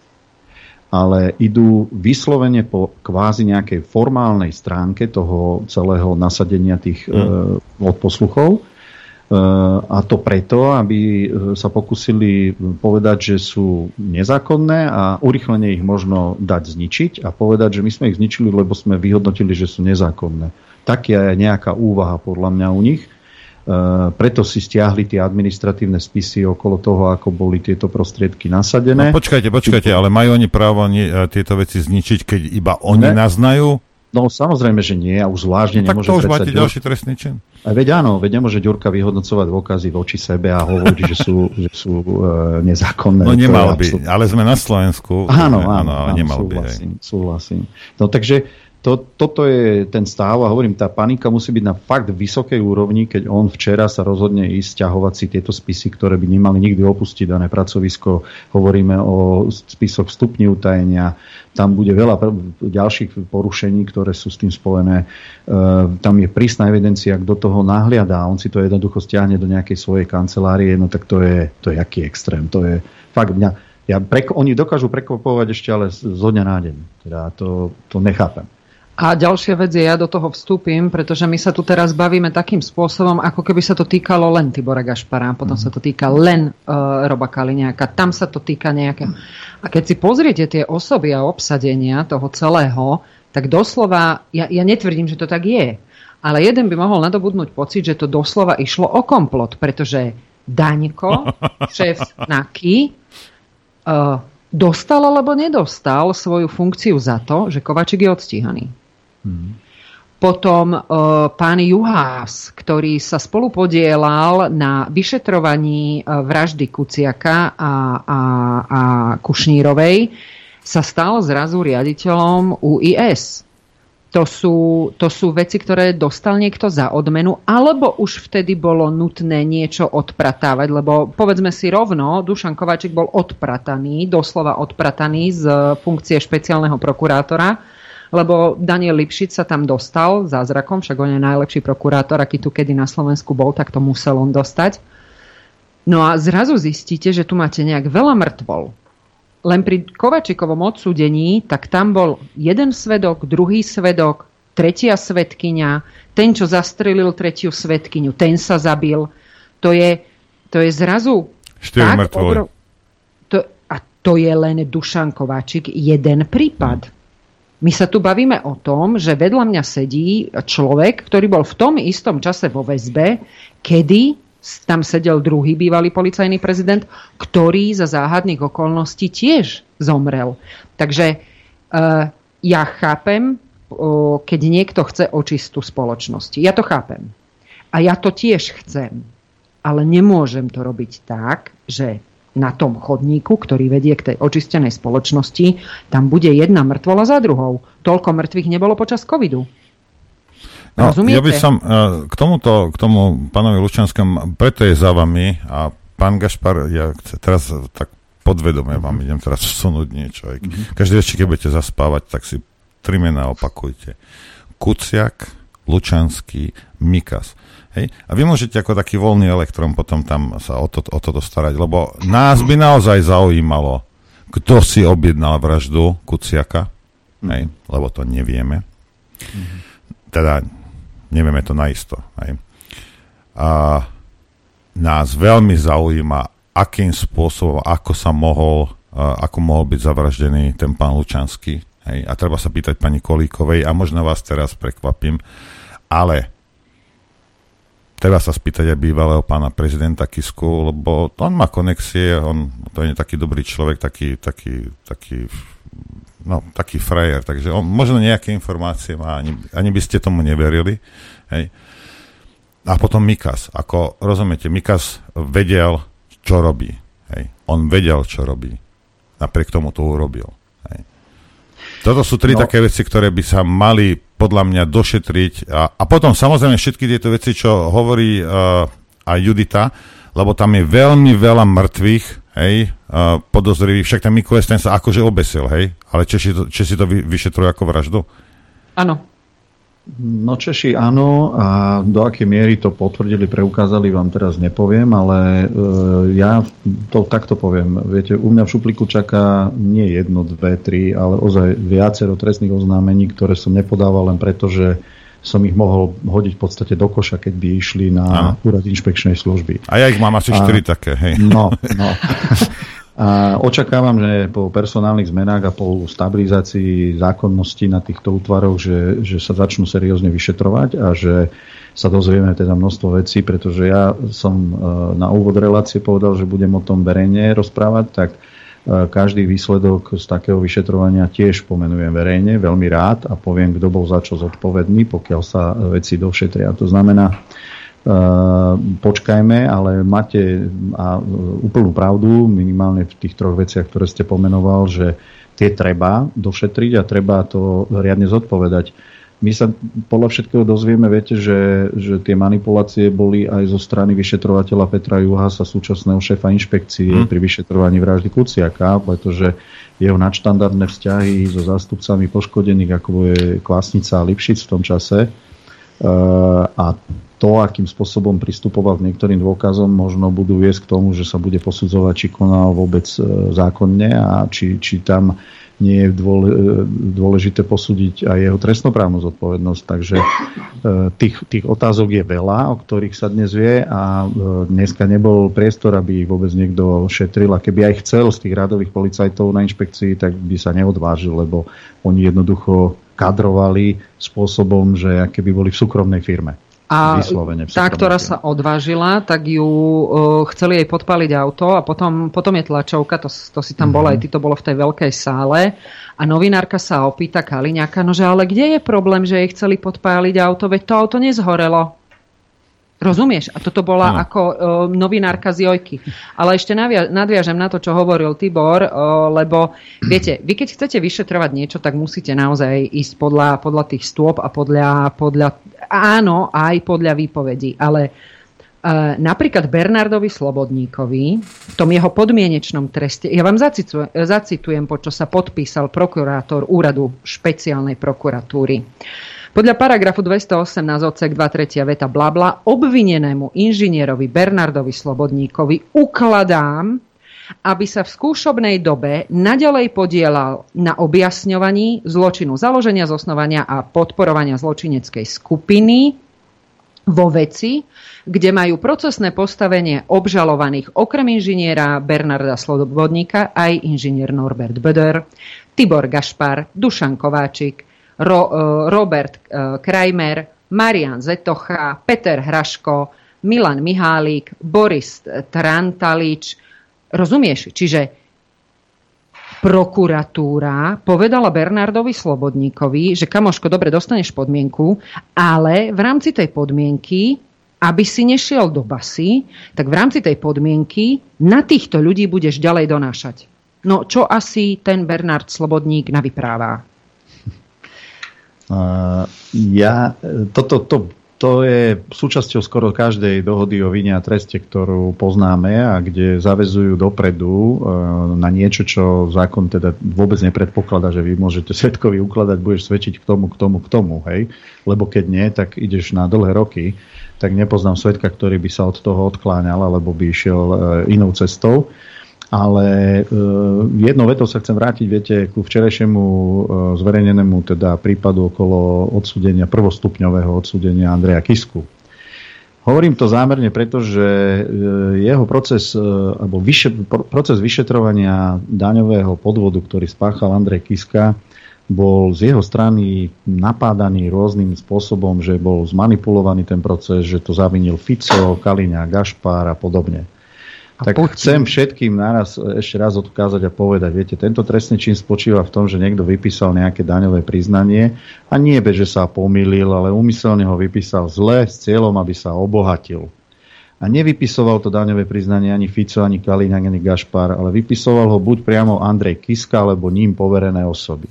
ale idú vyslovene po kvázi nejakej formálnej stránke toho celého nasadenia tých mm. e, odposluchov. E, a to preto, aby sa pokusili povedať, že sú nezákonné a urychlene ich možno dať zničiť a povedať, že my sme ich zničili, lebo sme vyhodnotili, že sú nezákonné. Tak je nejaká úvaha podľa mňa u nich. Preto si stiahli tie administratívne spisy okolo toho, ako boli tieto prostriedky nasadené. No, počkajte, počkajte, ale majú oni právo nie, tieto veci zničiť, keď iba oni ne? naznajú? No samozrejme, že nie a už zvláštne no, nemôže... Tak to už máte ďalší trestný čin. A veď áno, veď nemôže Ďurka vyhodnocovať dôkazy voči sebe a hovoriť, že sú, že sú e, nezákonné. No nemal by, absolút... ale sme na Slovensku. Áno, áno, áno, áno nemal súhlasím, by. súhlasím. No takže to, toto je ten stav a hovorím, tá panika musí byť na fakt vysokej úrovni, keď on včera sa rozhodne ísť ťahovať si tieto spisy, ktoré by nemali nikdy opustiť dané pracovisko. Hovoríme o spisoch stupni utajenia. Tam bude veľa ďalších porušení, ktoré sú s tým spojené. E, tam je prísna evidencia, kto toho nahliada on si to jednoducho stiahne do nejakej svojej kancelárie, no tak to je, to je aký extrém. To je fakt mňa, ja, preko, oni dokážu prekopovať ešte ale zo dňa na deň. Teda to, to nechápem. A ďalšia vec je, ja do toho vstúpim, pretože my sa tu teraz bavíme takým spôsobom, ako keby sa to týkalo len Tibora Gašpara, potom mm. sa to týka len uh, Roba Kaliňáka, tam sa to týka nejaké. A keď si pozriete tie osoby a obsadenia toho celého, tak doslova, ja, ja netvrdím, že to tak je, ale jeden by mohol nadobudnúť pocit, že to doslova išlo o komplot, pretože Daňko, šéf NAKY, uh, dostal alebo nedostal svoju funkciu za to, že Kovačik je odstíhaný. Potom uh, pán Juhás, ktorý sa spolu podielal na vyšetrovaní uh, vraždy Kuciaka a, a, a Kušnírovej, sa stal zrazu riaditeľom UIS. To sú, to sú veci, ktoré dostal niekto za odmenu, alebo už vtedy bolo nutné niečo odpratávať, lebo povedzme si rovno, Dušan Kováčik bol odprataný, doslova odprataný z funkcie špeciálneho prokurátora lebo Daniel Lipšic sa tam dostal zázrakom, však on je najlepší prokurátor, aký tu kedy na Slovensku bol, tak to musel on dostať. No a zrazu zistíte, že tu máte nejak veľa mŕtvol. Len pri Kovačikovom odsúdení, tak tam bol jeden svedok, druhý svedok, tretia svetkynia, ten, čo zastrelil tretiu svetkyňu, ten sa zabil. To je, to je zrazu tak obrov... to, a to je len Dušan Kováčik jeden prípad. My sa tu bavíme o tom, že vedľa mňa sedí človek, ktorý bol v tom istom čase vo väzbe, kedy tam sedel druhý bývalý policajný prezident, ktorý za záhadných okolností tiež zomrel. Takže uh, ja chápem, uh, keď niekto chce očistú spoločnosti. Ja to chápem. A ja to tiež chcem. Ale nemôžem to robiť tak, že na tom chodníku, ktorý vedie k tej očistenej spoločnosti, tam bude jedna mŕtvola za druhou. Toľko mŕtvych nebolo počas covidu. No, Rozumiete? ja by som uh, k tomuto, k tomu pánovi Lučanskému, preto je za vami a pán Gašpar, ja teraz tak podvedome vám mhm. idem teraz vsunúť niečo. Mm-hmm. Každý večer, keď budete zaspávať, tak si tri mená opakujte. Kuciak, Lučanský, Mikas. Hej? A vy môžete ako taký voľný elektrón potom tam sa o to, o to dostarať, lebo nás by naozaj zaujímalo, kto si objednal vraždu Kuciaka, hej? lebo to nevieme. Teda nevieme to naisto. Hej? A nás veľmi zaujíma, akým spôsobom, ako sa mohol, ako mohol byť zavraždený ten pán Lučanský. Hej? A treba sa pýtať pani Kolíkovej, a možno vás teraz prekvapím, ale Treba sa spýtať aj bývalého pána prezidenta Kisku, lebo on má konexie, on to je taký dobrý človek, taký, taký, taký, no, taký frajer, takže on možno nejaké informácie má, ani, ani by ste tomu neverili. Hej. A potom Mikas, ako rozumiete, Mikas vedel, čo robí. Hej. On vedel, čo robí. Napriek tomu to urobil. Toto sú tri no. také veci, ktoré by sa mali podľa mňa došetriť. A, a potom samozrejme všetky tieto veci, čo hovorí uh, aj Judita, lebo tam je veľmi veľa mŕtvych, hej, uh, podozrivých. Však ten Mikules ten sa akože obesil, hej, ale Češi to, Češi to vy, vyšetrujú ako vraždu? Áno. No Češi áno a do akej miery to potvrdili, preukázali vám teraz nepoviem, ale e, ja to takto poviem. Viete, u mňa v šupliku čaká nie jedno, dve, tri, ale ozaj viacero trestných oznámení, ktoré som nepodával len preto, že som ich mohol hodiť v podstate do koša, keď by išli na ano. úrad inšpekčnej služby. A ja ich mám asi a, také, hej. No, no. A očakávam, že po personálnych zmenách a po stabilizácii zákonnosti na týchto útvaroch, že, že sa začnú seriózne vyšetrovať a že sa dozvieme teda množstvo vecí, pretože ja som e, na úvod relácie povedal, že budem o tom verejne rozprávať, tak e, každý výsledok z takého vyšetrovania tiež pomenujem verejne, veľmi rád a poviem, kto bol za čo zodpovedný, pokiaľ sa veci došetria. To znamená, počkajme, ale máte a úplnú pravdu, minimálne v tých troch veciach, ktoré ste pomenoval, že tie treba došetriť a treba to riadne zodpovedať. My sa podľa všetkého dozvieme, viete, že, že tie manipulácie boli aj zo strany vyšetrovateľa Petra Juhasa, súčasného šéfa inšpekcie hmm. pri vyšetrovaní vraždy Kuciaka, pretože jeho nadštandardné vzťahy so zástupcami poškodených, ako je Kvásnica a Lipšic v tom čase, a to, akým spôsobom pristupoval k niektorým dôkazom, možno budú viesť k tomu, že sa bude posudzovať, či konal vôbec e, zákonne a či, či tam nie je e, dôležité posúdiť aj jeho trestnoprávnu zodpovednosť. Takže e, tých, tých otázok je veľa, o ktorých sa dnes vie a dneska nebol priestor, aby ich vôbec niekto šetril. A keby aj chcel z tých radových policajtov na inšpekcii, tak by sa neodvážil, lebo oni jednoducho kadrovali spôsobom, že aké by boli v súkromnej firme. A tá, ktorá sa odvážila, tak ju uh, chceli jej podpaliť auto a potom, potom je tlačovka, to, to si tam mm-hmm. bola, aj ty to bolo v tej veľkej sále a novinárka sa opýta Kaliňáka, no že ale kde je problém, že jej chceli podpáliť auto, veď to auto nezhorelo. Rozumieš? A toto bola no. ako uh, novinárka z Jojky. Ale ešte navia- nadviažem na to, čo hovoril Tibor, uh, lebo viete, vy keď chcete vyšetrovať niečo, tak musíte naozaj ísť podľa, podľa tých stôp a podľa, podľa, áno, aj podľa výpovedí. Ale uh, napríklad Bernardovi Slobodníkovi v tom jeho podmienečnom treste, ja vám zacitujem, zacitujem po čo sa podpísal prokurátor úradu špeciálnej prokuratúry. Podľa paragrafu 218 odsek 2 3 veta blabla obvinenému inžinierovi Bernardovi Slobodníkovi ukladám, aby sa v skúšobnej dobe nadalej podielal na objasňovaní zločinu založenia, zosnovania a podporovania zločineckej skupiny vo veci, kde majú procesné postavenie obžalovaných okrem inžiniera Bernarda Slobodníka aj inžinier Norbert Böder, Tibor Gašpar, Dušan Kováčik, Ro, e, Robert e, Krajmer, Marian Zetocha, Peter Hraško, Milan Mihálík, Boris Trantalič. Rozumieš? Čiže prokuratúra povedala Bernardovi Slobodníkovi, že kamoško, dobre, dostaneš podmienku, ale v rámci tej podmienky, aby si nešiel do basy, tak v rámci tej podmienky na týchto ľudí budeš ďalej donášať. No čo asi ten Bernard Slobodník navypráva? Ja, toto, to, to je súčasťou skoro každej dohody o vine a treste, ktorú poznáme a kde zavezujú dopredu e, na niečo, čo zákon teda vôbec nepredpokladá, že vy môžete svetkovi ukladať, budeš svedčiť k tomu, k tomu, k tomu, hej? Lebo keď nie, tak ideš na dlhé roky tak nepoznám svetka, ktorý by sa od toho odkláňal alebo by išiel e, inou cestou. Ale e, jednou vetou sa chcem vrátiť, viete, ku včerajšiemu e, zverejnenému teda prípadu okolo odsúdenia, prvostupňového odsúdenia Andreja Kisku. Hovorím to zámerne, pretože e, jeho proces, alebo vyše, proces vyšetrovania daňového podvodu, ktorý spáchal Andrej Kiska, bol z jeho strany napádaný rôznym spôsobom, že bol zmanipulovaný ten proces, že to zavinil Fico, Kaliňa, Gašpár a podobne. A tak poď. chcem všetkým naraz ešte raz odkázať a povedať, viete, tento trestný čin spočíva v tom, že niekto vypísal nejaké daňové priznanie a nie be, že sa pomýlil, ale umyselne ho vypísal zle s cieľom, aby sa obohatil. A nevypisoval to daňové priznanie ani Fico, ani Kalín, ani Gašpar, ale vypisoval ho buď priamo Andrej Kiska, alebo ním poverené osoby.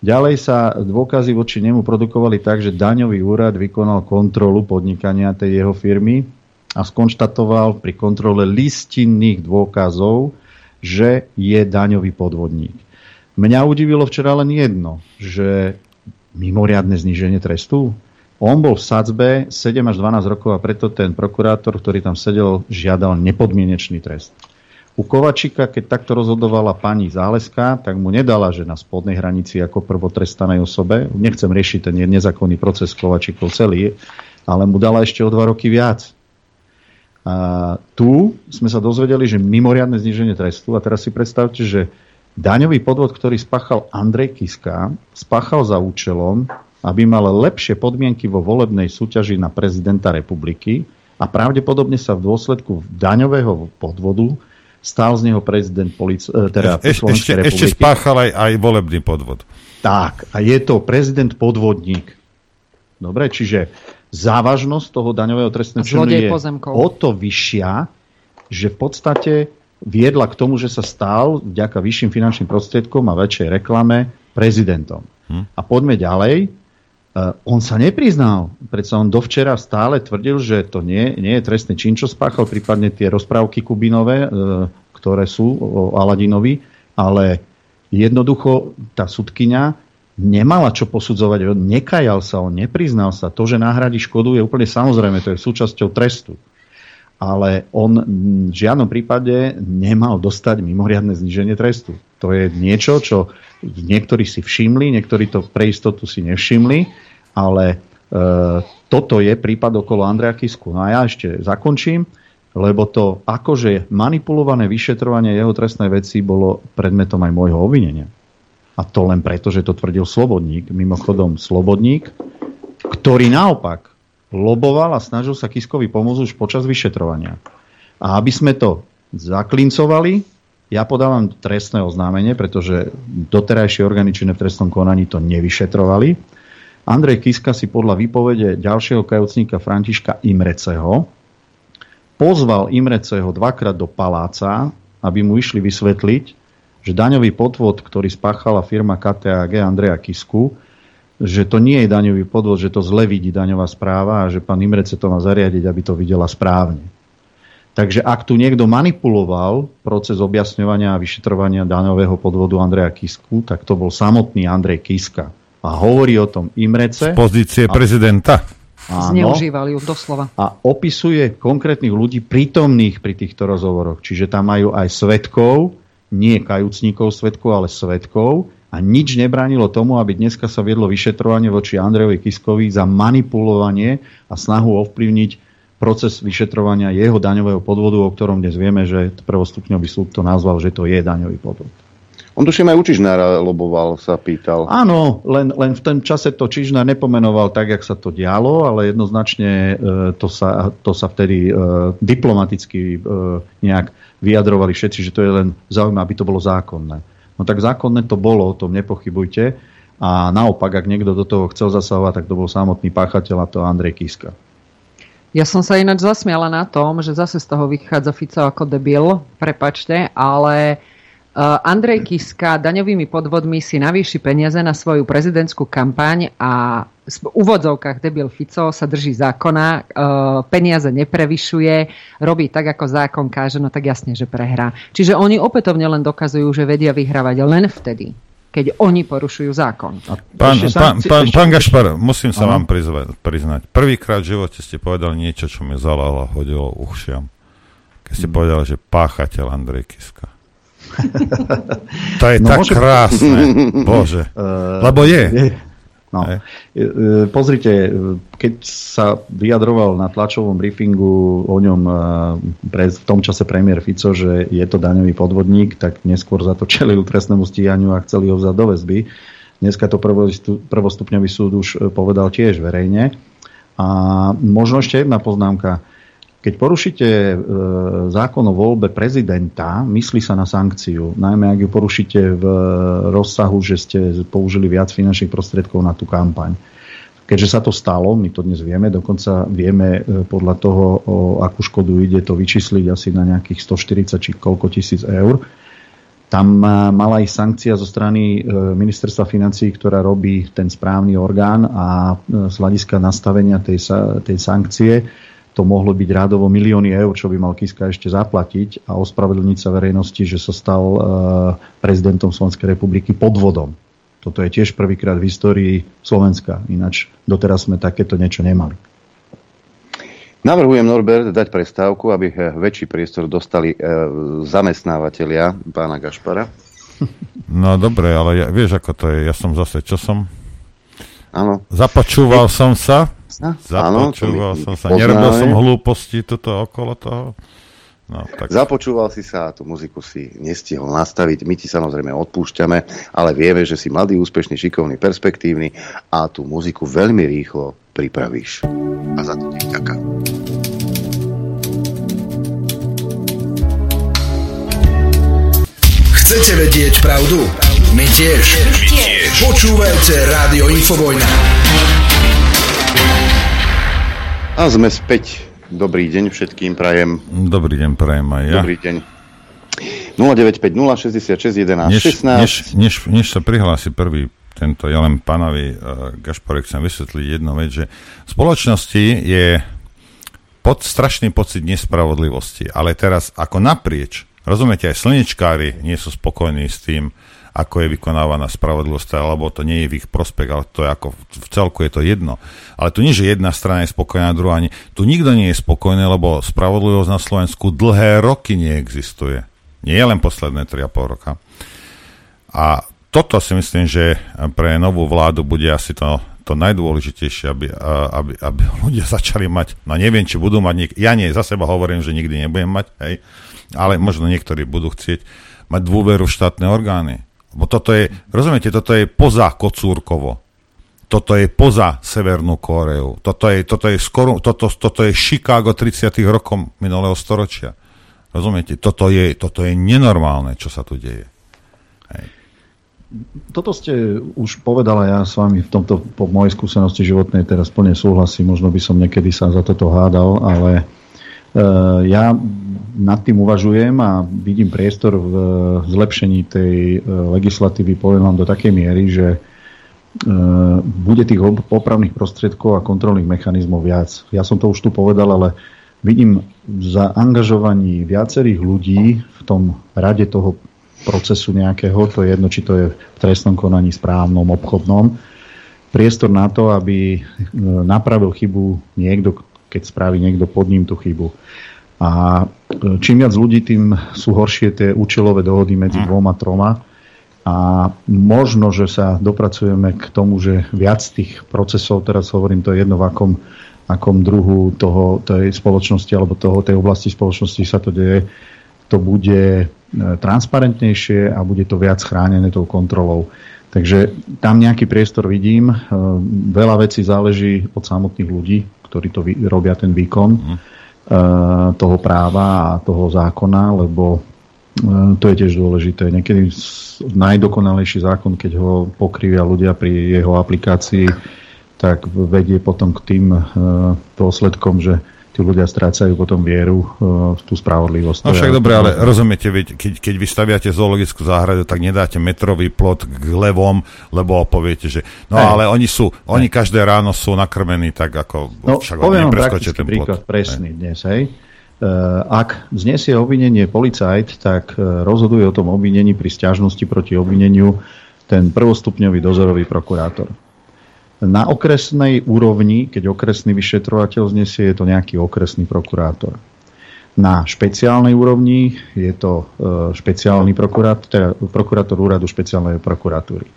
Ďalej sa dôkazy voči nemu produkovali tak, že daňový úrad vykonal kontrolu podnikania tej jeho firmy a skonštatoval pri kontrole listinných dôkazov, že je daňový podvodník. Mňa udivilo včera len jedno, že mimoriadne zníženie trestu. On bol v sadzbe 7 až 12 rokov a preto ten prokurátor, ktorý tam sedel, žiadal nepodmienečný trest. U Kovačika, keď takto rozhodovala pani Záleska, tak mu nedala, že na spodnej hranici ako prvotrestanej osobe, nechcem riešiť ten nezákonný proces Kovačikov celý, ale mu dala ešte o dva roky viac. A tu sme sa dozvedeli, že mimoriadne zniženie trestu a teraz si predstavte, že daňový podvod, ktorý spáchal Andrej Kiska, spáchal za účelom, aby mal lepšie podmienky vo volebnej súťaži na prezidenta republiky a pravdepodobne sa v dôsledku daňového podvodu stál z neho prezident polic- e, teda e, ešte, ešte spáchal aj, aj volebný podvod. Tak, a je to prezident podvodník. Dobre, čiže závažnosť toho daňového trestného činu je pozemkov. o to vyššia, že v podstate viedla k tomu, že sa stal vďaka vyšším finančným prostriedkom a väčšej reklame prezidentom. Hm. A poďme ďalej. Uh, on sa nepriznal, predsa on dovčera stále tvrdil, že to nie, nie je trestný čin, čo spáchal, prípadne tie rozprávky Kubinové, uh, ktoré sú o Aladinovi, ale jednoducho tá sudkynia nemala čo posudzovať, nekajal sa, on nepriznal sa. To, že náhradí škodu je úplne samozrejme, to je súčasťou trestu. Ale on v žiadnom prípade nemal dostať mimoriadne zniženie trestu. To je niečo, čo niektorí si všimli, niektorí to pre istotu si nevšimli, ale e, toto je prípad okolo Andreja Kisku. No a ja ešte zakončím, lebo to akože manipulované vyšetrovanie jeho trestnej veci bolo predmetom aj môjho obvinenia. A to len preto, že to tvrdil Slobodník. Mimochodom, Slobodník, ktorý naopak loboval a snažil sa Kiskovi pomôcť už počas vyšetrovania. A aby sme to zaklincovali, ja podávam trestné oznámenie, pretože doterajšie orgány činné v trestnom konaní to nevyšetrovali. Andrej Kiska si podľa výpovede ďalšieho kajúcníka Františka Imreceho pozval Imreceho dvakrát do paláca, aby mu išli vysvetliť, že daňový podvod, ktorý spáchala firma KTAG Andreja Kisku, že to nie je daňový podvod, že to zle vidí daňová správa a že pán Imrece to má zariadiť, aby to videla správne. Takže ak tu niekto manipuloval proces objasňovania a vyšetrovania daňového podvodu Andreja Kisku, tak to bol samotný Andrej Kiska. A hovorí o tom Imrece. Z pozície a, prezidenta. Áno, Zneužívali ju doslova. A opisuje konkrétnych ľudí prítomných pri týchto rozhovoroch. Čiže tam majú aj svetkov, nie kajúcníkov svetkov, ale svetkov a nič nebránilo tomu, aby dneska sa viedlo vyšetrovanie voči Andrejovi Kiskovi za manipulovanie a snahu ovplyvniť proces vyšetrovania jeho daňového podvodu, o ktorom dnes vieme, že prvostupňový súd to nazval, že to je daňový podvod. On tuším aj u Čižnára loboval, sa pýtal. Áno, len, len v tom čase to Čižnár nepomenoval tak, jak sa to dialo, ale jednoznačne e, to, sa, to sa vtedy e, diplomaticky e, nejak vyjadrovali všetci, že to je len zaujímavé, aby to bolo zákonné. No tak zákonné to bolo, o tom nepochybujte. A naopak, ak niekto do toho chcel zasahovať, tak to bol samotný páchateľ a to Andrej Kiska. Ja som sa ináč zasmiala na tom, že zase z toho vychádza Fico ako debil, prepačte, ale Andrej Kiska daňovými podvodmi si navýši peniaze na svoju prezidentskú kampaň a v úvodzovkách debil Fico sa drží zákona, peniaze neprevyšuje, robí tak, ako zákon káže, no tak jasne, že prehrá. Čiže oni opätovne len dokazujú, že vedia vyhrávať len vtedy, keď oni porušujú zákon. Pán, pán, pán, pán Gašpar, musím sa vám priznať. Prvýkrát v živote ste povedali niečo, čo mi zalalo a hodilo uchšiam. Keď ste hmm. povedali, že páchateľ Andrej Kiska. To je no, tak môže... krásne. Bože. Uh, Lebo je. je. No. E, pozrite, keď sa vyjadroval na tlačovom briefingu o ňom pre, v tom čase premiér Fico, že je to daňový podvodník, tak neskôr za to čelil trestnému stíhaniu a chceli ho vzať do väzby. Dneska to prvostupňový súd už povedal tiež verejne. A možno ešte jedna poznámka. Keď porušíte e, zákon o voľbe prezidenta, myslí sa na sankciu, najmä ak ju porušíte v rozsahu, že ste použili viac finančných prostriedkov na tú kampaň. Keďže sa to stalo, my to dnes vieme, dokonca vieme e, podľa toho, o akú škodu ide to vyčísliť asi na nejakých 140 či koľko tisíc eur. Tam mala ísť sankcia zo strany e, ministerstva financí, ktorá robí ten správny orgán a z hľadiska nastavenia tej, tej sankcie to mohlo byť rádovo milióny eur, čo by mal Kiska ešte zaplatiť a ospravedlniť sa verejnosti, že sa stal e, prezidentom Slovenskej republiky podvodom. Toto je tiež prvýkrát v histórii Slovenska, ináč doteraz sme takéto niečo nemali. Navrhujem Norbert dať prestávku, aby e, väčší priestor dostali e, zamestnávateľia pána Gašpara. No dobre, ale ja, vieš ako to je, ja som zase, čo som? Áno. Započúval som sa Započúval som sa. Nerobil som hlúposti toto okolo toho. No, tak... Započúval si sa a tú muziku si nestihol nastaviť. My ti samozrejme odpúšťame, ale vieme, že si mladý, úspešný, šikovný, perspektívny a tú muziku veľmi rýchlo pripravíš. A za to ti ďakujem. Chcete vedieť pravdu? My tiež. My tiež. Počúvajte Rádio Infovojna. A sme späť Dobrý deň všetkým prajem. Dobrý deň prajem aj ja. Dobrý deň. 0950 66 11 než, 16. Než, než, než sa prihlási prvý tento, ja len pánovi uh, Gašporek chcem vysvetliť jednu vec, že v spoločnosti je pod, strašný pocit nespravodlivosti, ale teraz ako naprieč, rozumiete, aj slnečkári nie sú spokojní s tým, ako je vykonávaná spravodlivosť, alebo to nie je v ich prospech, ale to je ako v celku je to jedno. Ale tu nie, že jedna strana je spokojná, druhá nie. Tu nikto nie je spokojný, lebo spravodlivosť na Slovensku dlhé roky neexistuje. Nie je len posledné 3,5 roka. A toto si myslím, že pre novú vládu bude asi to, to najdôležitejšie, aby, aby, aby ľudia začali mať, no neviem, či budú mať, niek- ja nie, za seba hovorím, že nikdy nebudem mať, hej, ale možno niektorí budú chcieť mať dôveru v štátne orgány. Bo toto je, rozumiete, toto je poza Kocúrkovo. Toto je poza Severnú Kóreu. Toto je, toto je, skoro, toto, toto je Chicago 30. rokov minulého storočia. Rozumiete? Toto je, toto je nenormálne, čo sa tu deje. Hej. Toto ste už povedala ja s vami v tomto, po mojej skúsenosti životnej teraz plne súhlasím, možno by som niekedy sa za toto hádal, ale ja nad tým uvažujem a vidím priestor v zlepšení tej e, legislatívy, poviem vám do takej miery, že bude tých opravných prostriedkov a kontrolných mechanizmov viac. Ja som to už tu povedal, ale vidím za angažovaní viacerých ľudí v tom rade toho procesu nejakého, to je jedno, či to je v trestnom konaní správnom, obchodnom, priestor na to, aby napravil chybu niekto, keď spraví niekto pod ním tú chybu. A e, čím viac ľudí, tým sú horšie tie účelové dohody medzi hm. dvoma, troma. A možno, že sa dopracujeme k tomu, že viac tých procesov, teraz hovorím to jedno v akom, akom druhu toho, tej spoločnosti alebo toho, tej oblasti spoločnosti sa to deje, to bude e, transparentnejšie a bude to viac chránené tou kontrolou. Takže tam nejaký priestor vidím. E, veľa vecí záleží od samotných ľudí, ktorí to robia ten výkon. Mm Eh, toho práva a toho zákona, lebo eh, to je tiež dôležité. Niekedy najdokonalejší zákon, keď ho pokrývia ľudia pri jeho aplikácii, tak vedie potom k tým eh, dôsledkom, že tí ľudia strácajú potom vieru v tú spravodlivosť. No však dobre, ale rozumiete, keď, keď vy staviate zoologickú záhradu, tak nedáte metrový plot k levom, lebo poviete, že no ale oni sú, oni každé ráno sú nakrmení tak ako no, však poviem praktický ten príklad, plot. presný hej. dnes, hej. Ak znesie obvinenie policajt, tak e, rozhoduje o tom obvinení pri stiažnosti proti obvineniu ten prvostupňový dozorový prokurátor. Na okresnej úrovni, keď okresný vyšetrovateľ znesie, je to nejaký okresný prokurátor. Na špeciálnej úrovni je to e, špeciálny prokurátor, teda prokurátor úradu špeciálnej prokuratúry.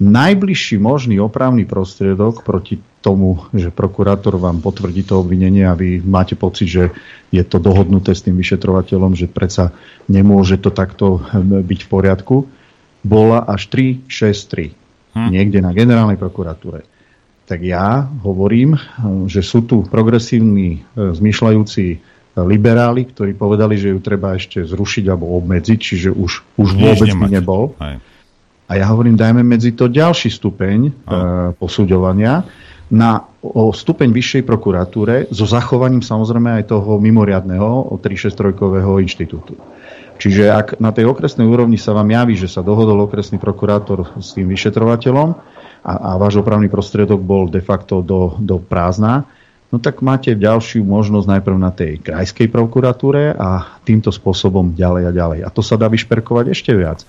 Najbližší možný opravný prostriedok proti tomu, že prokurátor vám potvrdí to obvinenie a vy máte pocit, že je to dohodnuté s tým vyšetrovateľom, že predsa nemôže to takto e, byť v poriadku, bola až 363 hm. niekde na generálnej prokuratúre. Tak ja hovorím, že sú tu progresívni, e, zmyšľajúci liberáli, ktorí povedali, že ju treba ešte zrušiť alebo obmedziť, čiže už, už vôbec by nebol. Aj. A ja hovorím, dajme medzi to ďalší stupeň e, posúďovania na o stupeň vyššej prokuratúre so zachovaním samozrejme aj toho mimoriadného 363 inštitútu. Čiže ak na tej okresnej úrovni sa vám javí, že sa dohodol okresný prokurátor s tým vyšetrovateľom a, a váš opravný prostriedok bol de facto do, do prázdna, no tak máte ďalšiu možnosť najprv na tej krajskej prokuratúre a týmto spôsobom ďalej a ďalej. A to sa dá vyšperkovať ešte viac.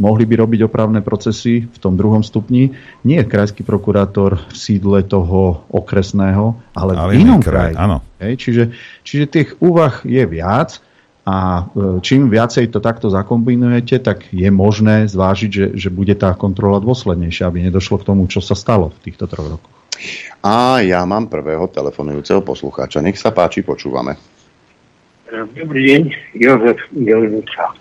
Mohli by robiť opravné procesy v tom druhom stupni. Nie krajský prokurátor v sídle toho okresného, ale, ale v inom kraji. Áno. Hej, čiže, čiže tých úvah je viac a e, čím viacej to takto zakombinujete, tak je možné zvážiť, že, že bude tá kontrola dôslednejšia, aby nedošlo k tomu, čo sa stalo v týchto troch rokoch. A ja mám prvého telefonujúceho poslucháča. Nech sa páči, počúvame. Dobrý deň, Jozef Jelnica.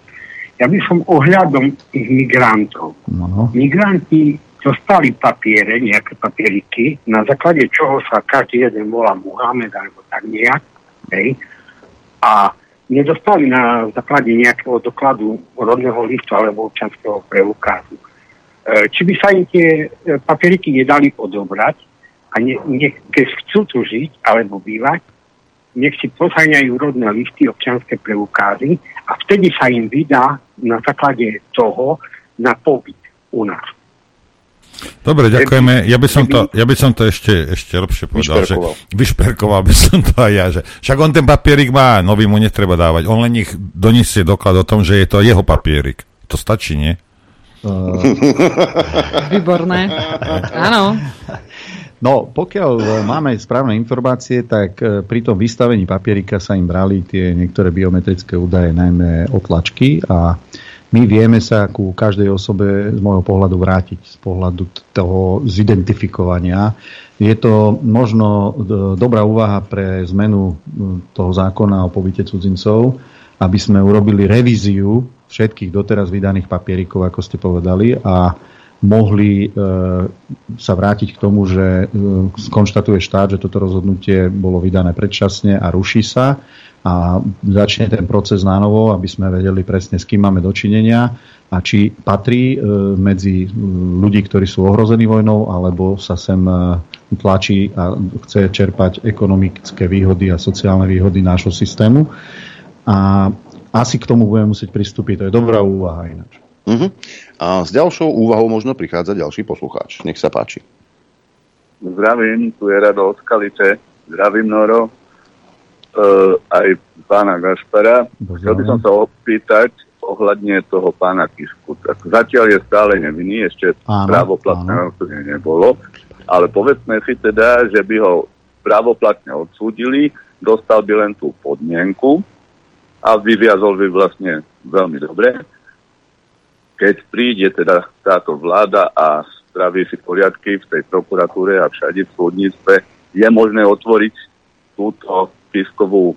Ja by som ohľadom tých migrantov. No. Migranti dostali papiere, nejaké papieriky, na základe čoho sa každý jeden volá Muhammed alebo tak nejak. Hej. A nedostali na základe nejakého dokladu rodného listu alebo občanského preukázu. E, či by sa im tie e, papieriky nedali odobrať a ne, ne, keď chcú tu žiť alebo bývať, nech si pozaňajú rodné listy, občanské preukázy a vtedy sa im vydá na základe toho na pobyt u nás. Dobre, ďakujeme. Ja by som to, ja by som to ešte, ešte lepšie povedal. Vyšperkoval. Že, vyšperkoval by som to aj ja. Že, však on ten papierik má, nový mu netreba dávať. On len nech donesie doklad o tom, že je to jeho papierik. To stačí, nie? Uh... Výborné. Áno. No, pokiaľ e, máme správne informácie, tak e, pri tom vystavení papierika sa im brali tie niektoré biometrické údaje, najmä otlačky a my vieme sa ku každej osobe z môjho pohľadu vrátiť, z pohľadu toho zidentifikovania. Je to možno e, dobrá úvaha pre zmenu toho zákona o pobyte cudzincov, aby sme urobili revíziu všetkých doteraz vydaných papierikov, ako ste povedali, a mohli e, sa vrátiť k tomu, že e, skonštatuje štát, že toto rozhodnutie bolo vydané predčasne a ruší sa a začne ten proces nánovo, aby sme vedeli presne, s kým máme dočinenia a či patrí e, medzi ľudí, ktorí sú ohrození vojnou, alebo sa sem tlačí a chce čerpať ekonomické výhody a sociálne výhody nášho systému. A asi k tomu budeme musieť pristúpiť. To je dobrá úvaha ináč. Uh-huh. A s ďalšou úvahou možno prichádza ďalší poslucháč. Nech sa páči. Zdravím, tu je Rado od Skalice. Zdravím, Noro. E, aj pána Gašpara. Chcel by som sa opýtať ohľadne toho pána Kisku. Tak zatiaľ je stále nevinný, ešte právoplatné odsúdenie nebolo. Ale povedzme si teda, že by ho právoplatne odsúdili, dostal by len tú podmienku a vyviazol by vlastne veľmi dobre keď príde teda táto vláda a spraví si poriadky v tej prokuratúre a všade v súdnictve, je možné otvoriť túto pískovú,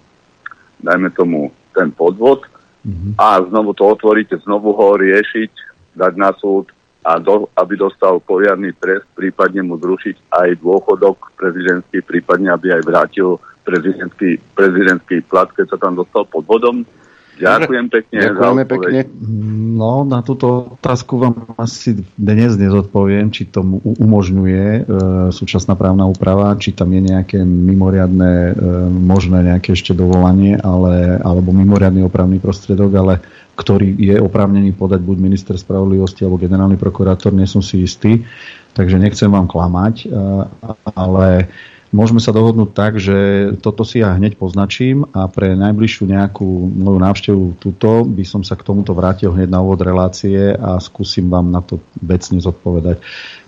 dajme tomu, ten podvod mm-hmm. a znovu to otvoriť, znovu ho riešiť, dať na súd a do, aby dostal poriadny trest, prípadne mu zrušiť aj dôchodok prezidentský, prípadne aby aj vrátil prezidentský, prezidentský plat, keď sa tam dostal pod vodom. Ďakujem pekne Ďakujeme pekne. No, na túto otázku vám asi dnes nezodpoviem, či to umožňuje e, súčasná právna úprava, či tam je nejaké mimoriadne, e, možné nejaké ešte dovolanie, ale, alebo mimoriadný opravný prostriedok, ale ktorý je oprávnený podať buď minister spravodlivosti alebo generálny prokurátor, nie som si istý, takže nechcem vám klamať, e, ale Môžeme sa dohodnúť tak, že toto si ja hneď poznačím a pre najbližšiu nejakú moju návštevu túto by som sa k tomuto vrátil hneď na úvod relácie a skúsim vám na to vecne zodpovedať.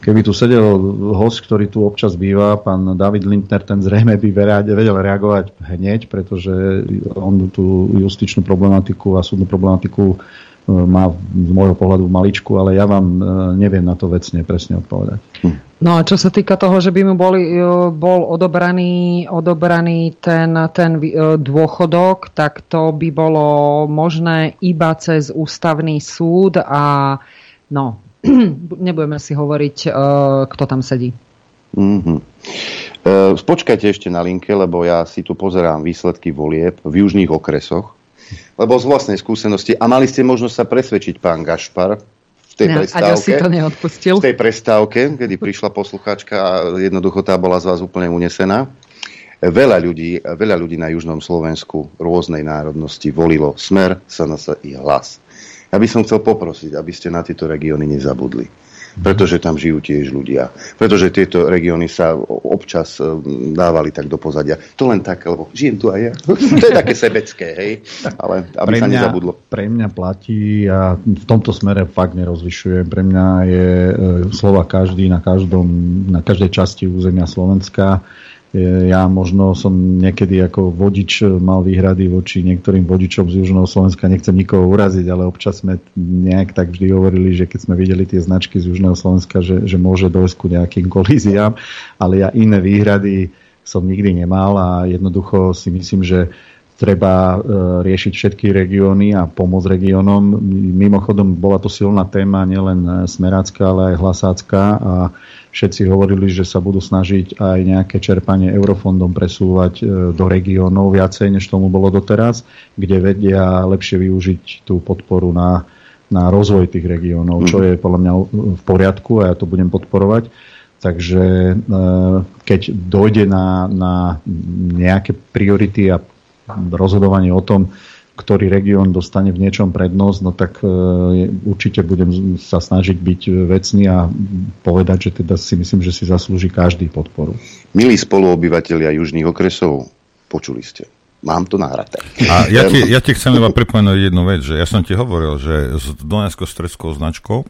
Keby tu sedel host, ktorý tu občas býva, pán David Lindner, ten zrejme by vedel reagovať hneď, pretože on tú justičnú problematiku a súdnu problematiku má z môjho pohľadu maličku, ale ja vám e, neviem na to vecne presne odpovedať. Hm. No a čo sa týka toho, že by mu boli, e, bol odobraný, odobraný ten, ten e, dôchodok, tak to by bolo možné iba cez ústavný súd a no, nebudeme si hovoriť, e, kto tam sedí. Mm-hmm. Počkajte ešte na linke, lebo ja si tu pozerám výsledky volieb v južných okresoch, lebo z vlastnej skúsenosti, a mali ste možnosť sa presvedčiť, pán Gašpar, v tej no, prestávke. si to neodpustil. V tej prestávke, kedy prišla poslucháčka a jednoducho tá bola z vás úplne unesená. Veľa ľudí, veľa ľudí na južnom Slovensku rôznej národnosti volilo smer, SNS i hlas. Ja by som chcel poprosiť, aby ste na tieto regióny nezabudli pretože tam žijú tiež ľudia. Pretože tieto regióny sa občas e, dávali tak do pozadia. To len tak, lebo žijem tu aj ja. to je také sebecké, hej. Ale aby pre sa mňa, nezabudlo. Pre mňa platí a v tomto smere fakt nerozlišujem. Pre mňa je e, slova každý na, každom, na každej časti územia Slovenska ja možno som niekedy ako vodič mal výhrady voči niektorým vodičom z Južného Slovenska, nechcem nikoho uraziť, ale občas sme nejak tak vždy hovorili, že keď sme videli tie značky z Južného Slovenska, že, že môže dojsť ku nejakým kolíziám, ale ja iné výhrady som nikdy nemal a jednoducho si myslím, že treba e, riešiť všetky regióny a pomôcť regiónom. Mimochodom, bola to silná téma nielen smerácka, ale aj hlasácka a všetci hovorili, že sa budú snažiť aj nejaké čerpanie eurofondom presúvať e, do regiónov viacej, než tomu bolo doteraz, kde vedia lepšie využiť tú podporu na, na rozvoj tých regiónov, čo mhm. je podľa mňa v poriadku a ja to budem podporovať. Takže e, keď dojde na, na nejaké priority a rozhodovanie o tom, ktorý región dostane v niečom prednosť, no tak e, určite budem sa snažiť byť vecný a povedať, že teda si myslím, že si zaslúži každý podporu. Milí spoluobyvateľia južných okresov, počuli ste. Mám to nahraté. A ja ti, ja ti chcem iba pripomenúť jednu vec, že ja som ti hovoril, že s Dunajsko-Streskou značkou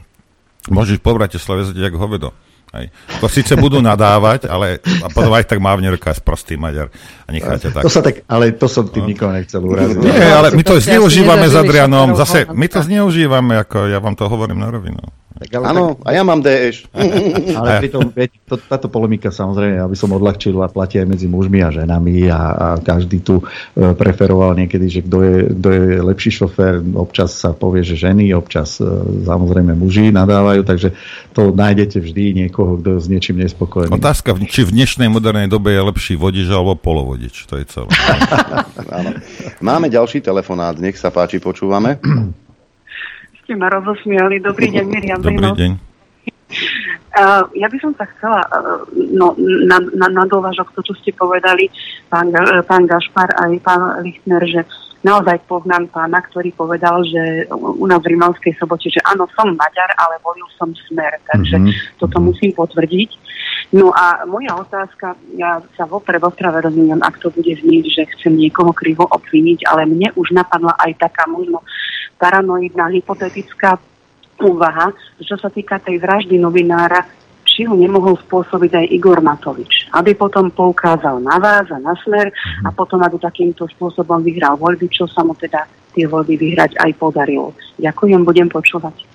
môžeš po Bratislave zadiť ako hovedo. Hej. To síce budú nadávať, ale a potom aj tak mávne ruka prostý Maďar a necháte tak. To sa tak. Ale to som tým nikoho nechcel uraziť. Nie, ale my to zneužívame s Adrianom. Zase, my to zneužívame, ako ja vám to hovorím na rovinu. Áno, a ja mám DŠ. Ale pritom, to, táto polemika samozrejme, aby som odľahčil a platí aj medzi mužmi a ženami a, a každý tu e, preferoval niekedy, že kto je, kto je lepší šofér, občas sa povie, že ženy, občas e, samozrejme muži nadávajú, takže to nájdete vždy niekoho, kto je s niečím nespokojný. Otázka, či v dnešnej modernej dobe je lepší vodič alebo polovodič, to je celé. Máme ďalší telefonát, nech sa páči, počúvame ste ma rozosmiali. Dobrý deň, Miriam. Dobrý deň. Uh, ja by som sa chcela uh, no, na, na, na dovážok to, čo ste povedali, pán, uh, pán Gašpar aj pán Lichtner, že naozaj poznám pána, ktorý povedal, že u nás v Rimavskej sobote, že áno, som Maďar, ale volil som smer, takže mm-hmm. toto musím potvrdiť. No a moja otázka, ja sa vopred ostrave rozumiem, ak to bude znieť, že chcem niekoho krivo obviniť, ale mne už napadla aj taká možno paranoidná, hypotetická úvaha, čo sa týka tej vraždy novinára, či ho nemohol spôsobiť aj Igor Matovič, aby potom poukázal na vás a na smer a mhm. potom, aby takýmto spôsobom vyhral voľby, čo sa mu teda tie voľby vyhrať aj podarilo. Ďakujem, budem počúvať.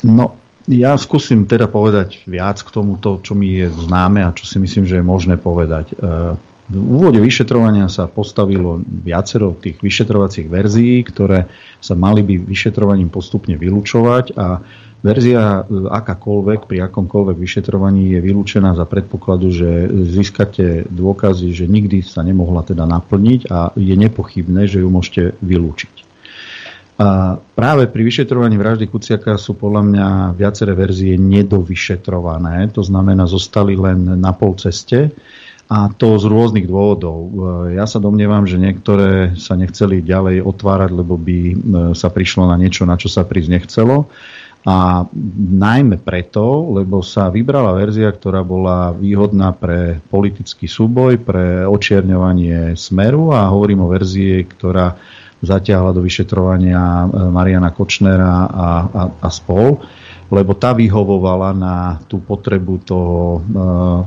No, ja skúsim teda povedať viac k tomuto, čo mi je známe a čo si myslím, že je možné povedať. E, v úvode vyšetrovania sa postavilo viacero tých vyšetrovacích verzií, ktoré sa mali by vyšetrovaním postupne vylúčovať a verzia e, akákoľvek pri akomkoľvek vyšetrovaní je vylúčená za predpokladu, že získate dôkazy, že nikdy sa nemohla teda naplniť a je nepochybné, že ju môžete vylúčiť. A práve pri vyšetrovaní vraždy Kuciaka sú podľa mňa viaceré verzie nedovyšetrované, to znamená zostali len na pol ceste a to z rôznych dôvodov. E, ja sa domnievam, že niektoré sa nechceli ďalej otvárať, lebo by e, sa prišlo na niečo, na čo sa prísť nechcelo. A najmä preto, lebo sa vybrala verzia, ktorá bola výhodná pre politický súboj, pre očierňovanie smeru a hovorím o verzii, ktorá zatiahla do vyšetrovania e, Mariana Kočnera a, a, a spol lebo tá vyhovovala na tú potrebu toho, eh,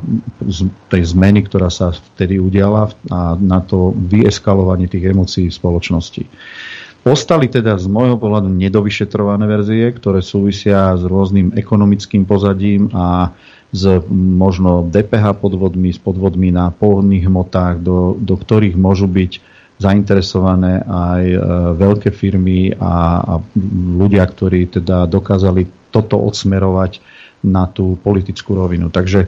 tej zmeny, ktorá sa vtedy udiala a na to vyeskalovanie tých emócií v spoločnosti. Ostali teda z môjho pohľadu nedovyšetrované verzie, ktoré súvisia s rôznym ekonomickým pozadím a s možno DPH podvodmi, s podvodmi na pohodných hmotách, do, do ktorých môžu byť zainteresované aj e, veľké firmy a, a ľudia, ktorí teda dokázali toto odsmerovať na tú politickú rovinu. Takže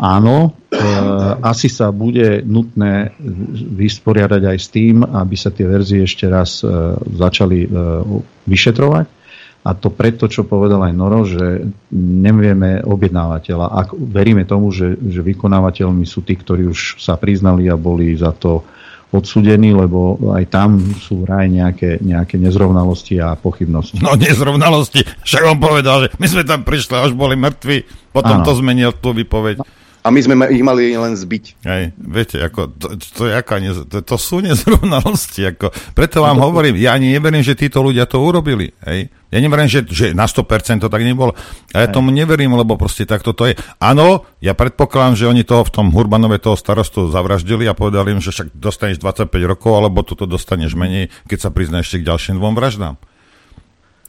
áno, e, asi sa bude nutné vysporiadať aj s tým, aby sa tie verzie ešte raz e, začali e, vyšetrovať. A to preto, čo povedal aj Noro, že nevieme objednávateľa. Ak veríme tomu, že, že vykonávateľmi sú tí, ktorí už sa priznali a boli za to odsudení, lebo aj tam sú vraj nejaké, nejaké nezrovnalosti a pochybnosti. No nezrovnalosti, však on povedal, že my sme tam prišli a už boli mrtví, potom ano. to zmenil tú výpoveď. No, A my sme ich mali len zbiť. Hej, viete, ako, to, to, je aká nez, to, to sú nezrovnalosti. Ako, preto vám no, hovorím, ja ani neverím, že títo ľudia to urobili. Hej. Ja neverím, že, že na 100% to tak nebolo. Ja tomu neverím, lebo proste takto to je. Áno, ja predpokladám, že oni toho v tom Hurbanove toho starostu zavraždili a povedali im, že však dostaneš 25 rokov, alebo toto dostaneš menej, keď sa priznáš ešte k ďalším dvom vraždám.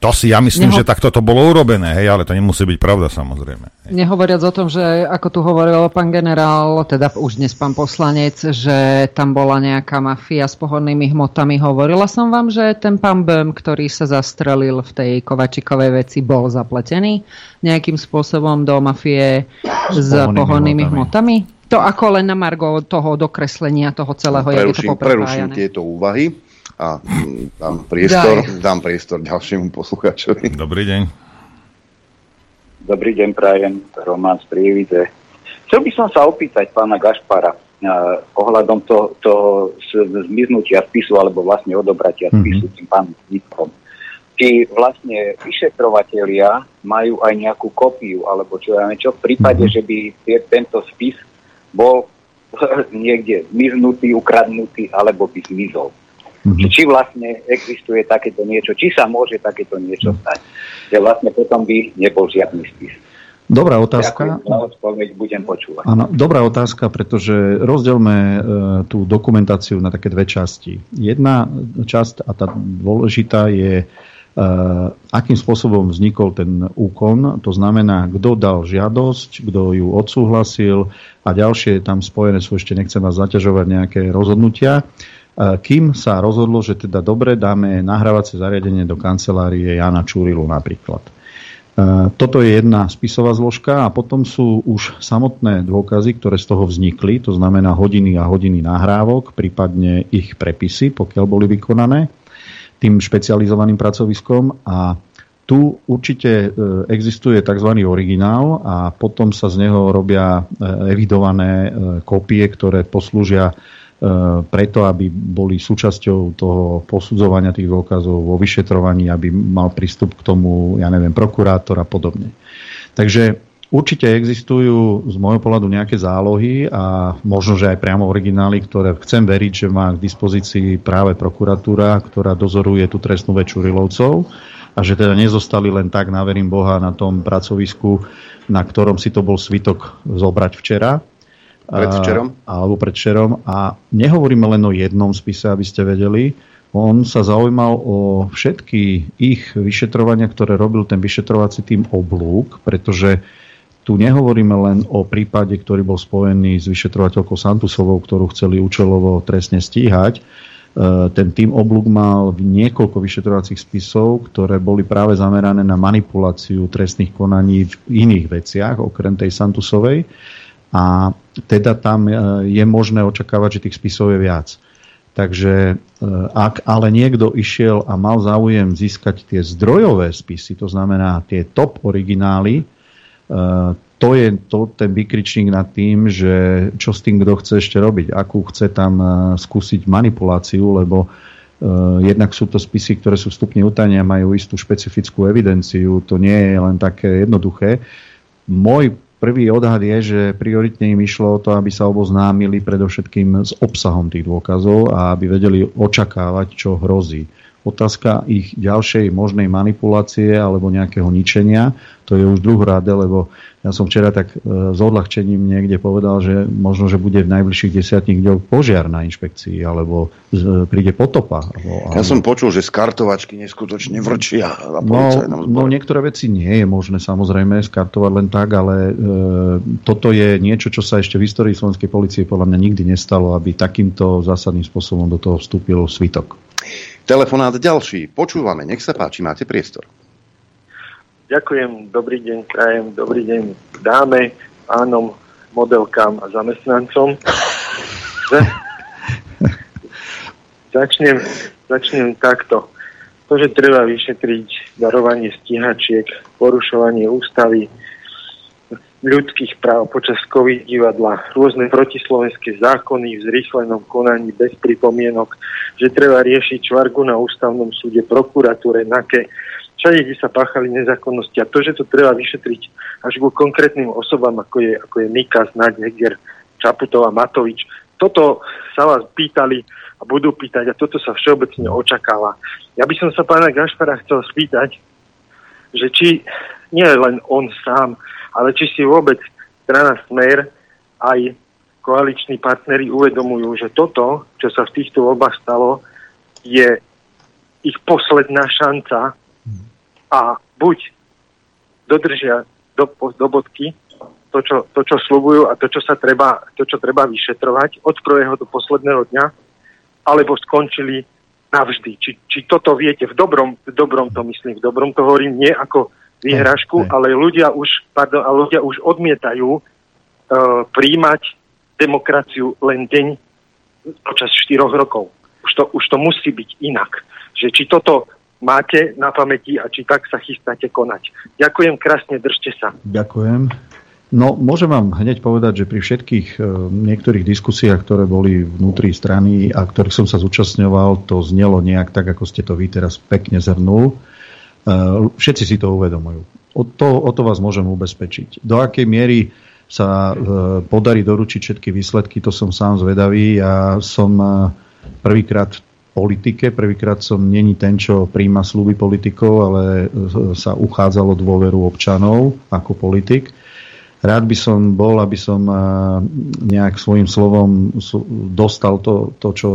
To si ja myslím, Neho... že takto to bolo urobené, hej, ale to nemusí byť pravda samozrejme. Hej. Nehovoriac o tom, že ako tu hovoril pán generál, teda už dnes pán poslanec, že tam bola nejaká mafia s pohodnými hmotami. Hovorila som vám, že ten pán Böhm, ktorý sa zastrelil v tej Kovačikovej veci, bol zapletený nejakým spôsobom do mafie s pohodnými hmotami. hmotami? To ako len na margo toho dokreslenia toho celého, preruším, je to Preruším tieto úvahy a dám priestor, dám priestor ďalšiemu poslucháčovi. Dobrý deň. Dobrý deň, prajem, Roman z Prievidze. Chcel by som sa opýtať pána Gašpara uh, ohľadom toho to zmiznutia spisu alebo vlastne odobratia mm-hmm. spisu tým pánom Nikom. Či vlastne vyšetrovatelia majú aj nejakú kopiu, alebo čo ja neviem, čo v prípade, mm-hmm. že by tento spis bol niekde zmiznutý, ukradnutý, alebo by zmizol. Mm-hmm. Či vlastne existuje takéto niečo, či sa môže takéto niečo mhm. stať. Že vlastne potom by nebol žiadny spis. Dobrá otázka. Ďakujem, budem počúvať. Áno, dobrá otázka, pretože rozdielme e, tú dokumentáciu na také dve časti. Jedna časť, a tá dôležitá, je, e, akým spôsobom vznikol ten úkon, to znamená, kto dal žiadosť, kto ju odsúhlasil a ďalšie tam spojené sú, ešte nechcem vás zaťažovať nejaké rozhodnutia kým sa rozhodlo, že teda dobre dáme nahrávacie zariadenie do kancelárie Jana Čurilu napríklad. E, toto je jedna spisová zložka a potom sú už samotné dôkazy, ktoré z toho vznikli, to znamená hodiny a hodiny nahrávok, prípadne ich prepisy, pokiaľ boli vykonané tým špecializovaným pracoviskom a tu určite e, existuje tzv. originál a potom sa z neho robia e, evidované kopie, ktoré poslúžia E, preto, aby boli súčasťou toho posudzovania tých dôkazov vo vyšetrovaní, aby mal prístup k tomu, ja neviem, prokurátor a podobne. Takže určite existujú z môjho pohľadu nejaké zálohy a možno, že aj priamo originály, ktoré chcem veriť, že má k dispozícii práve prokuratúra, ktorá dozoruje tú trestnú väčšiu rilovcov a že teda nezostali len tak, naverím Boha, na tom pracovisku, na ktorom si to bol svitok zobrať včera, Predvčerom? Alebo predvčerom. A nehovoríme len o jednom spise, aby ste vedeli. On sa zaujímal o všetky ich vyšetrovania, ktoré robil ten vyšetrovací tým oblúk, pretože tu nehovoríme len o prípade, ktorý bol spojený s vyšetrovateľkou Santusovou, ktorú chceli účelovo trestne stíhať. E, ten tým oblúk mal niekoľko vyšetrovacích spisov, ktoré boli práve zamerané na manipuláciu trestných konaní v iných veciach, okrem tej Santusovej. A teda tam e, je možné očakávať, že tých spisov je viac. Takže e, ak ale niekto išiel a mal záujem získať tie zdrojové spisy, to znamená tie top originály, e, to je to, ten vykričník nad tým, že čo s tým kto chce ešte robiť, akú chce tam skúsiť manipuláciu, lebo jednak sú to spisy, ktoré sú vstupne utajenia, majú istú špecifickú evidenciu, to nie je len také jednoduché. Môj Prvý odhad je, že prioritne im išlo o to, aby sa oboznámili predovšetkým s obsahom tých dôkazov a aby vedeli očakávať, čo hrozí. Otázka ich ďalšej možnej manipulácie alebo nejakého ničenia, to je už druhorade, lebo ja som včera tak e, s odľahčením niekde povedal, že možno, že bude v najbližších desiatich dňoch požiar na inšpekcii, alebo e, príde potopa. Alebo, ja som počul, že z kartovačky neskutočne vrčia. No, no niektoré veci nie je možné samozrejme skartovať len tak, ale e, toto je niečo, čo sa ešte v histórii slovenskej policie podľa mňa nikdy nestalo, aby takýmto zásadným spôsobom do toho vstúpil svitok. Telefonát ďalší. Počúvame, nech sa páči, máte priestor. Ďakujem, dobrý deň, krajem, dobrý deň dáme, pánom, modelkám a zamestnancom. začnem, začnem takto. To, že treba vyšetriť darovanie stíhačiek, porušovanie ústavy, ľudských práv počas COVID divadla, rôzne protislovenské zákony v zrýchlenom konaní bez pripomienok, že treba riešiť čvargu na ústavnom súde, prokuratúre, NAKE, všade, kde sa páchali nezákonnosti. A to, že to treba vyšetriť až ku konkrétnym osobám, ako je, ako je Mikas, Naď, Heger, Čaputová, Matovič, toto sa vás pýtali a budú pýtať a toto sa všeobecne očakáva. Ja by som sa pána Gašpara chcel spýtať, že či nie len on sám, ale či si vôbec strana Smer aj koaliční partnery uvedomujú, že toto, čo sa v týchto voľbách stalo, je ich posledná šanca a buď dodržia do, do bodky to čo, to, čo slubujú a to čo, sa treba, to, čo treba vyšetrovať od prvého do posledného dňa, alebo skončili navždy. Či, či toto viete, v dobrom, v dobrom to myslím, v dobrom to hovorím nie ako vyhražku, ale ľudia už, pardon, a ľudia už odmietajú uh, príjmať demokraciu len deň počas 4 rokov. Už to, už to musí byť inak. Že či toto máte na pamäti a či tak sa chystáte konať. Ďakujem krásne, držte sa. Ďakujem. No, môžem vám hneď povedať, že pri všetkých e, niektorých diskusiách, ktoré boli vnútri strany a ktorých som sa zúčastňoval, to znelo nejak tak, ako ste to vy teraz pekne zhrnul. E, všetci si to uvedomujú. O to, o to vás môžem ubezpečiť. Do akej miery sa e, podarí doručiť všetky výsledky, to som sám zvedavý. Ja som e, prvýkrát v politike, prvýkrát som není ten, čo príjma slúby politikov, ale sa uchádzalo dôveru občanov ako politik rád by som bol, aby som nejak svojim slovom dostal to, to čo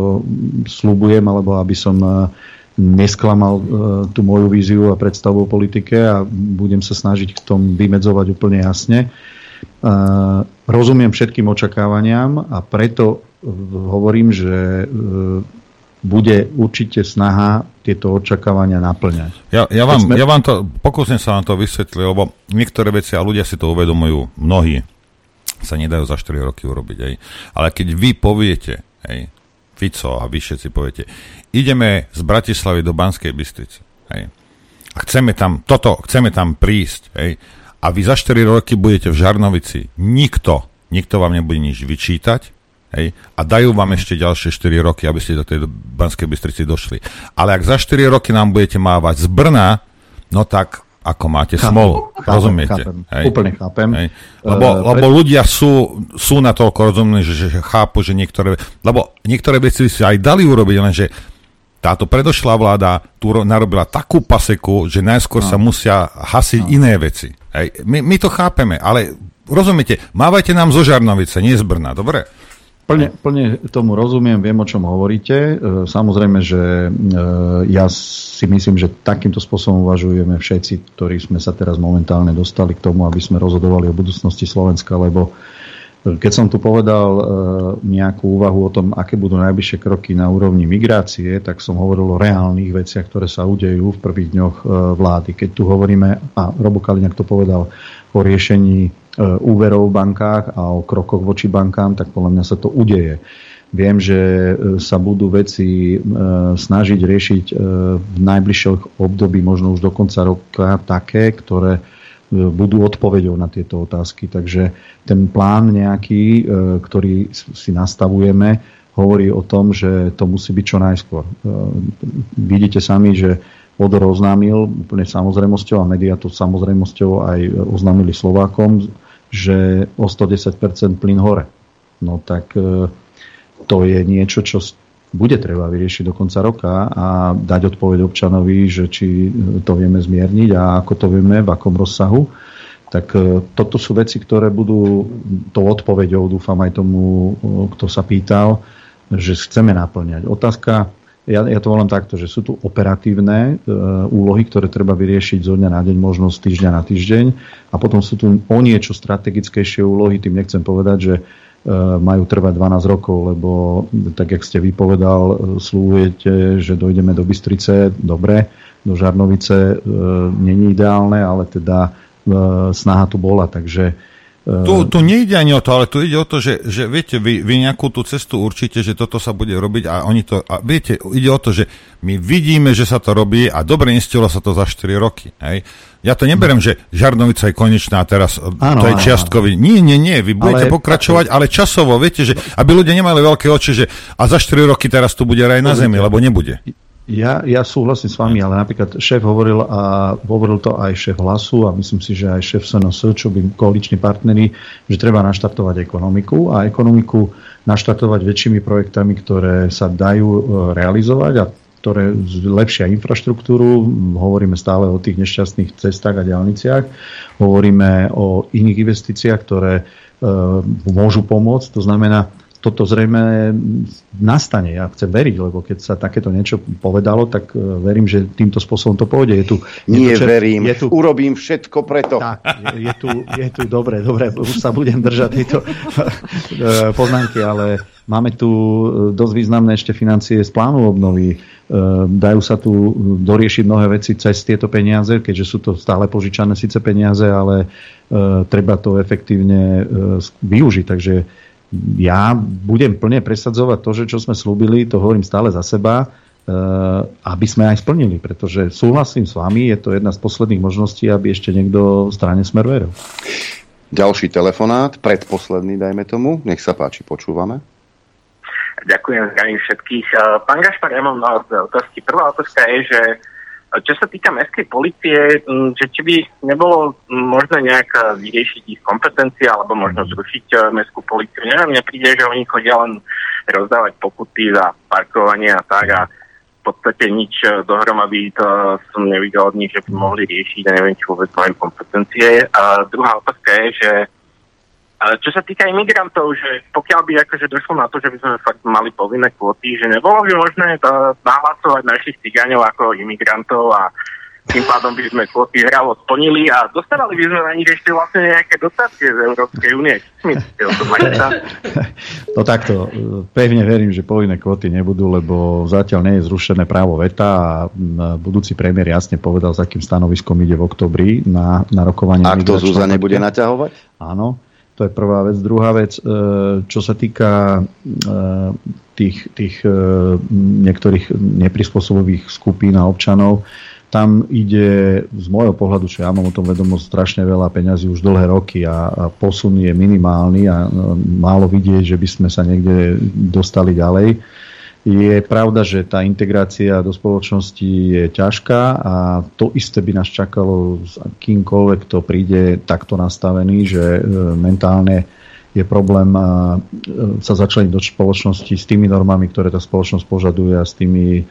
slúbujem, alebo aby som nesklamal tú moju víziu a predstavu o politike a budem sa snažiť v tom vymedzovať úplne jasne. Rozumiem všetkým očakávaniam a preto hovorím, že bude určite snaha tieto očakávania naplňať. Ja, ja, vám, sme... ja vám to, pokúsim sa vám to vysvetliť, lebo niektoré veci, a ľudia si to uvedomujú, mnohí sa nedajú za 4 roky urobiť. Aj. Ale keď vy poviete, aj, Fico a vy všetci poviete, ideme z Bratislavy do Banskej Bystrice, aj, a chceme tam, toto, chceme tam prísť, aj, a vy za 4 roky budete v Žarnovici, nikto, nikto vám nebude nič vyčítať, Hej? A dajú vám ešte ďalšie 4 roky, aby ste do tej Banskej Bystrici došli. Ale ak za 4 roky nám budete mávať z Brna, no tak ako máte chápem, smolu. Chápem, rozumiete? Chápem, hej? Úplne chápem. Hej? Lebo, uh, lebo pre... ľudia sú, sú na toľko rozumní, že, že chápu, že niektoré... Lebo niektoré veci si aj dali urobiť, lenže táto predošlá vláda tu narobila takú paseku, že najskôr no. sa musia hasiť no. iné veci. Hej? My, my to chápeme, ale rozumiete, mávajte nám zo Žarnovice, nie z Brna, dobre? Plne, plne tomu rozumiem, viem, o čom hovoríte. E, samozrejme, že e, ja si myslím, že takýmto spôsobom uvažujeme všetci, ktorí sme sa teraz momentálne dostali k tomu, aby sme rozhodovali o budúcnosti Slovenska, lebo e, keď som tu povedal nejakú úvahu o tom, aké budú najbližšie kroky na úrovni migrácie, tak som hovoril o reálnych veciach, ktoré sa udejú v prvých dňoch vlády. Keď tu hovoríme, a Robo Kaliňák to povedal, o riešení úverov v bankách a o krokoch voči bankám, tak podľa mňa sa to udeje. Viem, že e, sa budú veci e, snažiť riešiť v najbližšom období, možno už do konca roka, také, ktoré budú odpovedou na tieto otázky. Takže ten plán nejaký, ktorý si nastavujeme, hovorí o tom, že to musí byť čo najskôr. Vidíte sami, že Odor oznámil úplne samozrejmosťou a médiá to samozrejmosťou aj oznámili Slovákom, že o 110% plyn hore. No tak e, to je niečo, čo bude treba vyriešiť do konca roka a dať odpoveď občanovi, že či to vieme zmierniť a ako to vieme, v akom rozsahu. Tak e, toto sú veci, ktoré budú tou odpoveďou, dúfam aj tomu, kto sa pýtal, že chceme naplňať. Otázka ja, ja to volám takto, že sú tu operatívne e, úlohy, ktoré treba vyriešiť zo dňa na deň, možno z týždňa na týždeň. A potom sú tu o niečo strategickejšie úlohy, tým nechcem povedať, že e, majú trvať 12 rokov, lebo tak, jak ste vypovedal, e, slúvujete, že dojdeme do Bystrice, dobre, do Žarnovice e, není ideálne, ale teda e, snaha tu bola, takže tu, tu nejde ani o to, ale tu ide o to, že, že viete, vy, vy nejakú tú cestu určite, že toto sa bude robiť a oni to, a viete, ide o to, že my vidíme, že sa to robí a dobre nestilo sa to za 4 roky. Hej? Ja to neberem, že Žarnovica je konečná teraz, ano, to je čiastkový. Nie, nie, nie, vy budete ale, pokračovať, ale časovo, viete, že aby ľudia nemali veľké oči, že a za 4 roky teraz tu bude raj na zemi, lebo nebude. Ja, ja súhlasím s vami, ale napríklad šéf hovoril a hovoril to aj šéf hlasu a myslím si, že aj šéf SNS, čo by koaliční partneri, že treba naštartovať ekonomiku a ekonomiku naštartovať väčšími projektami, ktoré sa dajú e, realizovať a ktoré zlepšia infraštruktúru. Hovoríme stále o tých nešťastných cestách a diálniciach. Hovoríme o iných investíciách, ktoré e, môžu pomôcť. To znamená, toto zrejme nastane. Ja chcem veriť, lebo keď sa takéto niečo povedalo, tak e, verím, že týmto spôsobom to pôjde. Je tu, Nie je tu, verím, je tu, urobím všetko preto. Tak, je, je, tu, je tu, dobre, dobre, už sa budem držať tejto e, poznámky, ale máme tu e, dosť významné ešte financie z plánu obnovy. Dajú sa tu doriešiť mnohé veci cez tieto peniaze, keďže sú to stále požičané síce peniaze, ale treba to efektívne využiť. Takže ja budem plne presadzovať to, že čo sme slúbili, to hovorím stále za seba, eh, aby sme aj splnili, pretože súhlasím s vami, je to jedna z posledných možností, aby ešte niekto v strane Smer veril. Ďalší telefonát, predposledný, dajme tomu. Nech sa páči, počúvame. Ďakujem, zdravím všetkých. Eh, pán Gašpar, ja mám na otázky. Prvá otázka je, že čo sa týka mestskej policie, mm, že či by nebolo možné nejak vyriešiť ich kompetencie alebo možno zrušiť e, mestskú policiu. Neviem, mne príde, že oni chodia len rozdávať pokuty za parkovanie a tak a v podstate nič e, dohromady to som nevidel od nich, že by mohli riešiť a neviem, či vôbec majú kompetencie. A druhá otázka je, že čo sa týka imigrantov, že pokiaľ by akože došlo na to, že by sme fakt mali povinné kvóty, že nebolo by možné nahlasovať našich cigáňov ako imigrantov a tým pádom by sme kvóty hravo splnili a dostávali by sme na nich ešte vlastne nejaké dotácie z Európskej únie. No takto, pevne verím, že povinné kvóty nebudú, lebo zatiaľ nie je zrušené právo veta a budúci premiér jasne povedal, s akým stanoviskom ide v oktobri na, na rokovanie. A kto Zúza nebude naťahovať? Áno. To je prvá vec. Druhá vec, e, čo sa týka e, tých, tých e, niektorých neprispôsobových skupín a občanov, tam ide z môjho pohľadu, čo ja mám o tom vedomosť, strašne veľa peňazí už dlhé roky a, a posun je minimálny a málo vidieť, že by sme sa niekde dostali ďalej. Je pravda, že tá integrácia do spoločnosti je ťažká a to isté by nás čakalo s kýmkoľvek, kto príde takto nastavený, že e, mentálne je problém e, sa začleniť do spoločnosti s tými normami, ktoré tá spoločnosť požaduje a s tými e,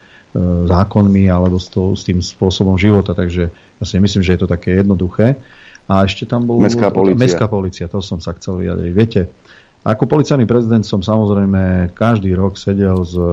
zákonmi alebo s, to, s tým spôsobom života. Takže ja si myslím, že je to také jednoduché. A ešte tam bol... Mestská policia. Mestská policia, to som sa chcel vyjadriť. Viete, ako policajný prezident som samozrejme každý rok sedel s e,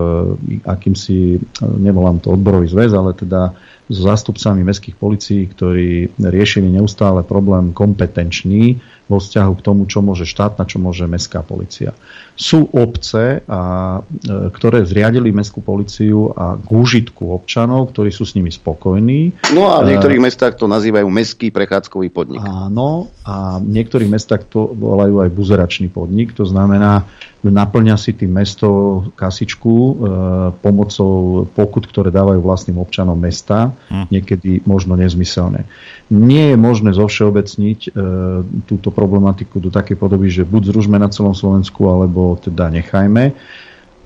akýmsi, e, nevolám to odborový zväz, ale teda s zástupcami mestských policií, ktorí riešili neustále problém kompetenčný vo vzťahu k tomu, čo môže štátna, čo môže mestská policia. Sú obce, a, e, ktoré zriadili mestskú policiu a k úžitku občanov, ktorí sú s nimi spokojní. No a v niektorých e, mestách to nazývajú mestský prechádzkový podnik. Áno, a v niektorých mestách to volajú aj buzeračný podnik. To znamená, naplňa si tým mesto kasičku e, pomocou pokut, ktoré dávajú vlastným občanom mesta, hm. niekedy možno nezmyselné. Nie je možné zovšeobecniť e, túto problematiku do takej podoby, že buď zružme na celom Slovensku, alebo teda nechajme.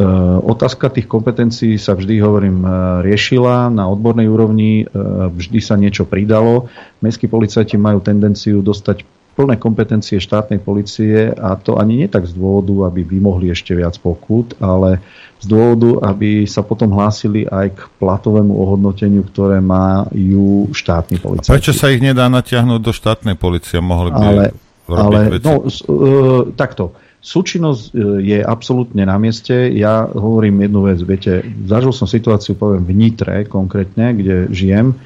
E, otázka tých kompetencií sa vždy, hovorím, e, riešila na odbornej úrovni, e, vždy sa niečo pridalo. Mestskí policajti majú tendenciu dostať plné kompetencie štátnej policie a to ani nie tak z dôvodu, aby vymohli ešte viac pokút, ale z dôvodu, aby sa potom hlásili aj k platovému ohodnoteniu, ktoré majú štátni policajti. A prečo sa ich nedá natiahnuť do štátnej policie? Mohli by ale, ale no, uh, takto. Súčinnosť e, je absolútne na mieste. Ja hovorím jednu vec, viete, zažil som situáciu, poviem, v Nitre konkrétne, kde žijem,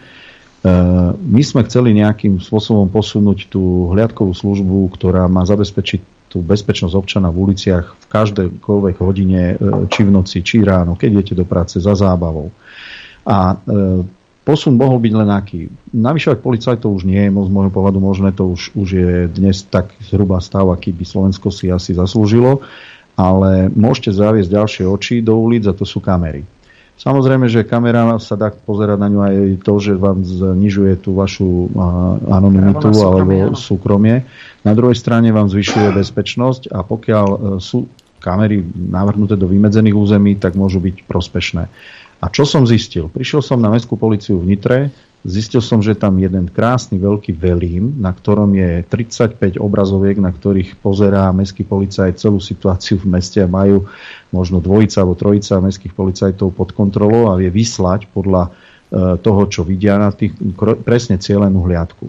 my sme chceli nejakým spôsobom posunúť tú hliadkovú službu, ktorá má zabezpečiť tú bezpečnosť občana v uliciach v každejkoľvek hodine, eh, či v noci, či ráno, keď idete do práce za zábavou. A eh, posun mohol byť len aký. Navyšovať policajtov už nie je z môjho pohľadu možné, to už, už je dnes tak zhruba stav, aký by Slovensko si asi zaslúžilo, ale môžete zaviesť ďalšie oči do ulic a to sú kamery. Samozrejme, že kamera sa dá pozerať na ňu aj to, že vám znižuje tú vašu anonymitu ja, alebo súkromie. Na druhej strane vám zvyšuje bezpečnosť a pokiaľ e, sú kamery navrhnuté do vymedzených území, tak môžu byť prospešné. A čo som zistil? Prišiel som na mestskú policiu v Nitre, zistil som, že tam jeden krásny veľký velím, na ktorom je 35 obrazoviek, na ktorých pozerá mestský policajt celú situáciu v meste a majú možno dvojica alebo trojica mestských policajtov pod kontrolou a vie vyslať podľa e, toho, čo vidia na tých presne cieľenú hliadku.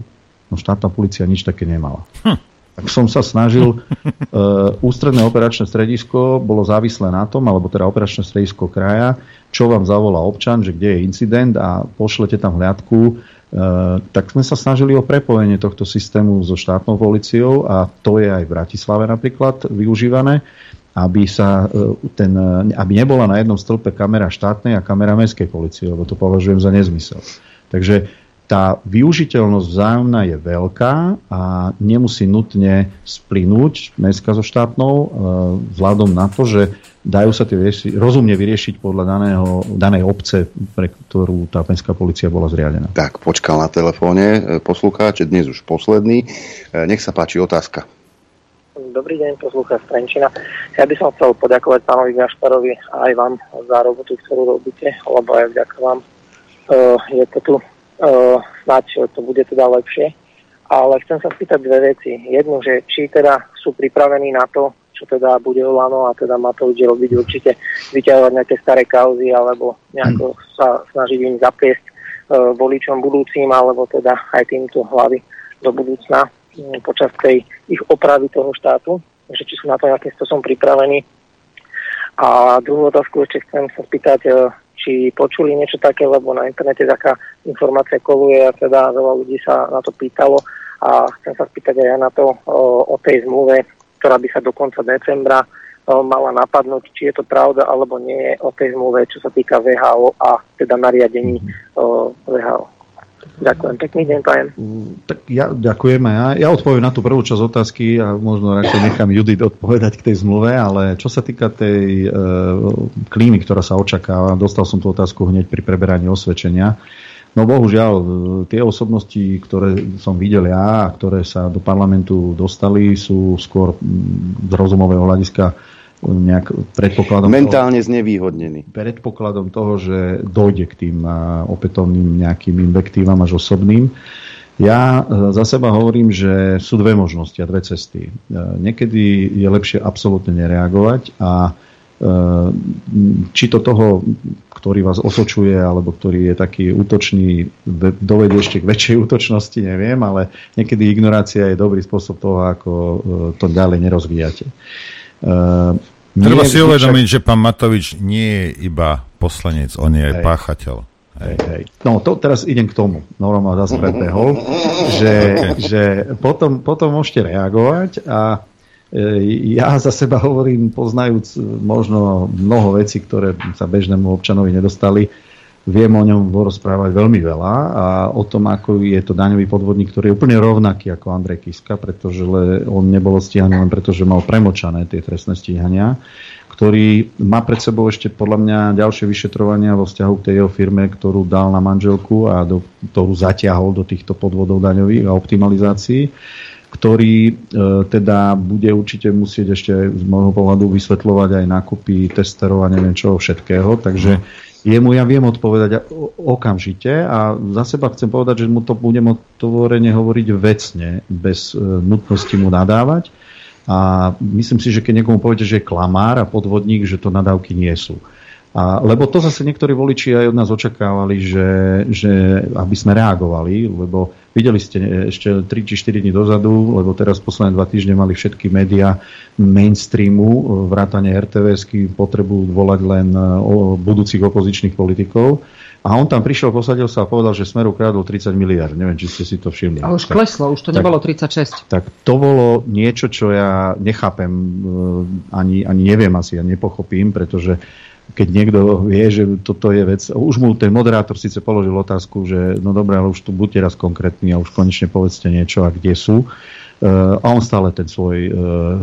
No štátna policia nič také nemala. Hm tak som sa snažil, uh, ústredné operačné stredisko bolo závislé na tom, alebo teda operačné stredisko kraja, čo vám zavolá občan, že kde je incident a pošlete tam hľadku, uh, tak sme sa snažili o prepojenie tohto systému so štátnou policiou a to je aj v Bratislave napríklad využívané, aby, sa, uh, ten, aby nebola na jednom stĺpe kamera štátnej a kamera mestskej policie, lebo to považujem za nezmysel. Takže tá využiteľnosť vzájomná je veľká a nemusí nutne splynúť mestská so štátnou e, vzhľadom na to, že dajú sa tie veci rozumne vyriešiť podľa daného, danej obce, pre ktorú tá mestská policia bola zriadená. Tak, počkal na telefóne e, poslucháč, dnes už posledný. E, nech sa páči otázka. Dobrý deň, poslúcha Strenčina. Ja by som chcel poďakovať pánovi Gašparovi a aj vám za robotu, ktorú robíte, lebo aj vďaka vám je to tu uh, snáď to bude teda lepšie. Ale chcem sa spýtať dve veci. Jednu, že či teda sú pripravení na to, čo teda bude Olano a teda má to ľudí robiť určite vyťahovať nejaké staré kauzy alebo nejako sa snažiť im zapiesť uh, voličom budúcim alebo teda aj týmto hlavy do budúcna um, počas tej ich opravy toho štátu. Takže či sú na to nejakým spôsobom pripravení. A druhú otázku ešte chcem sa spýtať, uh, či počuli niečo také, lebo na internete taká informácia koluje a teda veľa ľudí sa na to pýtalo a chcem sa spýtať aj na to o, o tej zmluve, ktorá by sa do konca decembra mala napadnúť, či je to pravda alebo nie o tej zmluve, čo sa týka VHO a teda nariadení VHO. Ďakujem, pekný deň, pajem. Tak ja ďakujem a ja, ja odpoviem na tú prvú časť otázky a možno radšej nechám Judith odpovedať k tej zmluve, ale čo sa týka tej e, klímy, ktorá sa očakáva, dostal som tú otázku hneď pri preberaní osvedčenia. No bohužiaľ, e, tie osobnosti, ktoré som videl ja a ktoré sa do parlamentu dostali, sú skôr z rozumového hľadiska nejak predpokladom Mentálne toho, znevýhodnený. Predpokladom toho, že dojde k tým opätovným nejakým invektívam až osobným. Ja e, za seba hovorím, že sú dve možnosti a dve cesty. E, niekedy je lepšie absolútne nereagovať a e, či to toho, ktorý vás osočuje, alebo ktorý je taký útočný, dovedie ešte k väčšej útočnosti, neviem, ale niekedy ignorácia je dobrý spôsob toho, ako to ďalej nerozvíjate. Treba si uvedomiť, však... že pán Matovič nie je iba poslanec, on je aj hej. páchateľ. Hej, hej. No to teraz idem k tomu. Norma zase predbehol, že, okay. že potom, potom môžete reagovať a e, ja za seba hovorím, poznajúc možno mnoho vecí, ktoré sa bežnému občanovi nedostali, viem o ňom rozprávať veľmi veľa a o tom, ako je to daňový podvodník, ktorý je úplne rovnaký ako Andrej Kiska, pretože on nebol stíhaný len preto, že mal premočané tie trestné stíhania, ktorý má pred sebou ešte podľa mňa ďalšie vyšetrovania vo vzťahu k tej jeho firme, ktorú dal na manželku a do, ktorú zatiahol do týchto podvodov daňových a optimalizácií ktorý e, teda bude určite musieť ešte z môjho pohľadu vysvetľovať aj nákupy testerov a neviem čoho všetkého. Takže jemu ja viem odpovedať okamžite a za seba chcem povedať, že mu to budem otvorene hovoriť vecne, bez e, nutnosti mu nadávať. A myslím si, že keď niekomu poviete, že je klamár a podvodník, že to nadávky nie sú. A, lebo to zase niektorí voliči aj od nás očakávali, že, že aby sme reagovali, lebo videli ste ešte 3 či 4 dní dozadu, lebo teraz posledné dva týždne mali všetky médiá mainstreamu, vrátane rtvs potrebu volať len e, o budúcich opozičných politikov. A on tam prišiel, posadil sa a povedal, že Smeru krádol 30 miliard. Neviem, či ste si to všimli. A už kleslo, už to tak, nebolo 36. Tak to bolo niečo, čo ja nechápem, e, ani, ani neviem asi, ja nepochopím, pretože keď niekto vie, že toto je vec, už mu ten moderátor síce položil otázku, že no dobré, ale už tu buďte raz konkrétni a už konečne povedzte niečo a kde sú. Uh, a on stále ten svoj uh,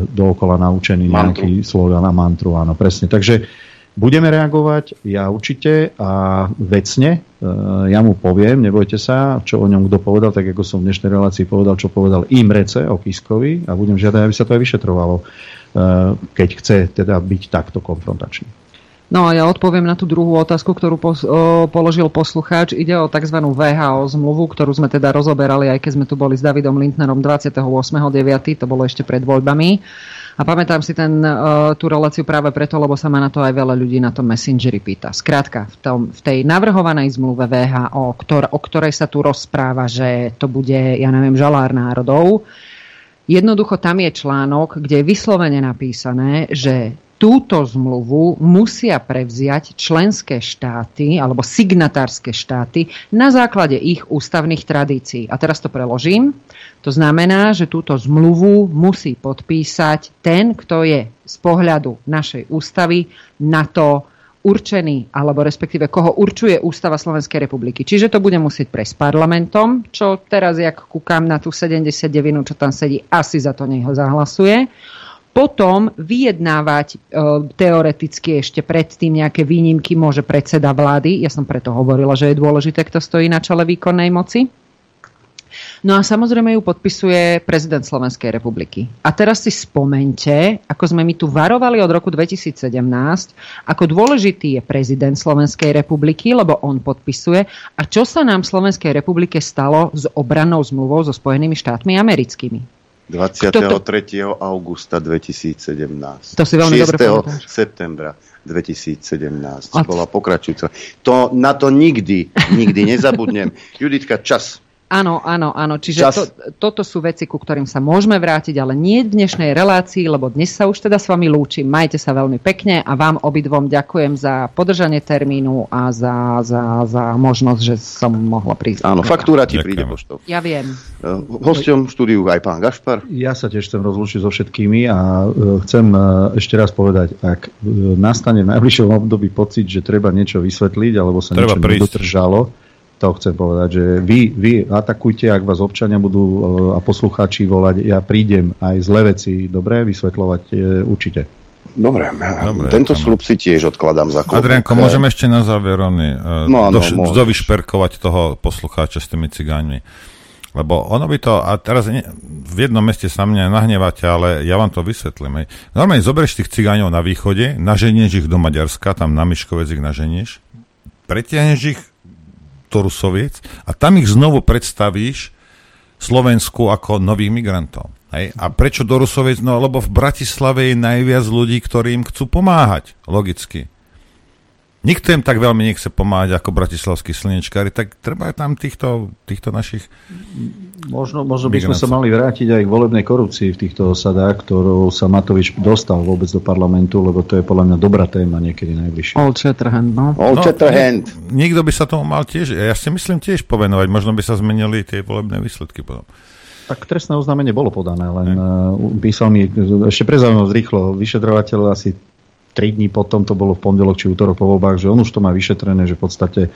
dookola naučený mantru. nejaký slogan a mantru, áno, presne. Takže budeme reagovať, ja určite a vecne, uh, ja mu poviem, nebojte sa, čo o ňom kto povedal, tak ako som v dnešnej relácii povedal, čo povedal Imrece o Kiskovi a budem žiadať, aby sa to aj vyšetrovalo, keď chce teda byť takto konfrontačný. No a ja odpoviem na tú druhú otázku, ktorú pos- položil poslucháč. Ide o tzv. VHO zmluvu, ktorú sme teda rozoberali, aj keď sme tu boli s Davidom Lindnerom 28.9., to bolo ešte pred voľbami. A pamätám si ten, tú reláciu práve preto, lebo sa ma na to aj veľa ľudí na tom Messengeri pýta. Skrátka, v, tom, v tej navrhovanej zmluve VHO, ktor, o ktorej sa tu rozpráva, že to bude, ja neviem, žalár národov, jednoducho tam je článok, kde je vyslovene napísané, že túto zmluvu musia prevziať členské štáty alebo signatárske štáty na základe ich ústavných tradícií. A teraz to preložím. To znamená, že túto zmluvu musí podpísať ten, kto je z pohľadu našej ústavy na to určený, alebo respektíve koho určuje Ústava Slovenskej republiky. Čiže to bude musieť prejsť parlamentom, čo teraz, jak kúkam na tú 79, čo tam sedí, asi za to neho zahlasuje potom vyjednávať e, teoreticky ešte predtým nejaké výnimky môže predseda vlády. Ja som preto hovorila, že je dôležité, kto stojí na čele výkonnej moci. No a samozrejme ju podpisuje prezident Slovenskej republiky. A teraz si spomente, ako sme my tu varovali od roku 2017, ako dôležitý je prezident Slovenskej republiky, lebo on podpisuje. A čo sa nám v Slovenskej republike stalo s obrannou zmluvou so Spojenými štátmi americkými? 23. augusta 2017. To si veľmi 6. dobre septembra 2017 A... bola pokračujúca. To, na to nikdy, nikdy nezabudnem. Juditka, čas. Áno, áno, áno. Čiže to, toto sú veci, ku ktorým sa môžeme vrátiť, ale nie v dnešnej relácii, lebo dnes sa už teda s vami lúčim. Majte sa veľmi pekne a vám obidvom ďakujem za podržanie termínu a za, za, za možnosť, že som mohla prísť. Áno, faktúra ti príde poštou. Ja viem. Uh, hosťom štúdiu aj pán Gašpar. Ja sa tiež chcem rozlúčiť so všetkými a uh, chcem uh, ešte raz povedať, ak nastane v najbližšom období pocit, že treba niečo vysvetliť alebo sa treba niečo nedotržalo, to chcem povedať, že vy, vy atakujte, ak vás občania budú e, a poslucháči volať, ja prídem aj zlé veci, dobre, vysvetľovať e, určite. Dobre, Dobre tento slub si tiež odkladám za klobúk. Adrianko, môžem ešte na záver oni, e, no, no, do, dovyšperkovať toho poslucháča s tými cigáňmi. Lebo ono by to, a teraz ne, v jednom meste sa mňa nahnevate, ale ja vám to vysvetlím. Hej. Normálne zoberieš tých cigáňov na východe, naženieš ich do Maďarska, tam na Miškovec ich naženieš, pretiahneš ich Rusoviec a tam ich znovu predstavíš Slovensku ako nových migrantov. Hej? A prečo do Rusoviec? No lebo v Bratislave je najviac ľudí, ktorí im chcú pomáhať, logicky. Nikto im tak veľmi nechce pomáhať ako bratislavskí slnečkári, tak treba tam týchto, týchto našich... Možno, možno by sme sa mali vrátiť aj k volebnej korupcii v týchto osadách, ktorou sa Matovič dostal vôbec do parlamentu, lebo to je podľa mňa dobrá téma niekedy najbližšie. Old Shatterhand, no. Old no, Shatterhand. Niekto by sa tomu mal tiež, ja si myslím tiež povenovať, možno by sa zmenili tie volebné výsledky potom. Tak trestné oznámenie bolo podané, len uh, písal mi ešte pre rýchlo vyšetrovateľ asi 3 dní potom, to bolo v pondelok či útorok po voľbách, že on už to má vyšetrené, že v podstate e,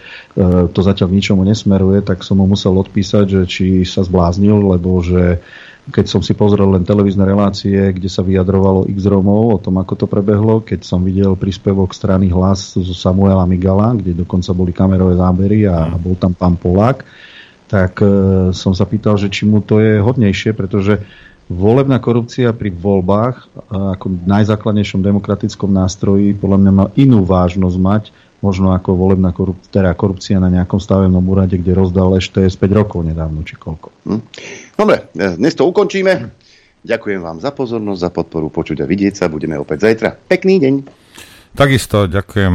to zatiaľ k ničomu nesmeruje, tak som mu musel odpísať, že či sa zbláznil, lebo že keď som si pozrel len televízne relácie, kde sa vyjadrovalo x Romov o tom, ako to prebehlo, keď som videl príspevok strany Hlas zo Samuela Migala, kde dokonca boli kamerové zábery a bol tam pán Polák, tak e, som sa pýtal, že či mu to je hodnejšie, pretože volebná korupcia pri voľbách ako najzákladnejšom demokratickom nástroji podľa mňa má inú vážnosť mať, možno ako volebná korupcia, teda korupcia na nejakom stavebnom úrade, kde rozdal ešte 5 rokov nedávno, či koľko. Hm. Dobre, dnes to ukončíme. Ďakujem vám za pozornosť, za podporu počuť a vidieť sa. Budeme opäť zajtra. Pekný deň. Takisto ďakujem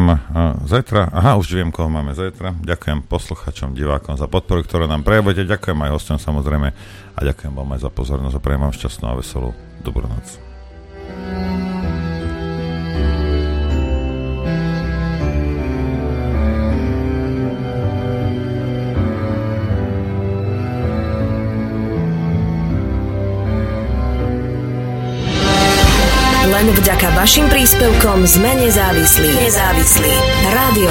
zajtra. Aha, už viem, koho máme zajtra. Ďakujem posluchačom, divákom za podporu, ktorú nám prejavujete. Ďakujem aj hostom samozrejme a ďakujem vám aj za pozornosť a prejem vám šťastnú a veselú dobrú noc. Len vďaka vašim príspevkom sme nezávislí. Nezávislí. Rádio